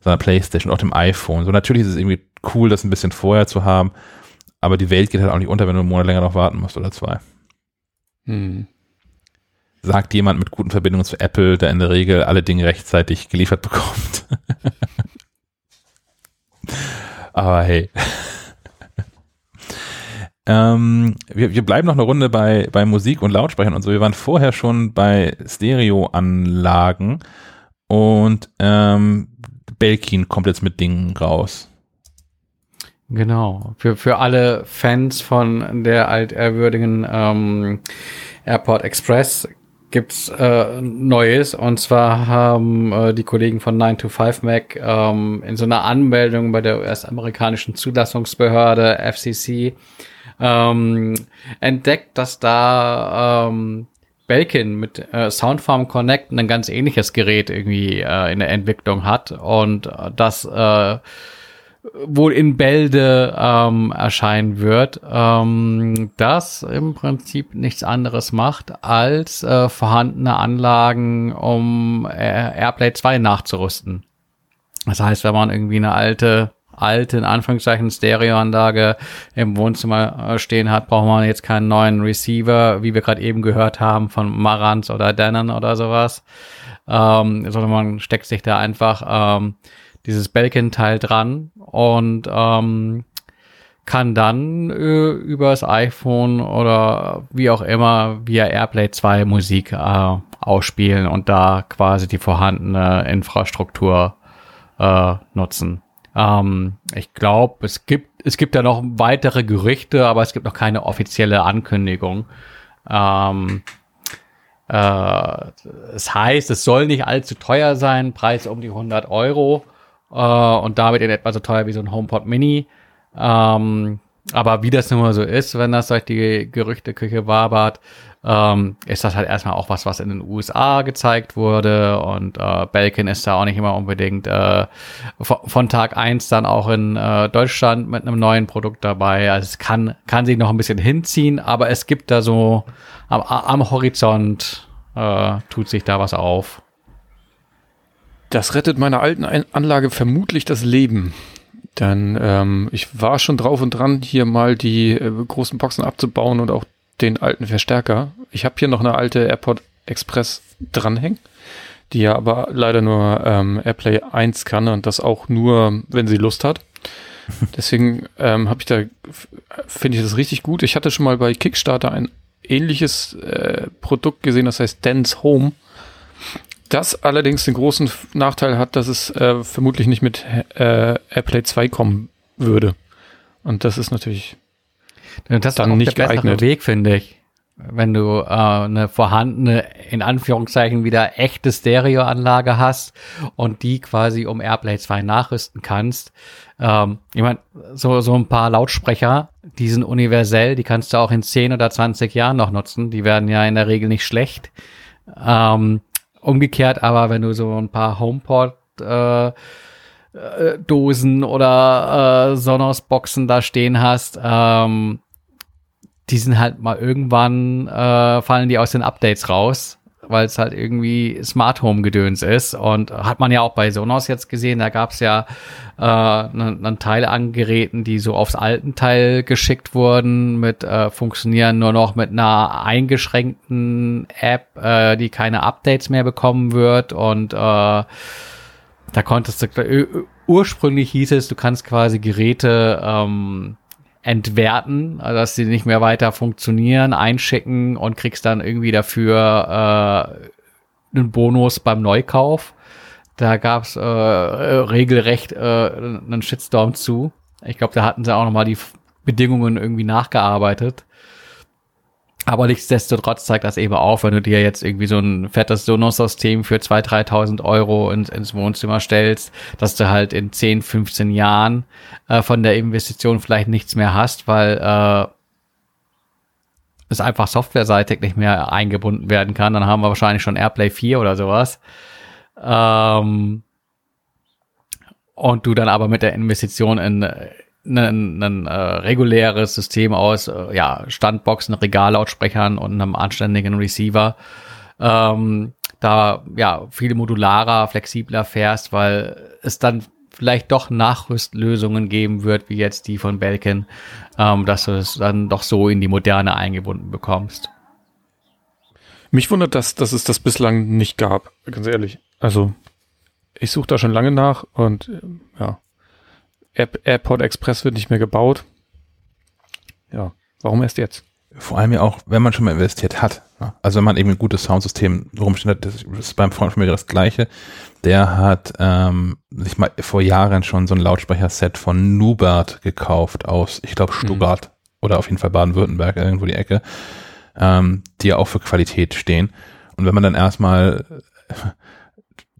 [SPEAKER 1] so einer Playstation, auch dem iPhone. So natürlich ist es irgendwie cool, das ein bisschen vorher zu haben, aber die Welt geht halt auch nicht unter, wenn du einen Monat länger noch warten musst oder zwei.
[SPEAKER 2] Hm.
[SPEAKER 1] Sagt jemand mit guten Verbindungen zu Apple, der in der Regel alle Dinge rechtzeitig geliefert bekommt. aber hey. Ähm, wir, wir bleiben noch eine Runde bei, bei Musik und Lautsprechern und so. Wir waren vorher schon bei Stereoanlagen und ähm, Belkin kommt jetzt mit Dingen raus.
[SPEAKER 4] Genau. Für, für alle Fans von der altehrwürdigen ähm, Airport Express gibt's äh, Neues. Und zwar haben äh, die Kollegen von 9to5 Mac ähm, in so einer Anmeldung bei der US-amerikanischen Zulassungsbehörde FCC ähm, entdeckt, dass da ähm, Belkin mit äh, Soundfarm Connect ein ganz ähnliches Gerät irgendwie äh, in der Entwicklung hat und äh, das äh, wohl in Bälde ähm, erscheinen wird, ähm, das im Prinzip nichts anderes macht, als äh, vorhandene Anlagen, um äh, Airplay 2 nachzurüsten. Das heißt, wenn man irgendwie eine alte alte, in Anführungszeichen, Stereoanlage im Wohnzimmer äh, stehen hat, braucht man jetzt keinen neuen Receiver, wie wir gerade eben gehört haben, von Marantz oder Denon oder sowas, ähm, sondern man steckt sich da einfach ähm, dieses Belkin-Teil dran und ähm, kann dann äh, übers iPhone oder wie auch immer via AirPlay 2 Musik äh, ausspielen und da quasi die vorhandene Infrastruktur äh, nutzen. Ähm, ich glaube, es gibt, es gibt ja noch weitere Gerüchte, aber es gibt noch keine offizielle Ankündigung. Ähm, äh, es heißt, es soll nicht allzu teuer sein, Preis um die 100 Euro. äh, und damit in etwa so teuer wie so ein HomePod Mini. Ähm, aber wie das nun mal so ist, wenn das durch die Gerüchteküche wabert, ähm, ist das halt erstmal auch was, was in den USA gezeigt wurde und äh, Belkin ist da auch nicht immer unbedingt äh, von, von Tag eins dann auch in äh, Deutschland mit einem neuen Produkt dabei. Also es kann, kann sich noch ein bisschen hinziehen, aber es gibt da so am, am Horizont äh, tut sich da was auf.
[SPEAKER 2] Das rettet meiner alten Anlage vermutlich das Leben. Denn ähm, ich war schon drauf und dran, hier mal die äh, großen Boxen abzubauen und auch den alten Verstärker. Ich habe hier noch eine alte AirPod Express dranhängen, die ja aber leider nur ähm, AirPlay 1 kann und das auch nur, wenn sie Lust hat. Deswegen ähm, habe ich da, finde ich das richtig gut. Ich hatte schon mal bei Kickstarter ein ähnliches äh, Produkt gesehen, das heißt Dance Home. Das allerdings den großen Nachteil hat, dass es äh, vermutlich nicht mit äh, AirPlay 2 kommen würde. Und das ist natürlich
[SPEAKER 4] das ist dann nicht der geeignet. Weg, finde ich. Wenn du äh, eine vorhandene, in Anführungszeichen wieder echte Stereoanlage hast und die quasi um Airplay 2 nachrüsten kannst. Ähm, ich meine, so, so ein paar Lautsprecher, die sind universell, die kannst du auch in 10 oder 20 Jahren noch nutzen. Die werden ja in der Regel nicht schlecht. Ähm, umgekehrt aber, wenn du so ein paar HomePod äh, äh, Dosen oder äh, Sonos-Boxen da stehen hast, ähm, die sind halt mal irgendwann, äh, fallen die aus den Updates raus, weil es halt irgendwie Smart Home Gedöns ist. Und hat man ja auch bei Sonos jetzt gesehen, da gab es ja äh, einen, einen Teil an Geräten, die so aufs alten Teil geschickt wurden, mit äh, funktionieren nur noch mit einer eingeschränkten App, äh, die keine Updates mehr bekommen wird und äh, da konntest du, ursprünglich hieß es, du kannst quasi Geräte ähm, entwerten, also dass sie nicht mehr weiter funktionieren, einschicken und kriegst dann irgendwie dafür äh, einen Bonus beim Neukauf. Da gab's äh, regelrecht äh, einen Shitstorm zu. Ich glaube, da hatten sie auch noch mal die Bedingungen irgendwie nachgearbeitet. Aber nichtsdestotrotz zeigt das eben auch, wenn du dir jetzt irgendwie so ein fettes Sonos-System für 2.000, 3.000 Euro ins, ins Wohnzimmer stellst, dass du halt in 10, 15 Jahren äh, von der Investition vielleicht nichts mehr hast, weil äh, es einfach softwareseitig nicht mehr eingebunden werden kann. Dann haben wir wahrscheinlich schon AirPlay 4 oder sowas. Ähm, und du dann aber mit der Investition in ein, ein äh, reguläres System aus äh, ja, Standboxen, Regallautsprechern und einem anständigen Receiver. Ähm, da ja viele modularer, flexibler fährst, weil es dann vielleicht doch Nachrüstlösungen geben wird, wie jetzt die von Belkin, ähm, dass du es dann doch so in die Moderne eingebunden bekommst.
[SPEAKER 2] Mich wundert, dass, dass es das bislang nicht gab, ganz ehrlich. Also, ich suche da schon lange nach und ja, Air Airport Express wird nicht mehr gebaut. Ja, warum erst jetzt?
[SPEAKER 1] Vor allem ja auch, wenn man schon mal investiert hat. Ne? Also wenn man eben ein gutes Soundsystem rumsteht hat, das ist beim Freund von mir das Gleiche. Der hat ähm, sich mal vor Jahren schon so ein Lautsprecherset von Nubert gekauft aus, ich glaube, Stuttgart mhm. oder auf jeden Fall Baden-Württemberg, irgendwo die Ecke, ähm, die ja auch für Qualität stehen. Und wenn man dann erstmal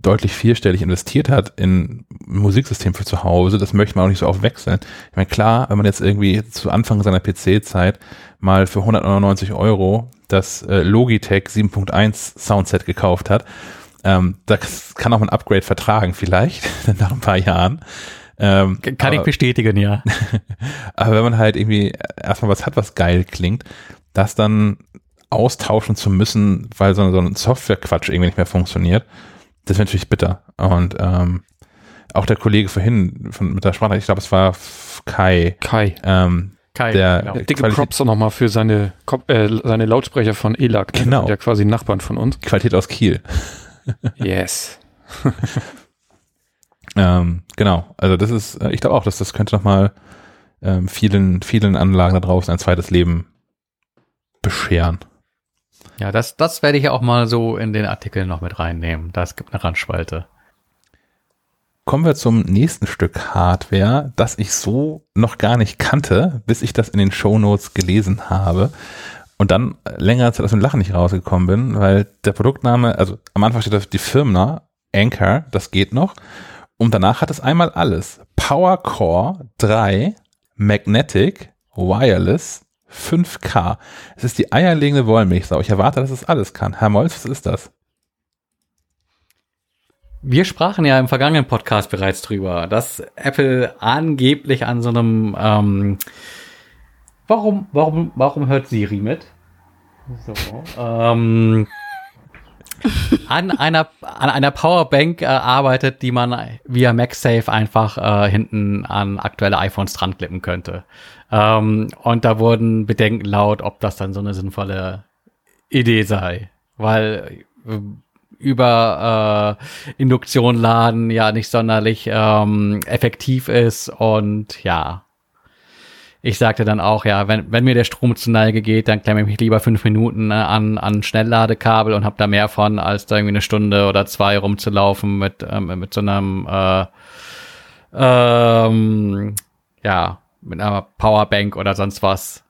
[SPEAKER 1] deutlich vierstellig investiert hat in ein Musiksystem für zu Hause, das möchte man auch nicht so oft wechseln. Ich meine, klar, wenn man jetzt irgendwie zu Anfang seiner PC-Zeit mal für 199 Euro das äh, Logitech 7.1 Soundset gekauft hat, ähm, das kann auch ein Upgrade vertragen vielleicht, nach ein paar Jahren.
[SPEAKER 4] Ähm, kann aber, ich bestätigen, ja.
[SPEAKER 1] aber wenn man halt irgendwie erstmal was hat, was geil klingt, das dann austauschen zu müssen, weil so, so ein Software-Quatsch irgendwie nicht mehr funktioniert, das ist natürlich bitter. Und ähm, auch der Kollege vorhin von, mit der Sprache, ich glaube, es war Kai.
[SPEAKER 2] Kai.
[SPEAKER 1] Ähm,
[SPEAKER 2] Kai, der genau. Dicke Qualität Props nochmal für seine, äh, seine Lautsprecher von ELAC.
[SPEAKER 1] Ne? Genau.
[SPEAKER 2] Der quasi Nachbarn von uns.
[SPEAKER 1] Qualität aus Kiel.
[SPEAKER 2] yes.
[SPEAKER 1] ähm, genau. Also das ist, äh, ich glaube auch, dass das könnte nochmal ähm, vielen, vielen Anlagen da draußen ein zweites Leben bescheren.
[SPEAKER 4] Ja, das, das werde ich auch mal so in den Artikel noch mit reinnehmen. Das gibt eine Randspalte.
[SPEAKER 1] Kommen wir zum nächsten Stück Hardware, das ich so noch gar nicht kannte, bis ich das in den Show Notes gelesen habe und dann längere Zeit aus dem Lachen nicht rausgekommen bin, weil der Produktname, also am Anfang steht da die Firma Anchor, das geht noch. Und danach hat es einmal alles. Power Core 3, Magnetic, Wireless, 5K. Es ist die eierlegende Wollmilchsau. Ich erwarte, dass es alles kann. Herr Molz, was ist das?
[SPEAKER 4] Wir sprachen ja im vergangenen Podcast bereits drüber, dass Apple angeblich an so einem ähm, Warum, warum, warum hört Siri mit? So, ähm, an einer an einer Powerbank äh, arbeitet, die man via MagSafe einfach äh, hinten an aktuelle iPhones dran klippen könnte. Ähm, und da wurden Bedenken laut, ob das dann so eine sinnvolle Idee sei, weil äh, über äh, Induktion laden ja nicht sonderlich ähm, effektiv ist und ja, ich sagte dann auch, ja, wenn, wenn mir der Strom zu Neige geht, dann klemme ich mich lieber fünf Minuten äh, an, an Schnellladekabel und habe da mehr von, als da irgendwie eine Stunde oder zwei rumzulaufen mit, ähm, mit so einem, äh, ähm, ja, mit einer Powerbank oder sonst was.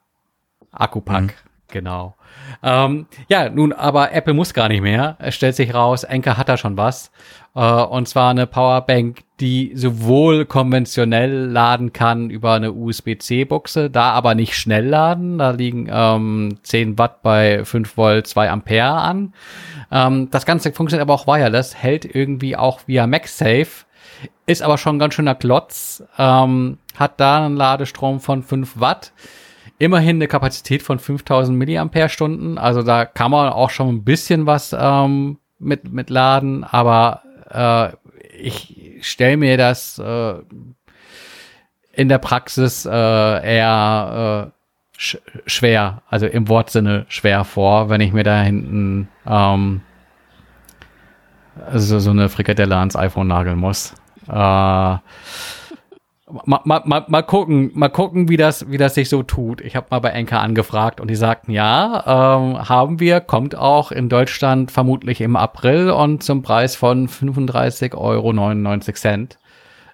[SPEAKER 4] Akkupack, mhm. genau. Ähm, ja, nun, aber Apple muss gar nicht mehr. Es stellt sich raus, Enker hat da schon was. Äh, und zwar eine Powerbank, die sowohl konventionell laden kann über eine USB-C-Buchse, da aber nicht schnell laden. Da liegen ähm, 10 Watt bei 5 Volt 2 Ampere an. Ähm, das Ganze funktioniert aber auch wireless, hält irgendwie auch via MagSafe, ist aber schon ein ganz schöner Klotz, ähm, hat da einen Ladestrom von 5 Watt immerhin eine Kapazität von 5000 Milliampere-Stunden. Also da kann man auch schon ein bisschen was ähm, mit, mit laden, aber äh, ich stelle mir das äh, in der Praxis äh, eher äh, sch schwer, also im Wortsinne schwer vor, wenn ich mir da hinten ähm, also so eine Frikadelle ans iPhone nageln muss. Äh, Mal, mal, mal, gucken, mal gucken, wie das, wie das sich so tut. Ich habe mal bei Enker angefragt und die sagten, ja, ähm, haben wir, kommt auch in Deutschland vermutlich im April und zum Preis von 35,99 Euro.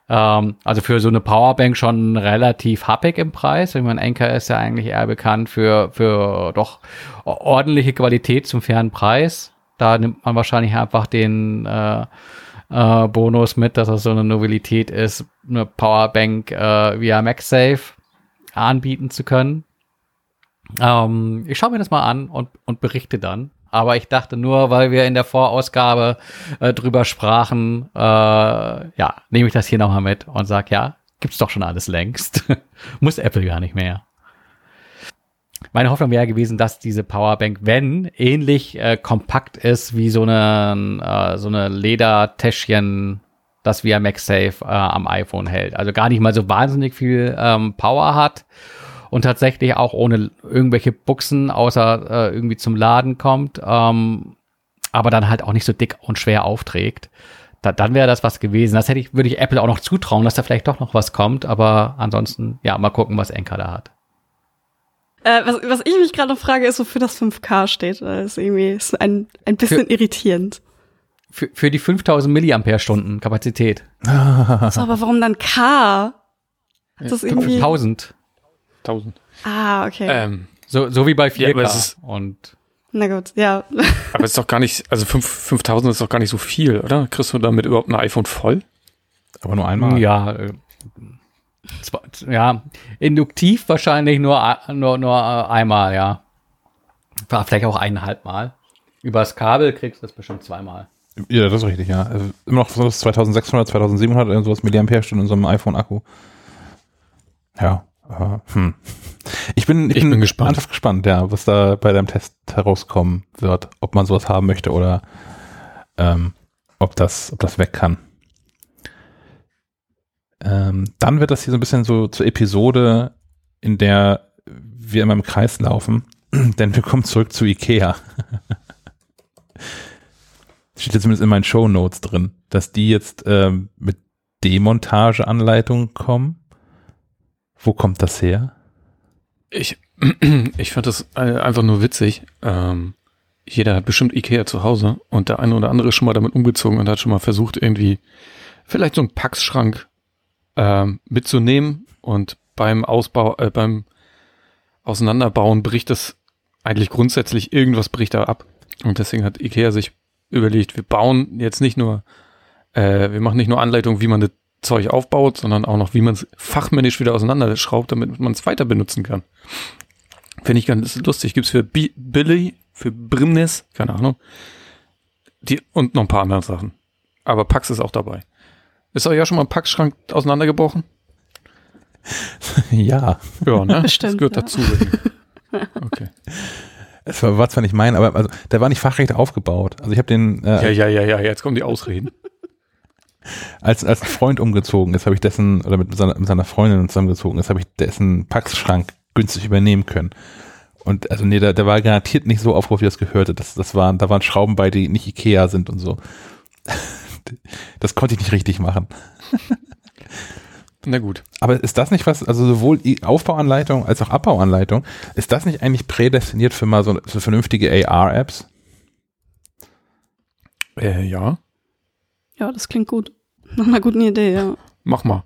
[SPEAKER 4] Ähm, also für so eine Powerbank schon relativ happig im Preis. Ich meine, Enker ist ja eigentlich eher bekannt für, für doch ordentliche Qualität zum fairen Preis. Da nimmt man wahrscheinlich einfach den äh, äh, Bonus mit, dass das so eine Novität ist, eine Powerbank äh, via MagSafe anbieten zu können. Ähm, ich schaue mir das mal an und, und berichte dann. Aber ich dachte nur, weil wir in der Vorausgabe äh, drüber sprachen, äh, ja, nehme ich das hier nochmal mit und sag, ja, gibt's doch schon alles längst. Muss Apple gar nicht mehr. Meine Hoffnung wäre gewesen, dass diese Powerbank, wenn ähnlich äh, kompakt ist wie so eine, äh, so eine Ledertäschchen, das via MagSafe äh, am iPhone hält. Also gar nicht mal so wahnsinnig viel ähm, Power hat und tatsächlich auch ohne irgendwelche Buchsen außer äh, irgendwie zum Laden kommt, ähm, aber dann halt auch nicht so dick und schwer aufträgt. Da, dann wäre das was gewesen. Das hätte ich, würde ich Apple auch noch zutrauen, dass da vielleicht doch noch was kommt, aber ansonsten, ja, mal gucken, was Enker da hat.
[SPEAKER 3] Äh, was, was ich mich gerade noch frage, ist, wofür das 5K steht. Das ist irgendwie ist ein, ein bisschen für, irritierend.
[SPEAKER 4] Für, für die 5000 Milliampere-Stunden Kapazität.
[SPEAKER 3] so, aber warum dann K?
[SPEAKER 4] Das ist irgendwie 1000.
[SPEAKER 2] 1000.
[SPEAKER 3] Ah, okay. Ähm,
[SPEAKER 4] so, so wie bei 4K. Ja, ist, und
[SPEAKER 3] na gut, ja.
[SPEAKER 2] aber es ist doch gar nicht, also 5, 5000 ist doch gar nicht so viel, oder? Kriegst du damit überhaupt ein iPhone voll?
[SPEAKER 1] Aber nur einmal.
[SPEAKER 4] Ja, äh, ja, induktiv wahrscheinlich nur, nur, nur äh, einmal, ja. Vielleicht auch eineinhalb Mal. Übers Kabel kriegst du das bestimmt zweimal.
[SPEAKER 1] Ja, das ist richtig, ja. Also immer noch so 2600, 2700 oder sowas Milliampere-Stunden in so einem iPhone-Akku. Ja, uh, hm. Ich bin, ich, ich bin, bin gespannt. gespannt, ja, was da bei deinem Test herauskommen wird, ob man sowas haben möchte oder ähm, ob das, ob das weg kann. Ähm, dann wird das hier so ein bisschen so zur Episode, in der wir immer im Kreis laufen, denn wir kommen zurück zu Ikea. Steht jetzt zumindest in meinen Show Notes drin, dass die jetzt ähm, mit Demontageanleitungen kommen. Wo kommt das her?
[SPEAKER 2] Ich, ich fand das äh, einfach nur witzig. Ähm, jeder hat bestimmt Ikea zu Hause und der eine oder andere ist schon mal damit umgezogen und hat schon mal versucht, irgendwie vielleicht so einen Packschrank ähm, mitzunehmen und beim Ausbau, äh, beim Auseinanderbauen bricht das eigentlich grundsätzlich irgendwas bricht da ab. Und deswegen hat Ikea sich überlegt, wir bauen jetzt nicht nur Äh, wir machen nicht nur Anleitungen, wie man das Zeug aufbaut, sondern auch noch, wie man es fachmännisch wieder auseinanderschraubt, damit man es weiter benutzen kann. Finde ich ganz lustig. Gibt's für Bi Billy, für Brimnes, keine Ahnung. Die, und noch ein paar andere Sachen. Aber Pax ist auch dabei. Ist euch ja schon mal ein Packschrank auseinandergebrochen?
[SPEAKER 1] ja.
[SPEAKER 2] Ja, ne?
[SPEAKER 3] Bestimmt,
[SPEAKER 2] das gehört
[SPEAKER 3] ja.
[SPEAKER 2] dazu. Okay.
[SPEAKER 1] Es war, war zwar nicht mein, aber also, der war nicht fachrecht aufgebaut. Also ich habe den äh,
[SPEAKER 2] Ja, ja, ja, ja, jetzt kommen die Ausreden.
[SPEAKER 1] als, als ein Freund umgezogen ist, habe ich dessen, oder mit seiner, mit seiner Freundin zusammengezogen ist, habe ich dessen Packschrank günstig übernehmen können. Und also nee, der, der war garantiert nicht so aufgebaut, wie das gehörte. Das, das waren, da waren Schrauben bei, die nicht Ikea sind und so. Das konnte ich nicht richtig machen.
[SPEAKER 2] Na gut.
[SPEAKER 1] Aber ist das nicht was, also sowohl Aufbauanleitung als auch Abbauanleitung, ist das nicht eigentlich prädestiniert für mal so, so vernünftige AR-Apps?
[SPEAKER 2] Äh, ja,
[SPEAKER 3] Ja, das klingt gut. Nach einer guten Idee, ja.
[SPEAKER 2] mach mal.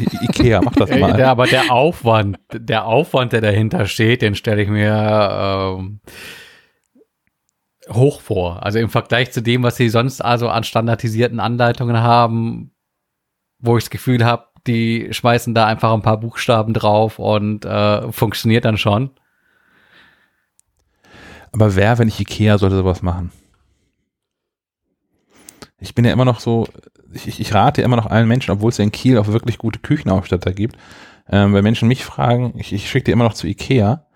[SPEAKER 1] I- Ikea, mach das
[SPEAKER 4] Ey,
[SPEAKER 1] mal.
[SPEAKER 4] der, aber der Aufwand, der Aufwand, der dahinter steht, den stelle ich mir ähm, hoch vor. Also im Vergleich zu dem, was sie sonst also an standardisierten Anleitungen haben, wo ich das Gefühl habe, die schmeißen da einfach ein paar Buchstaben drauf und äh, funktioniert dann schon.
[SPEAKER 1] Aber wer, wenn nicht Ikea, sollte sowas machen? Ich bin ja immer noch so, ich, ich- ich rate immer noch allen Menschen, obwohl es ja in Kiel auch wirklich gute Küchenausstatter gibt, ähm, wenn Menschen mich fragen, ich, ich schicke die immer noch zu Ikea,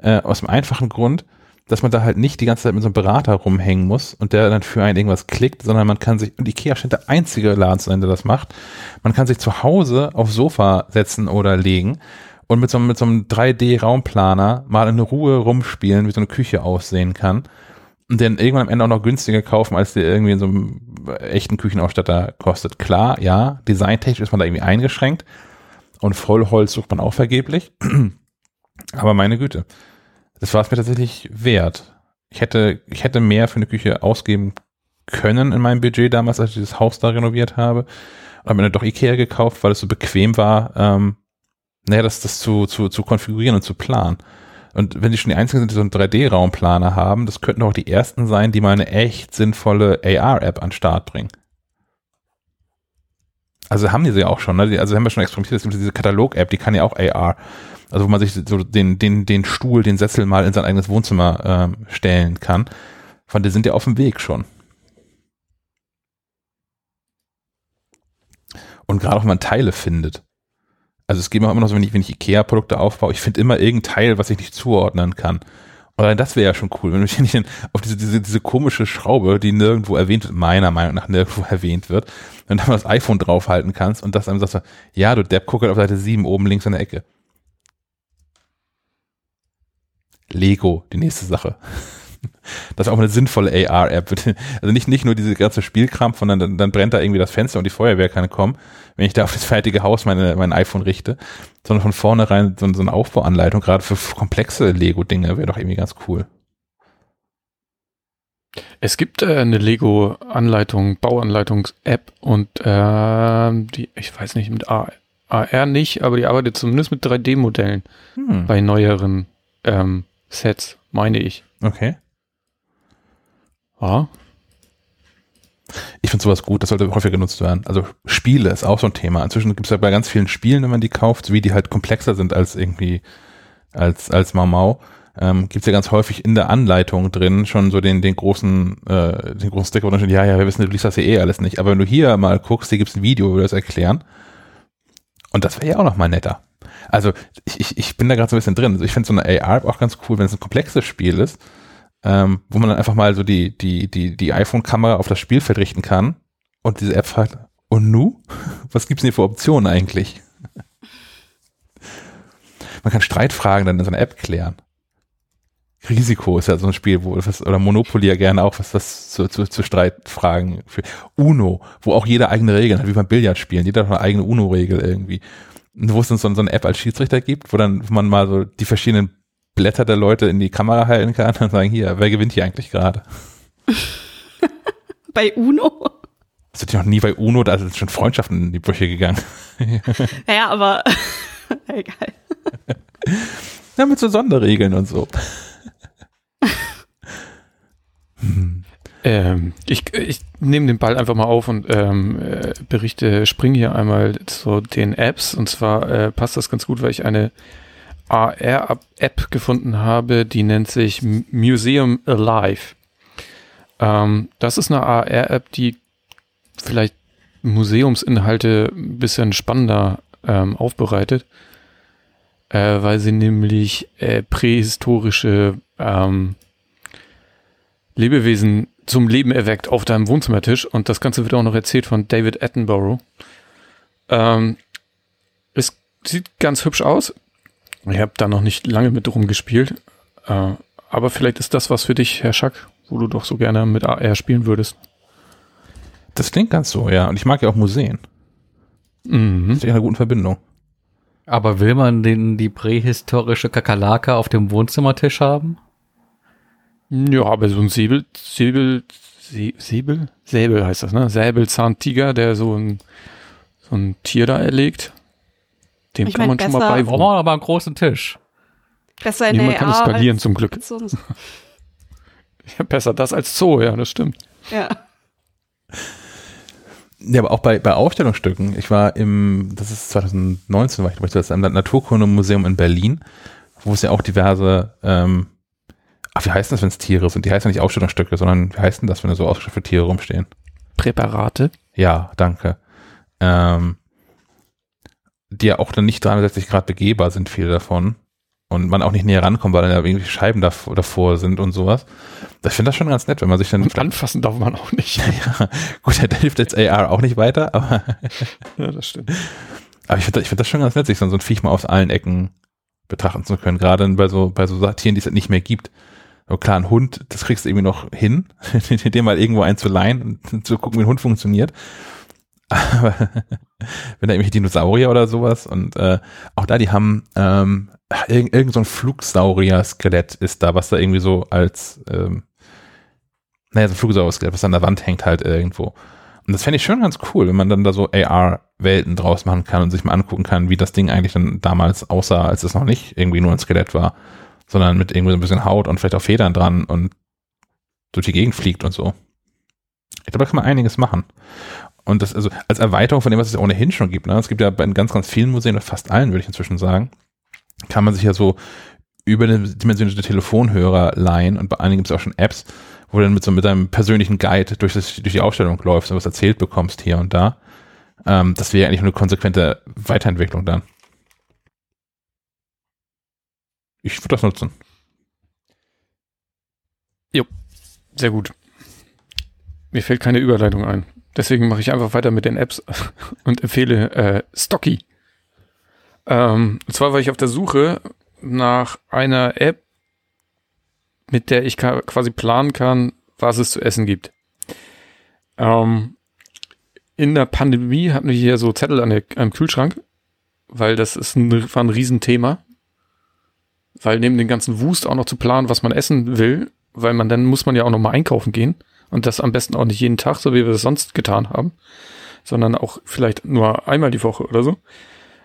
[SPEAKER 1] äh, aus dem einfachen Grund, dass man da halt nicht die ganze Zeit mit so einem Berater rumhängen muss und der dann für einen irgendwas klickt, sondern man kann sich, und Ikea scheint der einzige Laden zu sein, der das macht, man kann sich zu Hause aufs Sofa setzen oder legen und mit so, mit so einem 3D-Raumplaner mal in Ruhe rumspielen, wie so eine Küche aussehen kann. Und den irgendwann am Ende auch noch günstiger kaufen, als der irgendwie in so einem echten Küchenausstatter kostet. Klar, ja, designtechnisch ist man da irgendwie eingeschränkt und Vollholz sucht man auch vergeblich. Aber meine Güte, das war es mir tatsächlich wert. Ich hätte, ich hätte mehr für eine Küche ausgeben können in meinem Budget damals, als ich dieses Haus da renoviert habe. Und habe mir dann doch Ikea gekauft, weil es so bequem war, ähm, naja, das, das zu, zu, zu konfigurieren und zu planen. Und wenn die schon die einzigen sind, die so einen 3D-Raumplaner haben, das könnten auch die ersten sein, die mal eine echt sinnvolle AR-App an den Start bringen. Also haben die sie ja auch schon, ne? Also haben wir schon experimentiert, es gibt diese Katalog-App, die kann ja auch AR. Also wo man sich so den, den, den Stuhl, den Sessel mal in sein eigenes Wohnzimmer ähm, stellen kann. Von der sind ja auf dem Weg schon. Und gerade auch, wenn man Teile findet. Also es geht mir immer noch so, wenn ich, wenn ich Ikea-Produkte aufbaue, ich finde immer irgendein Teil, was ich nicht zuordnen kann. Oder das wäre ja schon cool, wenn ich nicht auf diese, diese, diese komische Schraube, die nirgendwo erwähnt wird, meiner Meinung nach nirgendwo erwähnt wird, wenn du das iPhone draufhalten kannst und das einem sagst, ja, du Depp, guck halt auf Seite 7 oben links in der Ecke. Lego, die nächste Sache. Das ist auch eine sinnvolle AR-App. Also nicht, nicht nur diese ganze Spielkram, sondern dann, dann brennt da irgendwie das Fenster und die Feuerwehr kann kommen, wenn ich da auf das fertige Haus meine, mein iPhone richte, sondern von vornherein so, so eine Aufbauanleitung, gerade für komplexe Lego-Dinge, wäre doch irgendwie ganz cool.
[SPEAKER 2] Es gibt äh, eine Lego-Anleitung, Bauanleitungs-App und ähm, die, ich weiß nicht, mit A AR nicht, aber die arbeitet zumindest mit 3D-Modellen
[SPEAKER 1] Hm,
[SPEAKER 2] bei neueren ähm, Sets, meine ich.
[SPEAKER 1] okay.
[SPEAKER 2] Ja,
[SPEAKER 1] Ich finde sowas gut, das sollte häufiger genutzt werden. Also Spiele ist auch so ein Thema. Inzwischen gibt es ja bei ganz vielen Spielen, wenn man die kauft, wie die halt komplexer sind als irgendwie, als, als Mau Mau, ähm, gibt es ja ganz häufig in der Anleitung drin schon so den, den großen, äh, den großen Sticker, wo dann steht, ja, ja, wir wissen, du liest das ja eh alles nicht. Aber wenn du hier mal guckst, hier gibt es ein Video, wo wir das erklären. Und das wäre ja auch noch mal netter. Also ich, ich, ich bin da gerade so ein bisschen drin. Also ich finde so eine AR auch ganz cool, wenn es ein komplexes Spiel ist, ähm, wo man dann einfach mal so die, die, die, die iPhone-Kamera auf das Spielfeld richten kann und diese App fragt, und nu? Was gibt's denn hier für Optionen eigentlich? Man kann Streitfragen dann in so einer App klären. Risiko ist ja so ein Spiel, wo was, oder Monopoly ja gerne auch was, was zu, zu, zu Streitfragen für Uno, wo auch jeder eigene Regeln hat, wie beim Billard spielen. Jeder hat eine eigene Uno-Regel irgendwie. Wo es dann so, so eine App als Schiedsrichter gibt, wo dann wo man mal so die verschiedenen Blätter der Leute in die Kamera halten kann und sagen, hier, wer gewinnt hier eigentlich gerade?
[SPEAKER 3] Bei Uno?
[SPEAKER 1] Das wird ja noch nie bei Uno, da sind schon Freundschaften in die Brüche gegangen.
[SPEAKER 3] Ja, aber egal.
[SPEAKER 1] Ja, mit so Sonderregeln und so. Hm.
[SPEAKER 2] Ähm, ich ich nehme den Ball einfach mal auf und ähm, äh, berichte, spring hier einmal zu den Apps. Und zwar äh, passt das ganz gut, weil ich eine AR-App gefunden habe, die nennt sich Museum Alive. Ähm, das ist eine AR-App, die vielleicht Museumsinhalte ein bisschen spannender ähm, aufbereitet, äh, weil sie nämlich äh, prähistorische ähm, Lebewesen zum Leben erweckt auf deinem Wohnzimmertisch und das Ganze wird auch noch erzählt von David Attenborough. Ähm, es sieht ganz hübsch aus. Ich habe da noch nicht lange mit rumgespielt, äh, aber vielleicht ist das was für dich, Herr Schack, wo du doch so gerne mit AR spielen würdest.
[SPEAKER 1] Das klingt ganz so, ja. Und ich mag ja auch Museen.
[SPEAKER 2] Mhm.
[SPEAKER 1] Das ist echt eine gute Verbindung.
[SPEAKER 4] Aber will man den, die prähistorische Kakerlake auf dem Wohnzimmertisch haben?
[SPEAKER 2] Ja, aber so ein Säbel, Säbel, Sä- Säbel? Säbel heißt das, ne? Säbelzahntiger, der so ein, so ein Tier da erlegt. Dem
[SPEAKER 3] Ich
[SPEAKER 2] kann
[SPEAKER 3] mein,
[SPEAKER 2] man schon mal
[SPEAKER 3] besser-
[SPEAKER 4] Brauchen
[SPEAKER 2] beiwohnen.
[SPEAKER 4] wir aber einen großen Tisch.
[SPEAKER 3] Besser in
[SPEAKER 2] Nee, man
[SPEAKER 3] AR
[SPEAKER 2] kann es skalieren zum Glück. Ja, besser das als Zoo, ja, das stimmt.
[SPEAKER 3] Ja.
[SPEAKER 1] Ja, aber auch bei, bei Ausstellungsstücken. Ich war im, das ist 2019, war ich glaube ich, das am Naturkundemuseum in Berlin, wo es ja auch diverse, ähm, ach, wie heißt das, wenn es Tiere sind? Die heißen ja nicht Ausstellungsstücke, sondern wie heißt denn das, wenn da so ausgestellte Tiere rumstehen?
[SPEAKER 2] Präparate.
[SPEAKER 1] Ja, danke. Ähm, die ja auch dann nicht 360 Grad begehbar sind, viele davon. Und man auch nicht näher rankommt, weil dann ja irgendwie Scheiben davor, davor sind und sowas. Ich finde das schon ganz nett, wenn man sich dann.
[SPEAKER 2] Und anfassen darf man auch nicht.
[SPEAKER 1] ja, gut, da hilft jetzt AR auch nicht weiter, aber,
[SPEAKER 2] ja, das stimmt.
[SPEAKER 1] aber ich finde ich find das schon ganz nett, sich so, so ein Viech mal aus allen Ecken betrachten zu können. Gerade bei so, bei so Tieren, die es halt nicht mehr gibt. So klar, ein Hund, das kriegst du irgendwie noch hin, dir mal irgendwo einzuleihen und zu gucken, wie ein Hund funktioniert. Aber wenn da irgendwelche Dinosaurier oder sowas und äh, auch da, die haben ähm, irgend, irgend so ein Flugsaurier-Skelett ist da, was da irgendwie so als ähm, naja, so ein Flugsaurier-Skelett, was an der Wand hängt halt irgendwo. Und das fände ich schon ganz cool, wenn man dann da so AR-Welten draus machen kann und sich mal angucken kann, wie das Ding eigentlich dann damals aussah, als es noch nicht irgendwie nur ein Skelett war, sondern mit irgendwie so ein bisschen Haut und vielleicht auch Federn dran und durch die Gegend fliegt und so. Ich glaube, da kann man einiges machen. Und das, also als Erweiterung von dem, was es ohnehin schon gibt, ne? es gibt ja bei ganz, ganz vielen Museen, fast allen, würde ich inzwischen sagen, kann man sich ja so überdimensionierte Telefonhörer leihen und bei einigen gibt es auch schon Apps, wo du dann mit so mit deinem persönlichen Guide durch, das, durch die Ausstellung läufst und was erzählt bekommst hier und da. Ähm, das wäre eigentlich eine konsequente Weiterentwicklung dann. Ich würde das nutzen.
[SPEAKER 2] Sehr gut. Mir fällt keine Überleitung ein. Deswegen mache ich einfach weiter mit den Apps und empfehle äh, Stocky. Ähm, und zwar war ich auf der Suche nach einer App, mit der ich quasi planen kann, was es zu essen gibt. Ähm, in der Pandemie hatten wir hier so Zettel an der, am Kühlschrank, weil das ist ein, war ein Riesenthema. Weil neben dem ganzen Wust auch noch zu planen, was man essen will, weil man dann muss man ja auch noch mal einkaufen gehen und das am besten auch nicht jeden Tag, so wie wir es sonst getan haben, sondern auch vielleicht nur einmal die Woche oder so.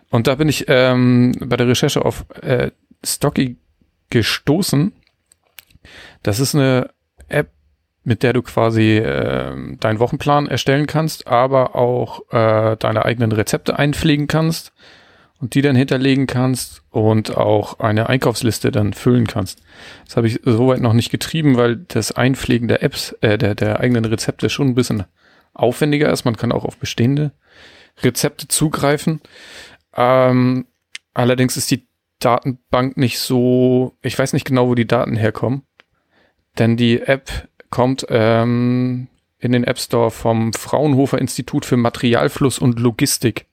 [SPEAKER 2] Und da bin ich ähm, bei der Recherche auf äh, Stocky gestoßen. Das ist eine App, mit der du quasi äh, deinen Wochenplan erstellen kannst, aber auch äh, deine eigenen Rezepte einpflegen kannst und die dann hinterlegen kannst und auch eine Einkaufsliste dann füllen kannst. Das habe ich soweit noch nicht getrieben, weil das Einpflegen der Apps, äh, der, der eigenen Rezepte schon ein bisschen aufwendiger ist. Man kann auch auf bestehende Rezepte zugreifen. Ähm, allerdings ist die Datenbank nicht so, ich weiß nicht genau, wo die Daten herkommen, denn die App kommt ähm, in den App Store vom Fraunhofer Institut für Materialfluss und Logistik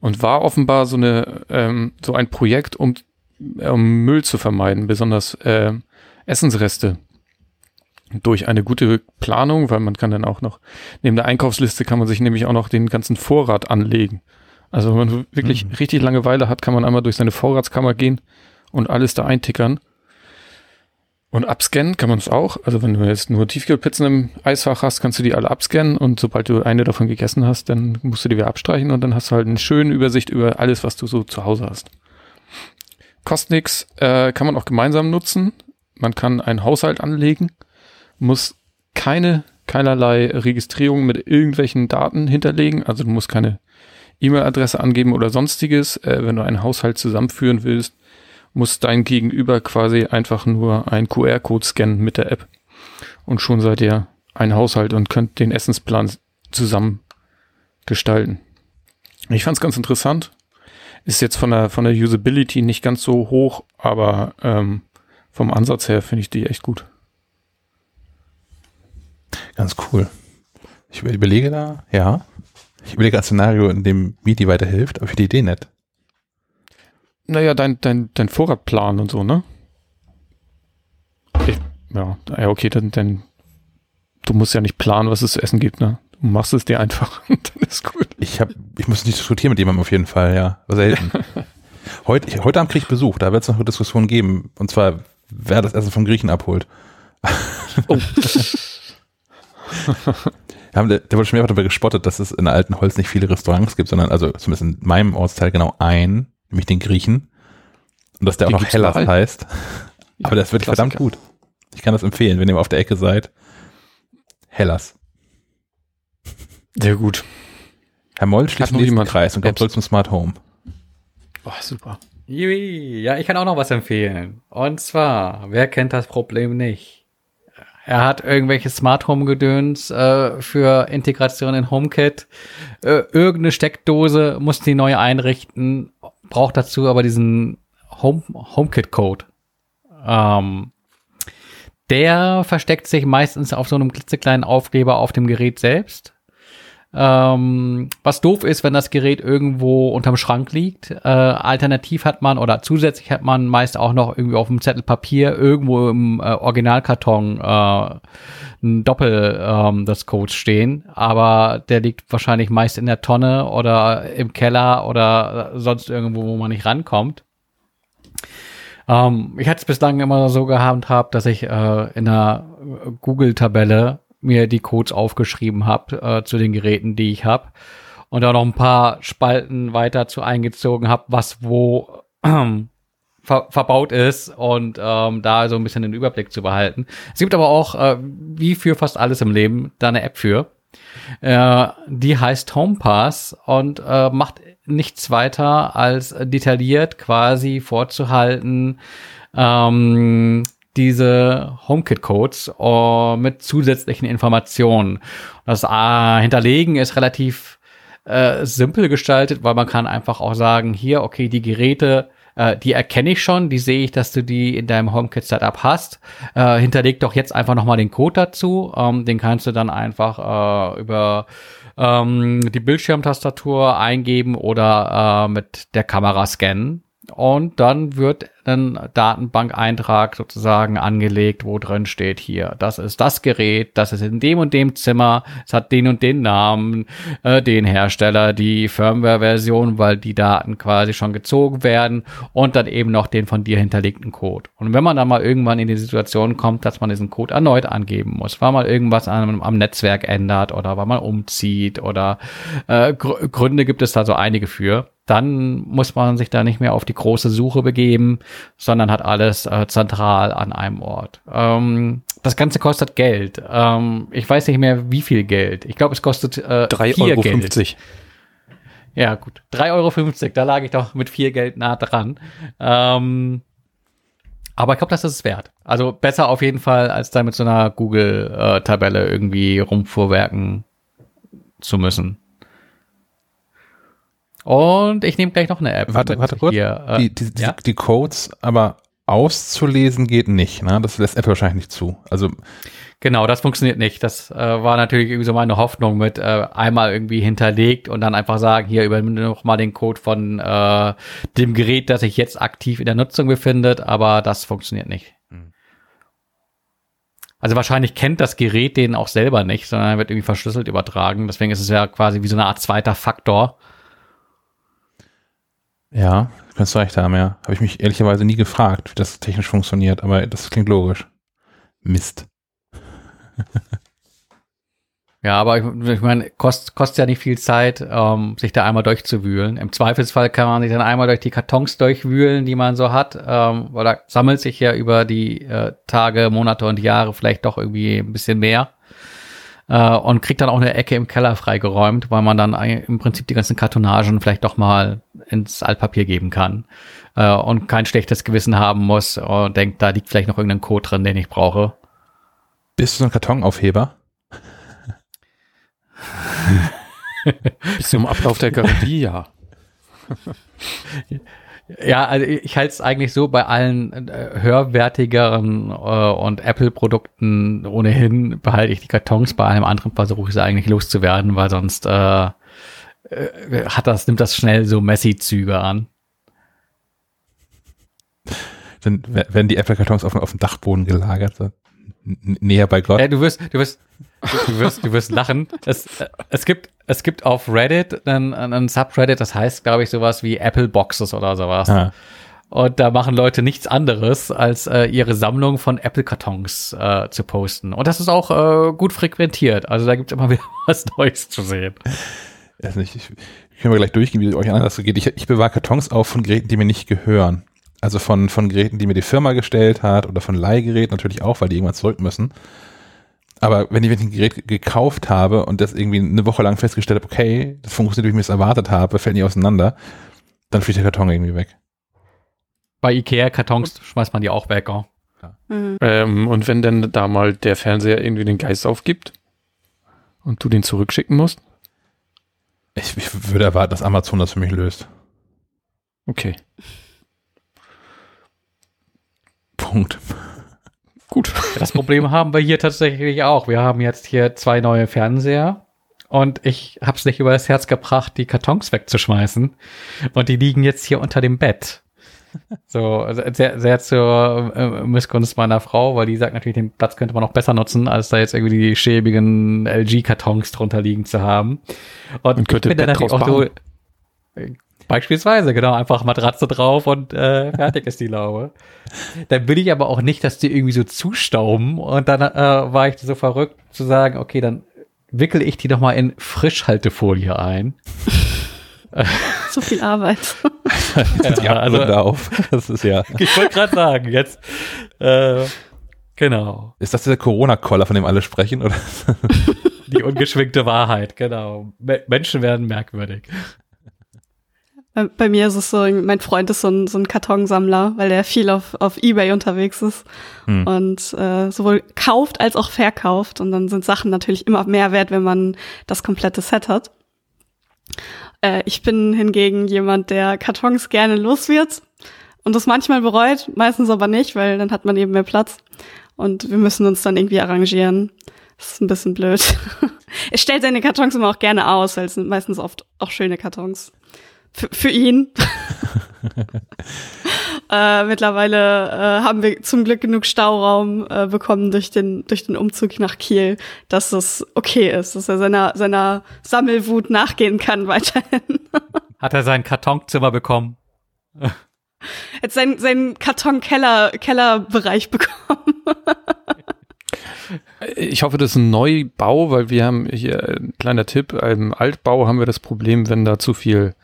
[SPEAKER 2] und war offenbar so eine ähm, so ein Projekt, um, um Müll zu vermeiden, besonders äh, Essensreste durch eine gute Planung, weil man kann dann auch noch neben der Einkaufsliste kann man sich nämlich auch noch den ganzen Vorrat anlegen. Also wenn man wirklich
[SPEAKER 1] Mhm.
[SPEAKER 2] richtig Langeweile hat, kann man einmal durch seine Vorratskammer gehen und alles da eintickern. Und abscannen kann man es auch. Also wenn du jetzt nur Tiefkühlpizzen im Eisfach hast, kannst du die alle abscannen und sobald du eine davon gegessen hast, dann musst du die wieder abstreichen und dann hast du halt eine schöne Übersicht über alles, was du so zu Hause hast. Kostet nix, äh, kann man auch gemeinsam nutzen. Man kann einen Haushalt anlegen, muss keine, keinerlei Registrierung mit irgendwelchen Daten hinterlegen. Also du musst keine E-Mail-Adresse angeben oder sonstiges. Äh, wenn du einen Haushalt zusammenführen willst, muss dein Gegenüber quasi einfach nur einen QR-Code scannen mit der App. Und schon seid ihr ein Haushalt und könnt den Essensplan zusammen gestalten. Ich fand es ganz interessant. Ist jetzt von der, von der Usability nicht ganz so hoch, aber ähm, vom Ansatz her finde ich die echt gut.
[SPEAKER 1] Ganz cool. Ich überlege da, ja. Ich überlege ein Szenario, in dem Midi weiterhilft, aber für die Idee nett.
[SPEAKER 2] Naja, dein, dein, dein Vorratplan und so, ne? Ich, ja, ja, okay, dann, dann, du musst ja nicht planen, was es zu essen gibt, ne? Du machst es dir einfach und dann ist gut.
[SPEAKER 1] Ich hab, ich muss nicht diskutieren mit jemandem auf jeden Fall, ja. Selten. heute, ich, heute Abend kriege ich Besuch, da wird es noch eine Diskussion geben. Und zwar, wer das Essen vom Griechen abholt. Oh. haben, der, der wurde schon mehrfach darüber gespottet, dass es in Alten Holz nicht viele Restaurants gibt, sondern also zumindest in meinem Ortsteil genau ein, nämlich den Griechen. Und dass der Die auch noch Hellas heißt. Ja, Aber das wird verdammt gut. Ich kann das empfehlen, wenn ihr auf der Ecke seid. Hellas.
[SPEAKER 2] Sehr gut.
[SPEAKER 1] Herr Moll schließt den nächsten Kreis und kommt zurück zum Smart Home.
[SPEAKER 4] Oh, super. Ja, ich kann auch noch was empfehlen. Und zwar, wer kennt das Problem nicht? Er hat irgendwelche Smart Home Gedöns äh, für Integration in HomeKit. Äh, irgendeine Steckdose muss die neu einrichten, braucht dazu aber diesen Home HomeKit Code. Ähm, der versteckt sich meistens auf so einem klitzekleinen Aufkleber auf dem Gerät selbst. Ähm, was doof ist, wenn das Gerät irgendwo unterm Schrank liegt. Äh, alternativ hat man oder zusätzlich hat man meist auch noch irgendwie auf dem Zettel Papier irgendwo im äh, Originalkarton äh, ein Doppel ähm, des Codes stehen, aber der liegt wahrscheinlich meist in der Tonne oder im Keller oder sonst irgendwo, wo man nicht rankommt. Ähm, ich hatte es bislang immer so gehandhabt, dass ich äh, in einer Google-Tabelle mir die Codes aufgeschrieben habe äh, zu den Geräten, die ich habe. Und da noch ein paar Spalten weiter zu eingezogen habe, was wo ver verbaut ist und ähm, da so ein bisschen den Überblick zu behalten. Es gibt aber auch, äh, wie für fast alles im Leben, da eine App für. Äh, die heißt HomePass und äh, macht nichts weiter als detailliert quasi vorzuhalten, ähm, diese HomeKit-Codes uh, mit zusätzlichen Informationen. Das uh, Hinterlegen ist relativ uh, simpel gestaltet, weil man kann einfach auch sagen, hier, okay, die Geräte, die erkenne ich schon, die sehe ich, dass du die in deinem HomeKit-Setup hast. hinterleg doch jetzt einfach nochmal den Code dazu. Um, ähm, den kannst du dann einfach über um, ähm, die Bildschirmtastatur eingeben oder mit der Kamera scannen. Und dann wird ein Datenbankeintrag sozusagen angelegt, wo drin steht hier, das ist das Gerät, das ist in dem und dem Zimmer, es hat den und den Namen, äh, den Hersteller, die Firmware-Version, weil die Daten quasi schon gezogen werden und dann eben noch den von dir hinterlegten Code. Und wenn man dann mal irgendwann in die Situation kommt, dass man diesen Code erneut angeben muss, weil man irgendwas am, am Netzwerk ändert oder weil man umzieht oder äh, Gr Gründe gibt es da so einige für, dann muss man sich da nicht mehr auf die große Suche begeben, sondern hat alles äh, zentral an einem Ort. Ähm, das Ganze kostet Geld. Ähm, ich weiß nicht mehr, wie viel Geld. Ich glaube, es kostet äh, 3,50 Euro. Geld. Ja, gut. 3,50 Euro, da lag ich doch mit viel Geld nah dran. Ähm, aber ich glaube, das ist es wert. Also besser auf jeden Fall, als da mit so einer Google-Tabelle äh, irgendwie rumfuhrwerken zu müssen. Und ich nehme gleich noch eine App.
[SPEAKER 1] Warte, warte kurz. Hier, äh, die, die, ja? die, Codes aber auszulesen geht nicht. Ne? Das lässt Apple wahrscheinlich nicht zu. Also
[SPEAKER 4] Genau, das funktioniert nicht. Das äh, war natürlich irgendwie so meine Hoffnung mit äh, einmal irgendwie hinterlegt und dann einfach sagen, hier übernimm noch mal den Code von äh, dem Gerät, das sich jetzt aktiv in der Nutzung befindet, aber das funktioniert nicht. Hm. Also wahrscheinlich kennt das Gerät den auch selber nicht, sondern wird irgendwie verschlüsselt übertragen. Deswegen ist es ja quasi wie so eine Art zweiter Faktor.
[SPEAKER 1] Ja, kannst du recht haben, ja. Habe ich mich ehrlicherweise nie gefragt, wie das technisch funktioniert, aber das klingt logisch. Mist.
[SPEAKER 4] ja, aber ich, ich meine, kostet kost ja nicht viel Zeit, ähm, sich da einmal durchzuwühlen. Im Zweifelsfall kann man sich dann einmal durch die Kartons durchwühlen, die man so hat, ähm, weil da sammelt sich ja über die äh, Tage, Monate und Jahre vielleicht doch irgendwie ein bisschen mehr. Äh, und kriegt dann auch eine Ecke im Keller freigeräumt, weil man dann im Prinzip die ganzen Kartonagen vielleicht doch mal ins Altpapier geben kann äh, und kein schlechtes Gewissen haben muss und denkt, da liegt vielleicht noch irgendein Code drin, den ich brauche.
[SPEAKER 1] Bist du so ein Kartonaufheber?
[SPEAKER 2] Bis zum Ablauf der Garantie, ja.
[SPEAKER 4] Ja, also ich halte es eigentlich so bei allen äh, hörwertigeren äh, und Apple-Produkten ohnehin behalte ich die Kartons, bei allem anderen versuche ich sie eigentlich loszuwerden, weil sonst äh, äh, hat das, nimmt das schnell so Messi-Züge an.
[SPEAKER 1] Dann werden die Apple-Kartons auf, auf dem Dachboden gelagert, so näher bei Gott.
[SPEAKER 4] Ja, du wirst, du wirst, du wirst, du wirst lachen. Es, es gibt, es gibt auf Reddit einen, einen Subreddit, das heißt, glaube ich, sowas wie Apple Boxes oder sowas. Ah. Und da machen Leute nichts anderes, als äh, ihre Sammlung von Apple-Kartons äh, zu posten. Und das ist auch äh, gut frequentiert. Also da gibt es immer wieder was Neues zu sehen.
[SPEAKER 1] Also ich, ich, können wir gleich durchgehen, wie es euch anders geht. Ich, ich bewahre Kartons auf von Geräten, die mir nicht gehören. Also von, von Geräten, die mir die Firma gestellt hat oder von Leihgeräten natürlich auch, weil die irgendwann zurück müssen. Aber wenn ich, wenn ich ein Gerät gekauft habe und das irgendwie eine Woche lang festgestellt habe, okay, das funktioniert, wie ich mir das erwartet habe, fällt nicht auseinander, dann fliegt der Karton irgendwie weg.
[SPEAKER 4] Bei Ikea-Kartons schmeißt man die auch weg. Oh.
[SPEAKER 2] Ja. Mhm. Ähm, und wenn denn da mal der Fernseher irgendwie den Geist aufgibt und du den zurückschicken musst?
[SPEAKER 1] Ich, ich würde erwarten, dass Amazon das für mich löst.
[SPEAKER 2] Okay.
[SPEAKER 1] Punkt.
[SPEAKER 4] Gut. Das Problem haben wir hier tatsächlich auch. Wir haben jetzt hier zwei neue Fernseher und ich habe es nicht über das Herz gebracht, die Kartons wegzuschmeißen. Und die liegen jetzt hier unter dem Bett. So, also sehr, sehr zur äh, Missgunst meiner Frau, weil die sagt natürlich, den Platz könnte man noch besser nutzen, als da jetzt irgendwie die schäbigen LG-Kartons drunter liegen zu haben.
[SPEAKER 2] Und, und könnte ich bin dann natürlich auch so,
[SPEAKER 4] Beispielsweise, genau, einfach Matratze drauf und äh, fertig ist die Laube. Dann will ich aber auch nicht, dass die irgendwie so zustauben und dann äh, war ich so verrückt zu sagen, okay, dann wickel ich die doch mal in Frischhaltefolie ein.
[SPEAKER 3] so viel Arbeit.
[SPEAKER 1] ja, also, auf. Das ist ja.
[SPEAKER 4] Ich wollte gerade sagen, jetzt. Äh, genau.
[SPEAKER 1] Ist das der Corona-Koller, von dem alle sprechen? Oder?
[SPEAKER 4] Die ungeschwingte Wahrheit, genau. Menschen werden merkwürdig.
[SPEAKER 3] Bei, mir ist es so, mein Freund ist so ein, so ein Kartonsammler, weil der viel auf, auf Ebay unterwegs ist hm. und äh, sowohl kauft als auch verkauft. Und dann sind Sachen natürlich immer mehr wert, wenn man das komplette Set hat. Äh, ich bin hingegen jemand, der Kartons gerne los wird und das manchmal bereut, meistens aber nicht, weil dann hat man eben mehr Platz. Und wir müssen uns dann irgendwie arrangieren. Das ist ein bisschen blöd. er stellt seine Kartons immer auch gerne aus, weil es sind meistens oft auch schöne Kartons. Für, ihn. äh, mittlerweile äh, haben wir zum Glück genug Stauraum äh, bekommen durch den, durch den Umzug nach Kiel, dass es okay ist, dass er seiner, seiner Sammelwut nachgehen kann weiterhin.
[SPEAKER 4] Hat er sein Kartonzimmer bekommen?
[SPEAKER 3] Jetzt seinen, seinen Karton-Keller, Kellerbereich bekommen.
[SPEAKER 2] Ich hoffe, das ist ein Neubau, weil wir haben hier, ein kleiner Tipp, im Altbau haben wir das Problem, wenn da zu viel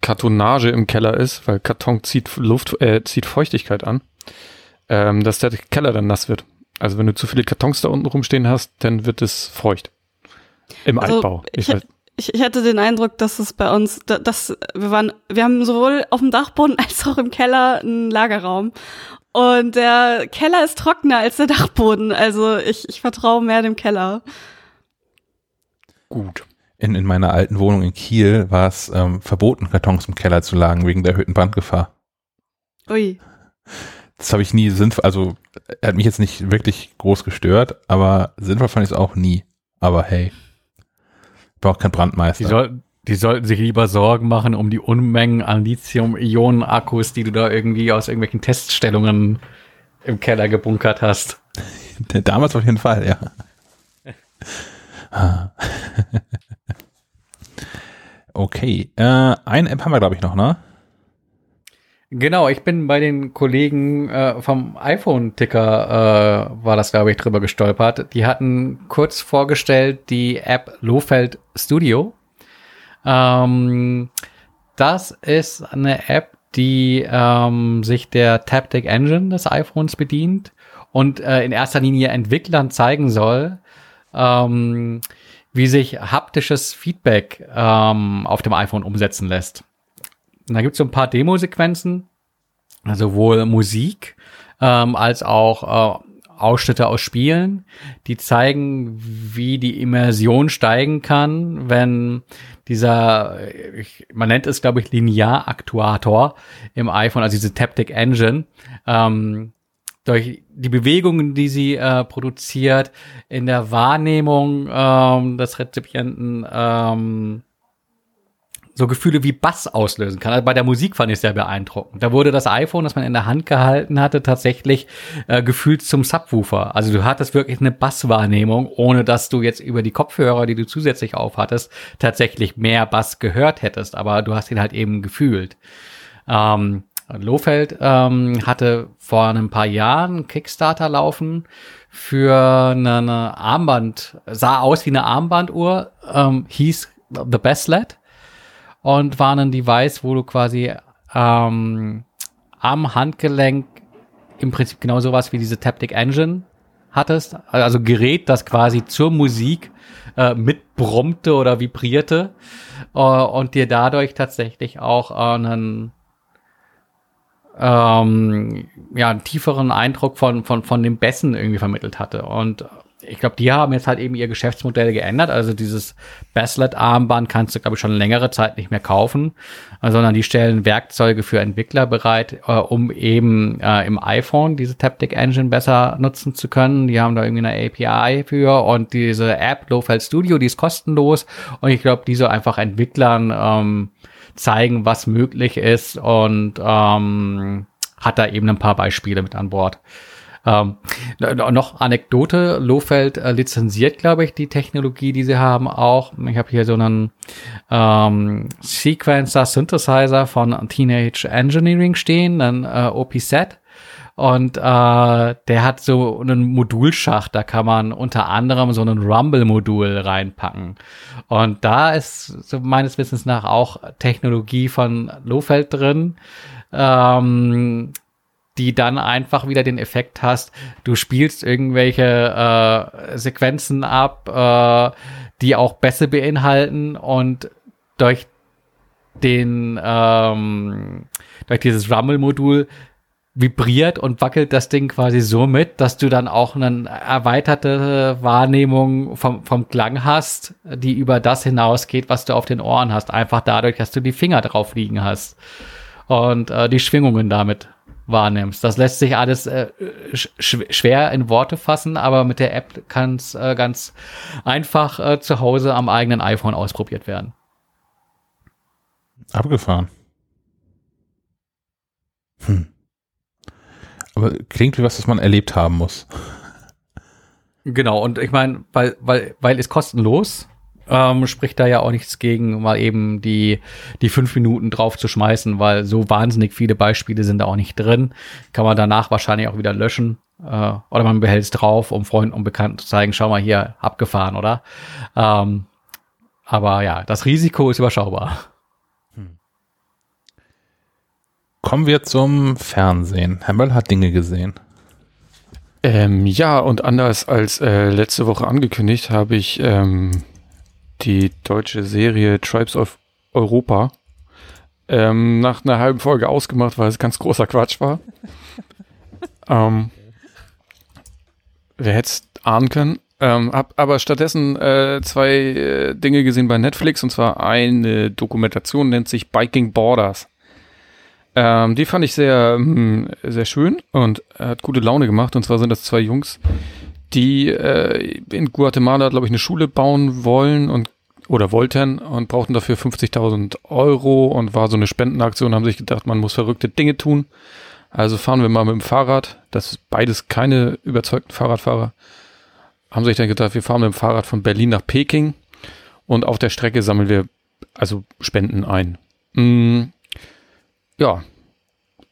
[SPEAKER 2] Kartonage im Keller ist, weil Karton zieht Luft, äh, zieht Feuchtigkeit an, ähm, dass der Keller dann nass wird. Also wenn du zu viele Kartons da unten rumstehen hast, dann wird es feucht. Im also Altbau.
[SPEAKER 3] Ich, ich, ich, hatte den Eindruck, dass es bei uns, dass wir waren, wir haben sowohl auf dem Dachboden als auch im Keller einen Lagerraum. Und der Keller ist trockener als der Dachboden. Also ich, ich vertraue mehr dem Keller.
[SPEAKER 1] Gut in, in meiner alten Wohnung in Kiel war es ähm, verboten, Kartons im Keller zu lagen wegen der erhöhten Brandgefahr.
[SPEAKER 3] Ui.
[SPEAKER 1] Das habe ich nie sinnvoll, also er hat mich jetzt nicht wirklich groß gestört, aber sinnvoll fand ich es auch nie. Aber hey, braucht kein Brandmeister.
[SPEAKER 4] Die, soll, die sollten sich lieber Sorgen machen um die Unmengen an Lithium-Ionen-Akkus, die du da irgendwie aus irgendwelchen Teststellungen im Keller gebunkert hast.
[SPEAKER 1] Damals auf jeden Fall, ja. Okay, äh, eine App haben wir, glaube ich, noch, ne?
[SPEAKER 4] Genau, ich bin bei den Kollegen äh, vom iPhone-Ticker, äh, war das, glaube ich, drüber gestolpert. Die hatten kurz vorgestellt die App Lohfeld Studio. Ähm, das ist eine App, die ähm, sich der Taptic Engine des iPhones bedient und äh, in erster Linie Entwicklern zeigen soll, ähm, wie sich haptisches Feedback ähm, auf dem iPhone umsetzen lässt. Und da gibt es so ein paar Demo-Sequenzen, sowohl Musik ähm, als auch äh, Ausschnitte aus Spielen, die zeigen, wie die Immersion steigen kann, wenn dieser, ich, man nennt es, glaube ich, Linearaktuator im iPhone, also diese Taptic Engine, ähm, durch die Bewegungen, die sie äh, produziert, in der Wahrnehmung ähm, des Rezipienten ähm, so Gefühle wie Bass auslösen kann. Also bei der Musik fand ich sehr beeindruckend. Da wurde das iPhone, das man in der Hand gehalten hatte, tatsächlich äh, gefühlt zum Subwoofer. Also du hattest wirklich eine Basswahrnehmung, ohne dass du jetzt über die Kopfhörer, die du zusätzlich aufhattest, tatsächlich mehr Bass gehört hättest. Aber du hast ihn halt eben gefühlt. Ähm, Lohfeld ähm, hatte vor ein paar Jahren Kickstarter laufen für eine, Armband, sah aus wie eine Armbanduhr, ähm, hieß The Best Led und war ein Device, wo du quasi ähm, am Handgelenk im Prinzip genau sowas wie diese Taptic Engine hattest, also Gerät, das quasi zur Musik äh, mitbrummte oder vibrierte äh, und dir dadurch tatsächlich auch äh, einen ähm, ja, einen tieferen Eindruck von, von, von dem Bessen irgendwie vermittelt hatte. Und ich glaube, die haben jetzt halt eben ihr Geschäftsmodell geändert. Also dieses Basslet-Armband kannst du, glaube ich, schon längere Zeit nicht mehr kaufen, sondern die stellen Werkzeuge für Entwickler bereit, äh, um eben äh, im iPhone diese Taptic Engine besser nutzen zu können. Die haben da irgendwie eine API für und diese App Lowfeld Studio, die ist kostenlos. Und ich glaube, die so einfach Entwicklern ähm, zeigen, was möglich ist und ähm, hat da eben ein paar Beispiele mit an Bord. Ähm, noch Anekdote, Lohfeld äh, lizenziert, glaube ich, die Technologie, die sie haben, auch. Ich habe hier so einen ähm, Sequencer Synthesizer von Teenage Engineering stehen, ein äh, OP-Set. Und äh, der hat so einen Modulschacht, da kann man unter anderem so einen Rumble-Modul reinpacken. Und da ist so meines Wissens nach auch Technologie von Lohfeld drin. Ähm, die dann einfach wieder den Effekt hast, du spielst irgendwelche äh, Sequenzen ab, äh, die auch Bässe beinhalten und durch den ähm, durch dieses Rumble-Modul vibriert und wackelt das Ding quasi so mit, dass du dann auch eine erweiterte Wahrnehmung vom, vom Klang hast, die über das hinausgeht, was du auf den Ohren hast. Einfach dadurch, dass du die Finger drauf liegen hast und äh, die Schwingungen damit wahrnimmst. Das lässt sich alles äh, sch schwer in Worte fassen, aber mit der App kann es äh, ganz einfach äh, zu Hause am eigenen iPhone ausprobiert werden.
[SPEAKER 1] Abgefahren. Hm. Aber klingt wie was, das man erlebt haben muss.
[SPEAKER 4] Genau, und ich meine, weil, weil, weil es kostenlos ähm, spricht da ja auch nichts gegen, mal eben die, die fünf Minuten drauf zu schmeißen, weil so wahnsinnig viele Beispiele sind da auch nicht drin. Kann man danach wahrscheinlich auch wieder löschen. Äh, oder man behält es drauf, um Freunden und Bekannten zu zeigen, schau mal hier, abgefahren, oder? Ähm, aber ja, das Risiko ist überschaubar. Hm.
[SPEAKER 1] Kommen wir zum Fernsehen. Herr Möll hat Dinge gesehen.
[SPEAKER 2] Ähm, ja, und anders als äh, letzte Woche angekündigt, habe ich ähm, die deutsche Serie Tribes of Europa ähm, nach einer halben Folge ausgemacht, weil es ganz großer Quatsch war. ähm, wer hätte es ahnen können? Ähm, hab aber stattdessen äh, zwei äh, Dinge gesehen bei Netflix und zwar eine Dokumentation nennt sich Biking Borders. Ähm, die fand ich sehr, ähm, sehr schön und hat gute Laune gemacht. Und zwar sind das zwei Jungs, die äh, in Guatemala, glaube ich, eine Schule bauen wollen und oder wollten und brauchten dafür 50.000 Euro und war so eine Spendenaktion, haben sich gedacht, man muss verrückte Dinge tun. Also fahren wir mal mit dem Fahrrad. Das ist beides keine überzeugten Fahrradfahrer. Haben sich dann gedacht, wir fahren mit dem Fahrrad von Berlin nach Peking und auf der Strecke sammeln wir also Spenden ein. Mm, ja,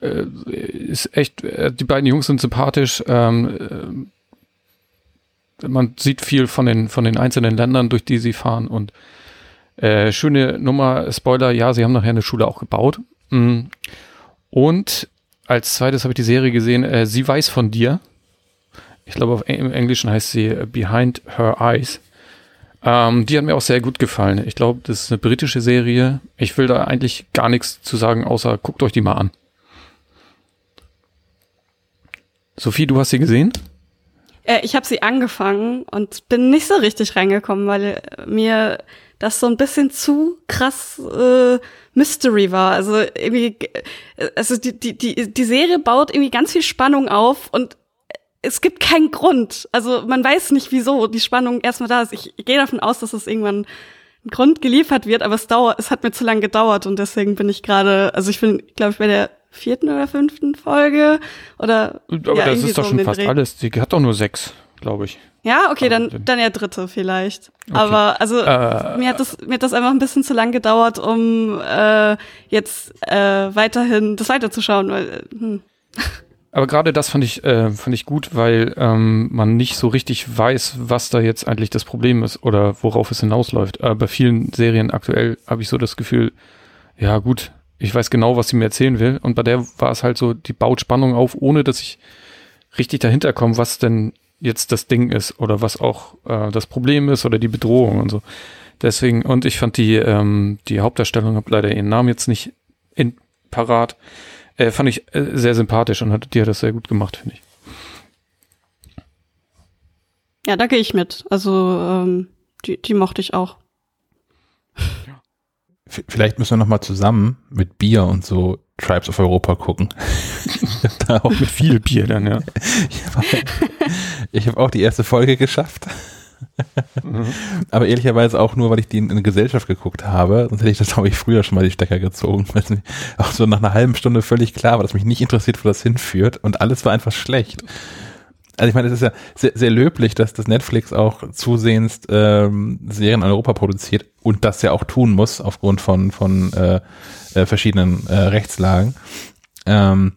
[SPEAKER 2] äh, ist echt, äh, die beiden Jungs sind sympathisch. Ähm, äh, man sieht viel von den, von den einzelnen Ländern, durch die sie fahren und äh, schöne Nummer, Spoiler, ja, sie haben nachher eine Schule auch gebaut. Mm. Und als zweites habe ich die Serie gesehen, äh, Sie weiß von dir. Ich glaube, im Englischen heißt sie äh, Behind Her Eyes. Ähm, die hat mir auch sehr gut gefallen. Ich glaube, das ist eine britische Serie. Ich will da eigentlich gar nichts zu sagen, außer guckt euch die mal an. Sophie, du hast sie gesehen?
[SPEAKER 3] Äh, ich habe sie angefangen und bin nicht so richtig reingekommen, weil mir das so ein bisschen zu krass äh, Mystery war. Also irgendwie, äh, also die, die, die, die Serie baut irgendwie ganz viel Spannung auf und es gibt keinen Grund. Also man weiß nicht, wieso die Spannung erstmal da ist. Ich, ich gehe davon aus, dass es irgendwann ein Grund geliefert wird, aber es dauert, es hat mir zu lange gedauert und deswegen bin ich gerade, also ich bin, glaube ich, bei der vierten oder fünften Folge oder.
[SPEAKER 2] Aber ja, das ist doch so schon fast Dreh. alles. Die hat doch nur sechs, glaube ich.
[SPEAKER 3] Ja, okay, dann, dann ja dritte vielleicht. Okay. Aber also äh, mir hat das mir hat das einfach ein bisschen zu lang gedauert, um äh, jetzt äh, weiterhin das weiterzuschauen, weil äh, hm.
[SPEAKER 2] Aber gerade das fand ich, äh, fand ich gut, weil ähm, man nicht so richtig weiß, was da jetzt eigentlich das Problem ist oder worauf es hinausläuft. Äh, bei vielen Serien aktuell habe ich so das Gefühl, ja gut, ich weiß genau, was sie mir erzählen will. Und bei der war es halt so, die baut Spannung auf, ohne dass ich richtig dahinter komme, was denn jetzt das Ding ist oder was auch äh, das Problem ist oder die Bedrohung und so. Deswegen, und ich fand die, ähm, die Hauptdarstellung, habe leider ihren Namen jetzt nicht in parat, äh, fand ich äh, sehr sympathisch und hat, die hat das sehr gut gemacht, finde ich.
[SPEAKER 3] Ja, da gehe ich mit. Also ähm, die, die mochte ich auch.
[SPEAKER 1] Vielleicht müssen wir noch mal zusammen mit Bier und so Tribes of Europa gucken.
[SPEAKER 2] da auch mit viel Bier dann, ja.
[SPEAKER 1] ich habe hab auch die erste Folge geschafft. Mhm. Aber ehrlicherweise auch nur, weil ich die in, in Gesellschaft geguckt habe. Sonst hätte ich das, glaube ich, früher schon mal die Stecker gezogen. Es auch so nach einer halben Stunde völlig klar war, dass mich nicht interessiert, wo das hinführt. Und alles war einfach schlecht. Also ich meine, es ist ja sehr, sehr löblich, dass das Netflix auch zusehends ähm, Serien in Europa produziert und das ja auch tun muss aufgrund von, von äh, äh, verschiedenen äh, Rechtslagen. Ähm,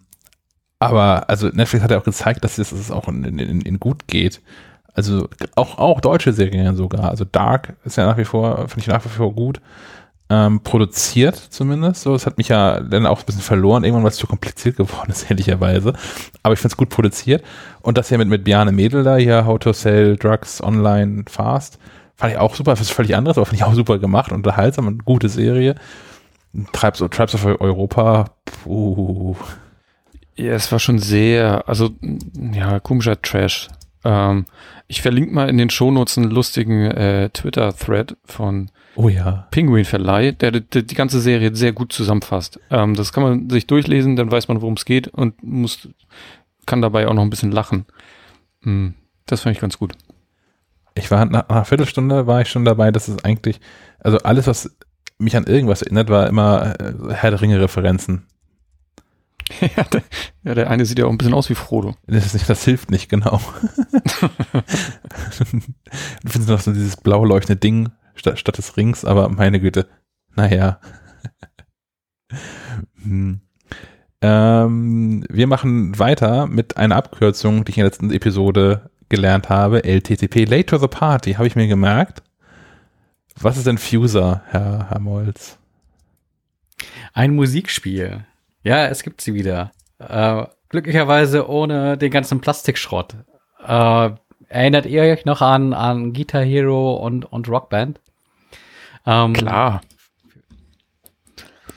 [SPEAKER 1] aber also Netflix hat ja auch gezeigt, dass es, dass es auch in, in, in gut geht. Also auch, auch deutsche Serien sogar. Also Dark ist ja nach wie vor, finde ich nach wie vor gut ähm, produziert zumindest. So, es hat mich ja dann auch ein bisschen verloren, irgendwann, weil es zu kompliziert geworden ist, ehrlicherweise. Aber ich finde es gut produziert. Und das hier mit, mit Biane Mädel da, hier How to Sell Drugs Online Fast, fand ich auch super. Das ist völlig anderes, aber fand ich auch super gemacht, unterhaltsam und gute Serie. Tribes, Tribes of Europa, puh.
[SPEAKER 2] Ja, es war schon sehr, also, ja, komischer Trash. Ähm, ich verlinke mal in den Shownotes einen lustigen äh, Twitter-Thread von
[SPEAKER 1] Oh ja.
[SPEAKER 2] Penguin Verleih, der, der die ganze Serie sehr gut zusammenfasst. Ähm, das kann man sich durchlesen, dann weiß man, worum es geht und muss, kann dabei auch noch ein bisschen lachen. Hm, das fand ich ganz gut.
[SPEAKER 1] Ich war nach, nach einer Viertelstunde war ich schon dabei, dass es eigentlich, also alles, was mich an irgendwas erinnert, war immer äh, Herr der Ringe-Referenzen.
[SPEAKER 2] ja, der, ja, der eine sieht ja auch ein bisschen aus wie Frodo.
[SPEAKER 1] Das, nicht, das hilft nicht, genau. du findest noch so dieses blau leuchtende Ding statt, statt des Rings, aber meine Güte, naja. hm. ähm, wir machen weiter mit einer Abkürzung, die ich in der letzten Episode gelernt habe, LTTP, Late to the Party, habe ich mir gemerkt. Was ist denn Fuser, Herr, Herr Molz?
[SPEAKER 4] Ein Musikspiel. Ja, es gibt sie wieder. Äh, glücklicherweise ohne den ganzen Plastikschrott. Äh, erinnert ihr euch noch an, an Guitar Hero und, und Rockband?
[SPEAKER 2] Ähm, Klar.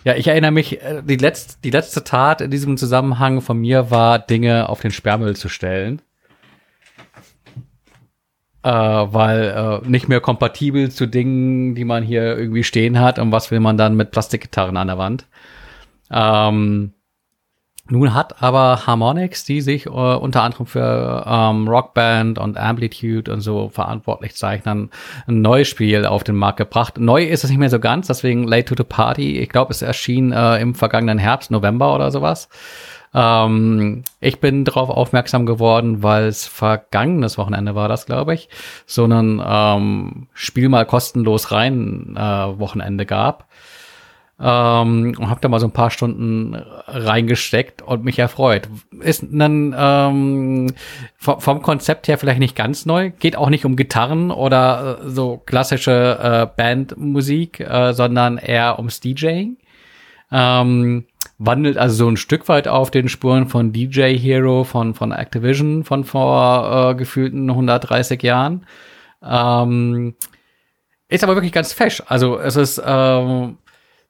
[SPEAKER 4] Ja, ich erinnere mich, äh, die, letzte, die letzte Tat in diesem Zusammenhang von mir war, Dinge auf den Sperrmüll zu stellen. Äh, weil äh, nicht mehr kompatibel zu Dingen, die man hier irgendwie stehen hat. Und was will man dann mit Plastikgitarren an der Wand? Ähm, nun hat aber Harmonix, die sich äh, unter anderem für ähm, Rockband und Amplitude und so verantwortlich zeichnen, ein neues Spiel auf den Markt gebracht. Neu ist es nicht mehr so ganz, deswegen Late to the Party. Ich glaube, es erschien äh, im vergangenen Herbst, November oder sowas. Ähm, ich bin darauf aufmerksam geworden, weil es vergangenes Wochenende war das, glaube ich, so ein ähm, Spiel mal kostenlos rein äh, Wochenende gab ähm, und habe da mal so ein paar Stunden reingesteckt und mich erfreut. Ist dann ähm, vom Konzept her vielleicht nicht ganz neu, geht auch nicht um Gitarren oder äh, so klassische äh, Bandmusik, äh, sondern eher ums DJing. Ähm, wandelt also so ein Stück weit auf den Spuren von DJ Hero von, von Activision von vor äh, gefühlten 130 Jahren. Ähm, ist aber wirklich ganz fesch. Also es ist ähm,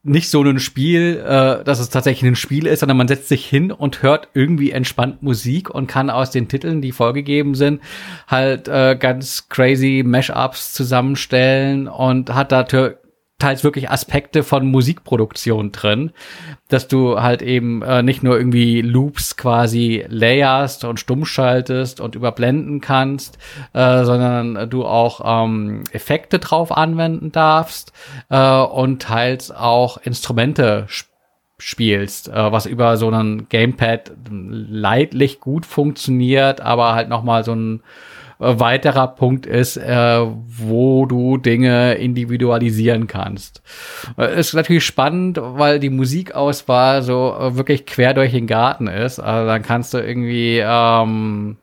[SPEAKER 4] nicht so ein Spiel, äh, dass es tatsächlich ein Spiel ist, sondern man setzt sich hin und hört irgendwie entspannt Musik und kann aus den Titeln, die vorgegeben sind, halt äh, ganz crazy Mashups zusammenstellen und hat da teils wirklich Aspekte von Musikproduktion drin, dass du halt eben äh, nicht nur irgendwie Loops quasi layerst und stumm schaltest und überblenden kannst, äh, sondern du auch ähm, Effekte drauf anwenden darfst äh, und teils auch Instrumente spielst, äh, was über so einen Gamepad leidlich gut funktioniert, aber halt noch mal so ein weiterer Punkt ist, äh, wo du Dinge individualisieren kannst. Äh, ist natürlich spannend, weil die Musikauswahl so äh, wirklich quer durch den Garten ist. Also dann kannst du irgendwie ähm,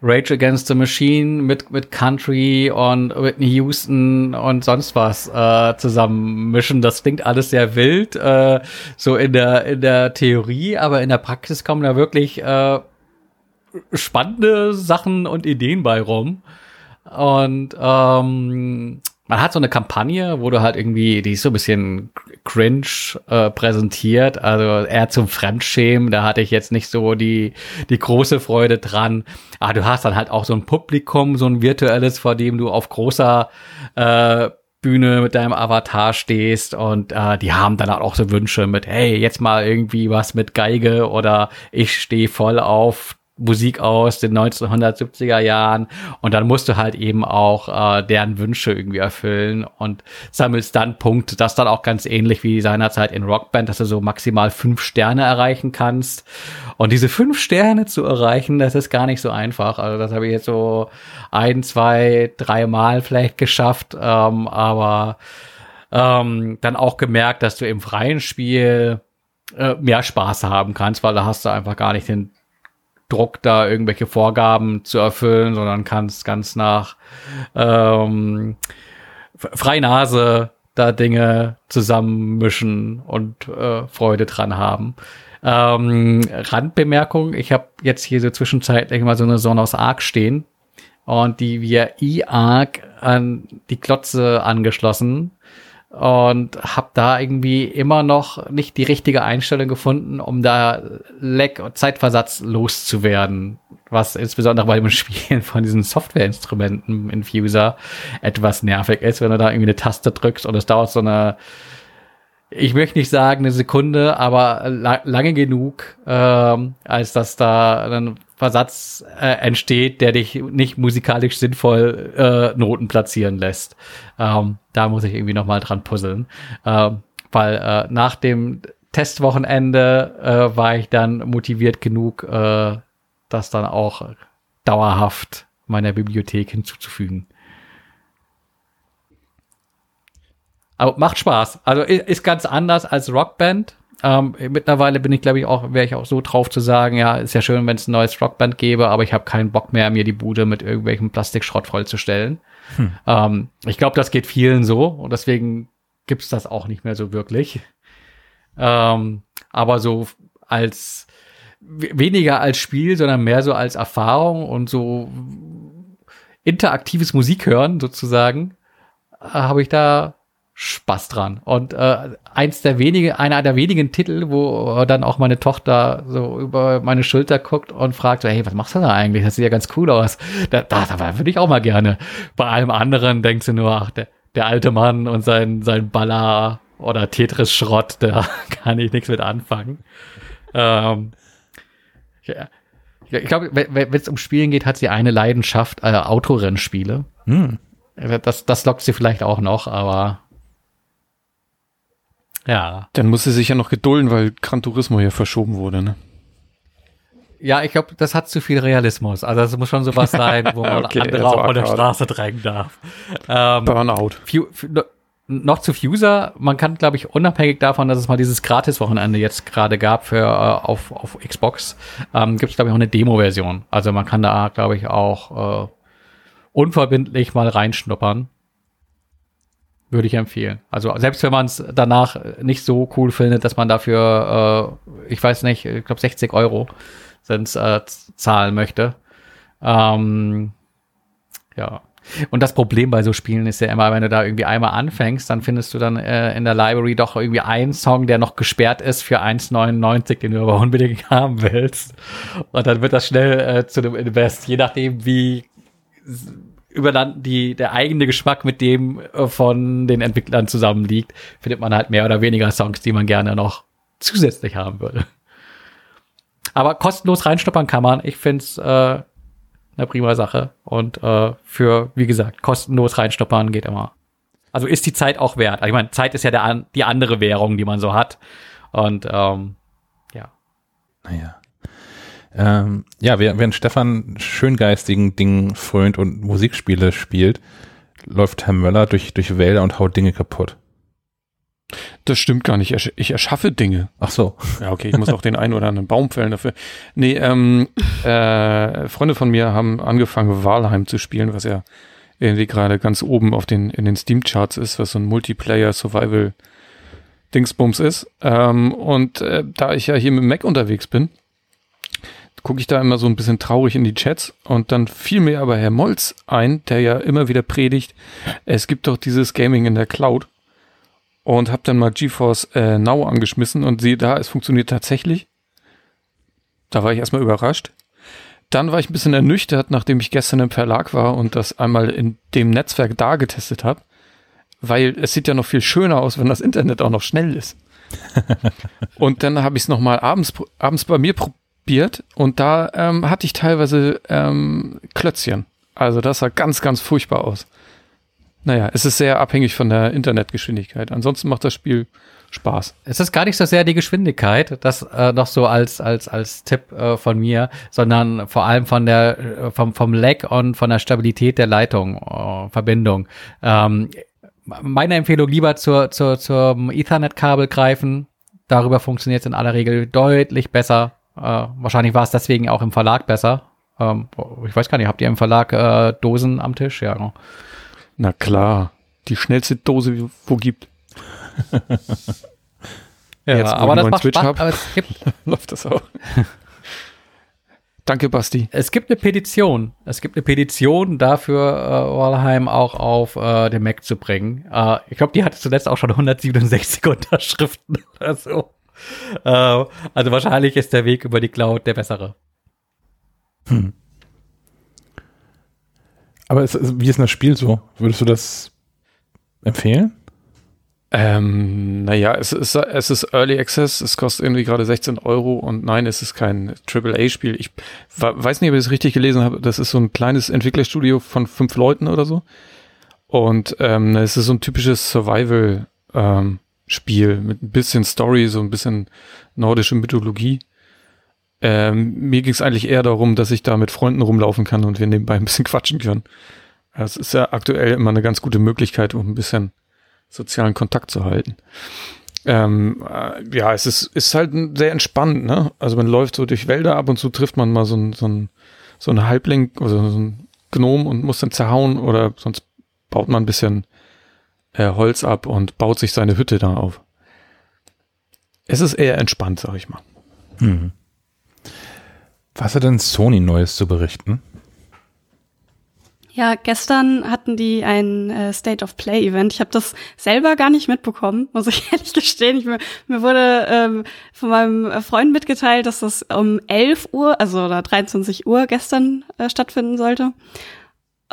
[SPEAKER 4] Rage Against the Machine mit, mit Country und Whitney Houston und sonst was äh, zusammenmischen. Das klingt alles sehr wild, äh, so in der, in der Theorie, aber in der Praxis kommen da wirklich äh, spannende Sachen und Ideen bei rum. Und ähm, man hat so eine Kampagne, wo du halt irgendwie, die ist so ein bisschen cringe äh, präsentiert, also eher zum Fremdschämen, da hatte ich jetzt nicht so die, die große Freude dran. Aber du hast dann halt auch so ein Publikum, so ein virtuelles, vor dem du auf großer äh, Bühne mit deinem Avatar stehst und äh, die haben dann auch so Wünsche mit, hey, jetzt mal irgendwie was mit Geige oder ich stehe voll auf Musik aus den 1970er Jahren und dann musst du halt eben auch äh, deren Wünsche irgendwie erfüllen und sammelst dann Punkte, das dann auch ganz ähnlich wie seinerzeit in Rockband, dass du so maximal fünf Sterne erreichen kannst. Und diese fünf Sterne zu erreichen, das ist gar nicht so einfach, also das habe ich jetzt so ein, zwei, drei Mal vielleicht geschafft, ähm, aber ähm, dann auch gemerkt, dass du im freien Spiel äh, mehr Spaß haben kannst, weil da hast du einfach gar nicht den Druck, da irgendwelche Vorgaben zu erfüllen, sondern kannst ganz nach ähm, Freinase da Dinge zusammenmischen und äh, Freude dran haben. Ähm, Randbemerkung, ich habe jetzt hier so zwischenzeitlich mal so eine Sonos Arc stehen und die via e-Arc an die Klotze angeschlossen und habe da irgendwie immer noch nicht die richtige Einstellung gefunden, um da Leck und Zeitversatz loszuwerden, was insbesondere bei dem Spielen von diesen Softwareinstrumenten in Fuser etwas nervig ist, wenn du da irgendwie eine Taste drückst und es dauert so eine ich möchte nicht sagen eine Sekunde, aber la lange genug, ähm, als dass da ein Versatz äh, entsteht, der dich nicht musikalisch sinnvoll äh, Noten platzieren lässt. Ähm, da muss ich irgendwie noch mal dran puzzeln, ähm, weil äh, nach dem Testwochenende äh, war ich dann motiviert genug, äh, das dann auch dauerhaft meiner Bibliothek hinzuzufügen. Aber macht Spaß. Also ist ganz anders als Rockband. Ähm, mittlerweile bin ich, glaube ich, auch, wäre ich auch so drauf zu sagen, ja, ist ja schön, wenn es ein neues Rockband gäbe, aber ich habe keinen Bock mehr, mir die Bude mit irgendwelchem Plastikschrott vollzustellen. Hm. Ähm, ich glaube, das geht vielen so und deswegen gibt's das auch nicht mehr so wirklich. Ähm, aber so als weniger als Spiel, sondern mehr so als Erfahrung und so interaktives Musik hören sozusagen, äh, habe ich da Spaß dran. Und äh, eins der wenigen, einer der wenigen Titel, wo dann auch meine Tochter so über meine Schulter guckt und fragt, hey, was machst du da eigentlich? Das sieht ja ganz cool aus. Da, da, da würde ich auch mal gerne. Bei allem anderen denkst du nur, ach, der, der alte Mann und sein, sein Baller oder Tetris-Schrott, da kann ich nichts mit anfangen. Ähm, ja. Ich glaube, wenn es um Spielen geht, hat sie eine Leidenschaft, äh, Autorennspiele. Hm. Das, das lockt sie vielleicht auch noch, aber
[SPEAKER 2] ja. Dann muss sie sich ja noch gedulden, weil Gran Turismo hier verschoben wurde, ne?
[SPEAKER 4] Ja, ich glaube, das hat zu viel Realismus. Also es muss schon sowas sein, wo man okay, andere auch von der Straße drängen darf.
[SPEAKER 2] Ähm, Burnout.
[SPEAKER 4] noch zu Fuser, man kann, glaube ich, unabhängig davon, dass es mal dieses Gratis-Wochenende jetzt gerade gab für äh, auf, auf Xbox, ähm, gibt es, glaube ich, auch eine Demo-Version. Also man kann da, glaube ich, auch äh, unverbindlich mal reinschnuppern. Würde ich empfehlen. Also selbst wenn man es danach nicht so cool findet, dass man dafür, äh, ich weiß nicht, ich glaube 60 Euro sind äh, zahlen möchte. Ähm, ja. Und das Problem bei so Spielen ist ja immer, wenn du da irgendwie einmal anfängst, dann findest du dann äh, in der Library doch irgendwie einen Song, der noch gesperrt ist für 1,99, den du aber unbedingt haben willst. Und dann wird das schnell äh, zu einem Invest, je nachdem, wie über dann die, der eigene Geschmack mit dem äh, von den Entwicklern zusammenliegt, findet man halt mehr oder weniger Songs, die man gerne noch zusätzlich haben würde. Aber kostenlos reinstoppern kann man. Ich finde es äh, eine prima Sache. Und äh, für, wie gesagt, kostenlos reinstoppern geht immer. Also ist die Zeit auch wert. Ich meine, Zeit ist ja der, die andere Währung, die man so hat. Und ähm, ja.
[SPEAKER 1] Naja. Ähm, ja, während Stefan schöngeistigen Dingen frönt und Musikspiele spielt, läuft Herr Möller durch, durch Wälder und haut Dinge kaputt.
[SPEAKER 2] Das stimmt gar nicht. Ich erschaffe Dinge.
[SPEAKER 1] Ach so.
[SPEAKER 2] Ja, okay, ich muss auch den einen oder anderen Baum fällen dafür. Nee, ähm, äh, Freunde von mir haben angefangen, Walheim zu spielen, was ja irgendwie gerade ganz oben auf den, in den Steam-Charts ist, was so ein Multiplayer-Survival-Dingsbums ist. Ähm, und äh, da ich ja hier mit Mac unterwegs bin, gucke ich da immer so ein bisschen traurig in die Chats und dann fiel mir aber Herr Molz ein, der ja immer wieder predigt, es gibt doch dieses Gaming in der Cloud und habe dann mal GeForce äh, Now angeschmissen und sehe da, es funktioniert tatsächlich. Da war ich erstmal überrascht. Dann war ich ein bisschen ernüchtert, nachdem ich gestern im Verlag war und das einmal in dem Netzwerk da getestet habe, weil es sieht ja noch viel schöner aus, wenn das Internet auch noch schnell ist. und dann habe ich es nochmal abends, abends bei mir probiert und da ähm, hatte ich teilweise ähm, Klötzchen. Also das sah ganz, ganz furchtbar aus. Naja, es ist sehr abhängig von der Internetgeschwindigkeit. Ansonsten macht das Spiel Spaß.
[SPEAKER 4] Es ist gar nicht so sehr die Geschwindigkeit, das äh, noch so als als als Tipp äh, von mir, sondern vor allem von der äh, vom vom Lag und von der Stabilität der Leitung äh, Verbindung. Ähm, meine Empfehlung lieber zur zur zum Ethernet-Kabel greifen. Darüber funktioniert es in aller Regel deutlich besser. Äh, wahrscheinlich war es deswegen auch im Verlag besser. Ähm, ich weiß gar nicht, habt ihr im Verlag äh, Dosen am Tisch? Ja. Genau.
[SPEAKER 2] Na klar, die schnellste Dose, wo gibt.
[SPEAKER 4] ja, Jetzt, aber das macht Switch Spaß, hab, aber es gibt
[SPEAKER 2] läuft das auch. Danke, Basti.
[SPEAKER 4] Es gibt eine Petition. Es gibt eine Petition dafür, äh, Walheim auch auf äh, den Mac zu bringen. Äh, ich glaube, die hatte zuletzt auch schon 167 Unterschriften oder so. Äh, also wahrscheinlich ist der Weg über die Cloud der bessere. Hm.
[SPEAKER 1] Aber es, wie ist denn das Spiel so? Würdest du das empfehlen?
[SPEAKER 2] Ähm, naja, es ist, es ist Early Access, es kostet irgendwie gerade 16 Euro und nein, es ist kein AAA-Spiel. Ich weiß nicht, ob ich es richtig gelesen habe. Das ist so ein kleines Entwicklerstudio von fünf Leuten oder so. Und ähm, es ist so ein typisches Survival-Spiel ähm, mit ein bisschen Story, so ein bisschen nordische Mythologie. Ähm, mir ging es eigentlich eher darum, dass ich da mit Freunden rumlaufen kann und wir nebenbei ein bisschen quatschen können. Das ist ja aktuell immer eine ganz gute Möglichkeit, um ein bisschen sozialen Kontakt zu halten. Ähm, äh, ja, es ist, ist halt sehr entspannt, ne? Also man läuft so durch Wälder, ab und zu trifft man mal so ein, so ein, so ein Halbling, also so ein Gnom und muss dann zerhauen oder sonst baut man ein bisschen äh, Holz ab und baut sich seine Hütte da auf. Es ist eher entspannt, sag ich mal. Mhm.
[SPEAKER 1] Was hat denn Sony Neues zu berichten?
[SPEAKER 3] Ja, gestern hatten die ein äh, State of Play Event. Ich habe das selber gar nicht mitbekommen, muss ich ehrlich gestehen. Ich, mir, mir wurde ähm, von meinem Freund mitgeteilt, dass das um 11 Uhr, also oder 23 Uhr gestern äh, stattfinden sollte.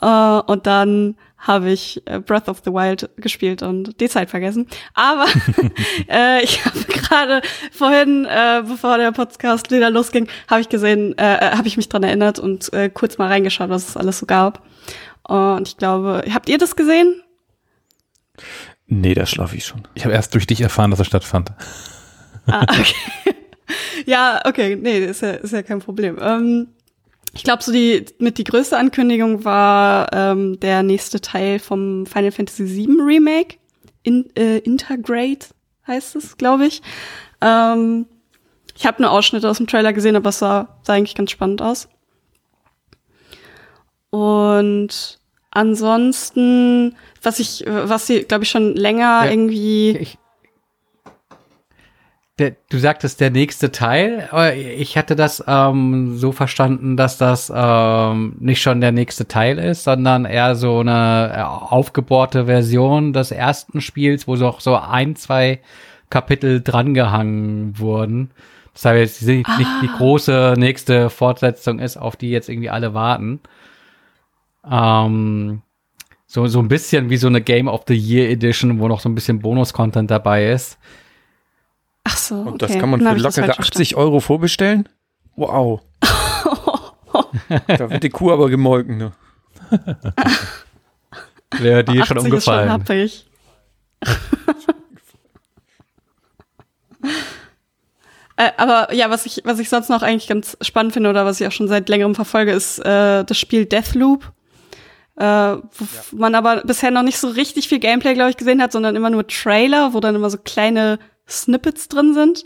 [SPEAKER 3] Äh, und dann habe ich äh, Breath of the Wild gespielt und die Zeit vergessen. Aber äh, ich habe gerade vorhin, äh, bevor der Podcast wieder losging, habe ich gesehen, äh, äh, habe ich mich dran erinnert und äh, kurz mal reingeschaut, was es alles so gab. Und ich glaube, habt ihr das gesehen?
[SPEAKER 2] Nee, da schlafe ich schon.
[SPEAKER 1] Ich habe erst durch dich erfahren, dass er stattfand.
[SPEAKER 3] Ah, okay. ja, okay, nee, ist ja, ist ja kein Problem. Ähm, ich glaube, so die mit die größte Ankündigung war ähm, der nächste Teil vom Final Fantasy VII Remake. In, äh, Integrate heißt es, glaube ich. Ähm, ich habe nur Ausschnitte aus dem Trailer gesehen, aber es sah, sah eigentlich ganz spannend aus. Und ansonsten, was ich, was sie, glaube ich, schon länger
[SPEAKER 4] Ja,
[SPEAKER 3] irgendwie.
[SPEAKER 4] Ich, der, du sagtest der nächste Teil, aber ich hatte das ähm, so verstanden, dass das ähm, nicht schon der nächste Teil ist, sondern eher so eine äh, aufgebohrte Version des ersten Spiels, wo so auch so ein, zwei Kapitel drangehangen wurden. Das heißt, nicht, nicht die große nächste Fortsetzung ist, auf die jetzt irgendwie alle warten. Ähm, so, so ein bisschen wie so eine Game of the Year Edition, wo noch so ein bisschen Bonus-Content dabei ist.
[SPEAKER 3] Ach so.
[SPEAKER 2] Und
[SPEAKER 3] okay.
[SPEAKER 2] das kann man
[SPEAKER 3] Dann
[SPEAKER 2] für lockere
[SPEAKER 3] falsch
[SPEAKER 2] 80 Euro vorbestellen? Wow. da wird die Kuh aber gemolken. Ne?
[SPEAKER 4] Wäre die schon.
[SPEAKER 3] 80 ist schon
[SPEAKER 4] umgefallen.
[SPEAKER 3] happig. Äh, aber ja, was ich, was ich sonst noch eigentlich ganz spannend finde oder was ich auch schon seit längerem verfolge, ist äh, das Spiel Deathloop. Äh, wo man aber bisher noch nicht so richtig viel Gameplay, glaube ich, gesehen hat, sondern immer nur Trailer, wo dann immer so kleine Snippets drin sind.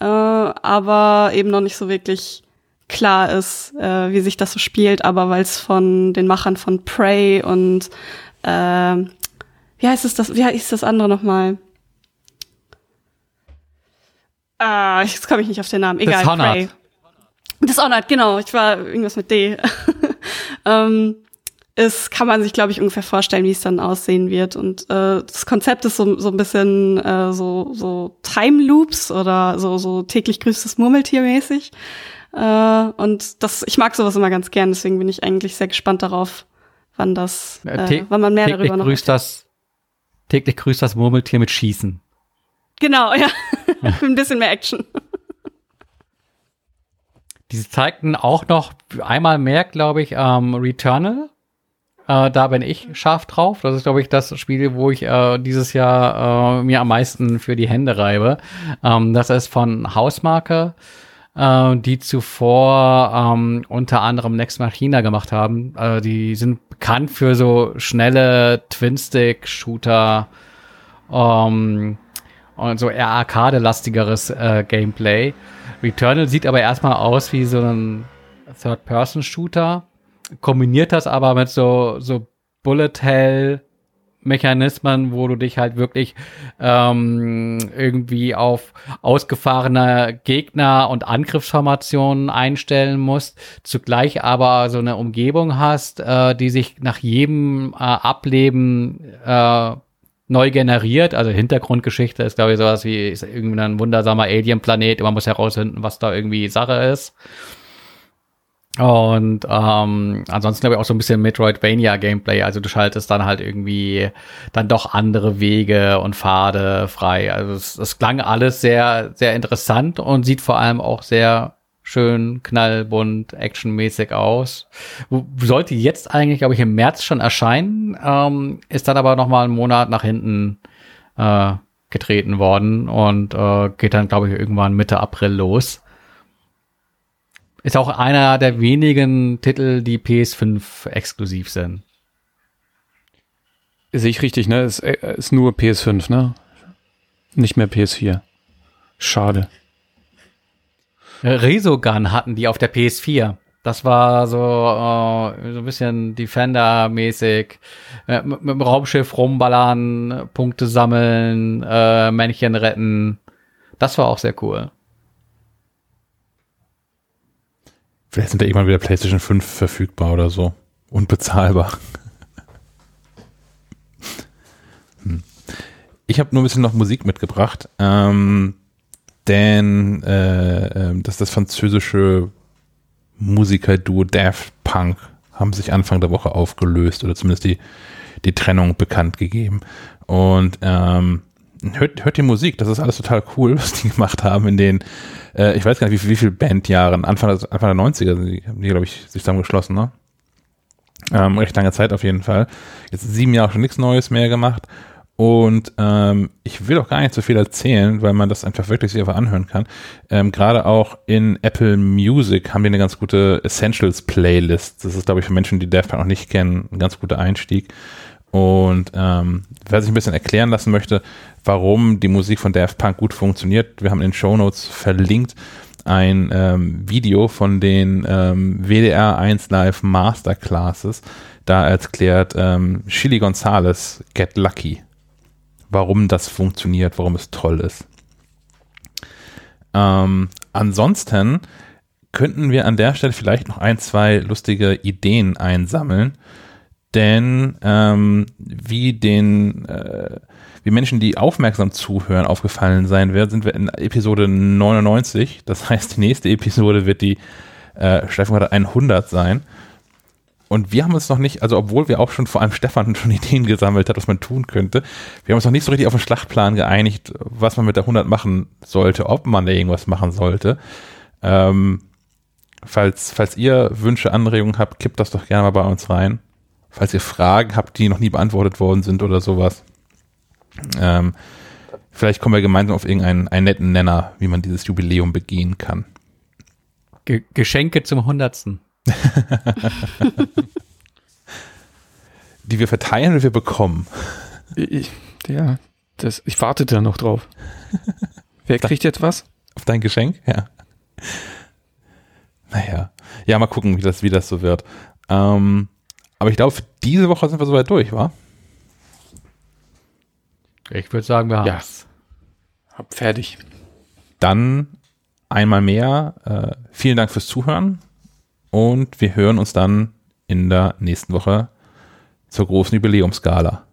[SPEAKER 3] Äh, aber eben noch nicht so wirklich klar ist, äh, wie sich das so spielt, aber weil es von den Machern von Prey und äh, wie heißt es das, wie heißt das andere nochmal? Ah, jetzt komme ich nicht auf den Namen. Egal.
[SPEAKER 4] Dishonored.
[SPEAKER 3] Prey. Dishonored, genau. Ich war irgendwas mit D. ähm, ist, kann man sich, glaube ich, ungefähr vorstellen, wie es dann aussehen wird. Und äh, das Konzept ist so, so ein bisschen äh, so, so Time Loops oder so, so täglich grüßtes Murmeltier mäßig. Äh, und das, ich mag sowas immer ganz gern, deswegen bin ich eigentlich sehr gespannt darauf, wann das,
[SPEAKER 4] Äh,
[SPEAKER 3] wann man mehr
[SPEAKER 4] täglich
[SPEAKER 3] darüber noch.
[SPEAKER 4] grüßt das täglich grüßt das Murmeltier mit Schießen.
[SPEAKER 3] Genau, ja. ein bisschen mehr Action.
[SPEAKER 4] Die zeigten auch noch einmal mehr, glaube ich, ähm, Returnal. Äh, da bin ich scharf drauf. Das ist, glaube ich, das Spiel, wo ich äh, dieses Jahr äh, mir am meisten für die Hände reibe. Ähm, das ist von Hausmarke, äh, die zuvor ähm, unter anderem Next Machina gemacht haben. Äh, die sind bekannt für so schnelle Twin-Stick-Shooter ähm, und so eher arcade-lastigeres äh, Gameplay. Returnal sieht aber erstmal aus wie so ein Third-Person-Shooter, kombiniert das aber mit so, so Bullet-Hell-Mechanismen, wo du dich halt wirklich ähm, irgendwie auf ausgefahrene Gegner und Angriffsformationen einstellen musst, zugleich aber so eine Umgebung hast, äh, die sich nach jedem äh, Ableben äh, neu generiert. Also Hintergrundgeschichte ist, glaube ich, sowas wie ist irgendwie ein wundersamer Alien-Planet. Man muss herausfinden, was da irgendwie Sache ist. Und ähm, ansonsten glaube ich auch so ein bisschen Metroidvania-Gameplay. Also du schaltest dann halt irgendwie dann doch andere Wege und Pfade frei. Also es, es klang alles sehr, sehr interessant und sieht vor allem auch sehr schön knallbunt, actionmäßig aus. Sollte jetzt eigentlich, glaube ich, im März schon erscheinen, ähm, ist dann aber noch mal einen Monat nach hinten äh, getreten worden und äh, geht dann, glaube ich, irgendwann Mitte April los. Ist auch einer der wenigen Titel, die PS5 exklusiv sind.
[SPEAKER 2] Sehe ich richtig, ne? Ist, äh, ist nur PS5, ne? Nicht mehr PS4. Schade.
[SPEAKER 4] Resogun hatten die auf der PS4. Das war so, äh, so ein bisschen Defender-mäßig. Äh, mit, mit dem Raumschiff rumballern, Punkte sammeln, äh, Männchen retten. Das war auch sehr cool.
[SPEAKER 1] Vielleicht sind da irgendwann wieder PlayStation 5 verfügbar oder so. Und bezahlbar. Hm. Ich habe nur ein bisschen noch Musik mitgebracht, ähm, denn äh, ähm, das das französische Musikerduo Daft Punk haben sich Anfang der Woche aufgelöst oder zumindest die, die Trennung bekannt gegeben. Und ähm, hört, hört die Musik, das ist alles total cool, was die gemacht haben in den, äh, ich weiß gar nicht, wie, viel- wie viele Bandjahren, Anfang, Anfang der 90er sind die, haben die, glaube ich, sich zusammengeschlossen, ne? Ähm, recht lange Zeit auf jeden Fall. Jetzt sieben Jahre schon nichts Neues mehr gemacht. Und ähm, ich will auch gar nicht so viel erzählen, weil man das einfach wirklich sich einfach anhören kann. Ähm, Gerade auch in Apple Music haben wir eine ganz gute Essentials Playlist. Das ist, glaube ich, für Menschen, die Punk noch nicht kennen, ein ganz guter Einstieg. Und ähm, wer sich ein bisschen erklären lassen möchte, warum die Musik von Daft Punk gut funktioniert, wir haben in den Show Notes verlinkt ein ähm, Video von den ähm, WDR 1 Live Masterclasses. Da erklärt ähm, Chili Gonzales Get Lucky, warum das funktioniert, warum es toll ist. Ähm, ansonsten könnten wir an der Stelle vielleicht noch ein, zwei lustige Ideen einsammeln, denn ähm, wie den äh, wie Menschen, die aufmerksam zuhören, aufgefallen sein wird, sind wir in Episode 99. Das heißt, die nächste Episode wird die äh, Schleifenquadrat 100 sein. Und wir haben uns noch nicht, also obwohl wir auch schon vor allem Stefan schon Ideen gesammelt hat, was man tun könnte, wir haben uns noch nicht so richtig auf den Schlachtplan geeinigt, was man mit der 100 machen sollte, ob man da irgendwas machen sollte. Ähm, falls, falls ihr Wünsche, Anregungen habt, kippt das doch gerne mal bei uns rein. Falls ihr Fragen habt, die noch nie beantwortet worden sind oder sowas. Ähm, vielleicht kommen wir gemeinsam auf irgendeinen einen netten Nenner, wie man dieses Jubiläum begehen kann.
[SPEAKER 4] Ge Geschenke zum Hundertsten.
[SPEAKER 1] die wir verteilen oder wir bekommen.
[SPEAKER 2] Ich, ja, das, ich warte da noch drauf. Wer kriegt jetzt was?
[SPEAKER 1] Auf dein Geschenk? Ja. Naja. Ja, mal gucken, wie das, wie das so wird. Ähm, aber ich glaube, für diese Woche sind wir soweit durch, wa?
[SPEAKER 4] Ich würde sagen, wir haben
[SPEAKER 2] Ja. Hab fertig.
[SPEAKER 1] Dann einmal mehr äh, vielen Dank fürs Zuhören und wir hören uns dann in der nächsten Woche zur großen Jubiläumsgala.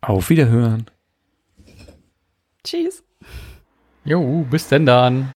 [SPEAKER 2] Auf Wiederhören.
[SPEAKER 3] Tschüss.
[SPEAKER 4] Jo, bis denn dann.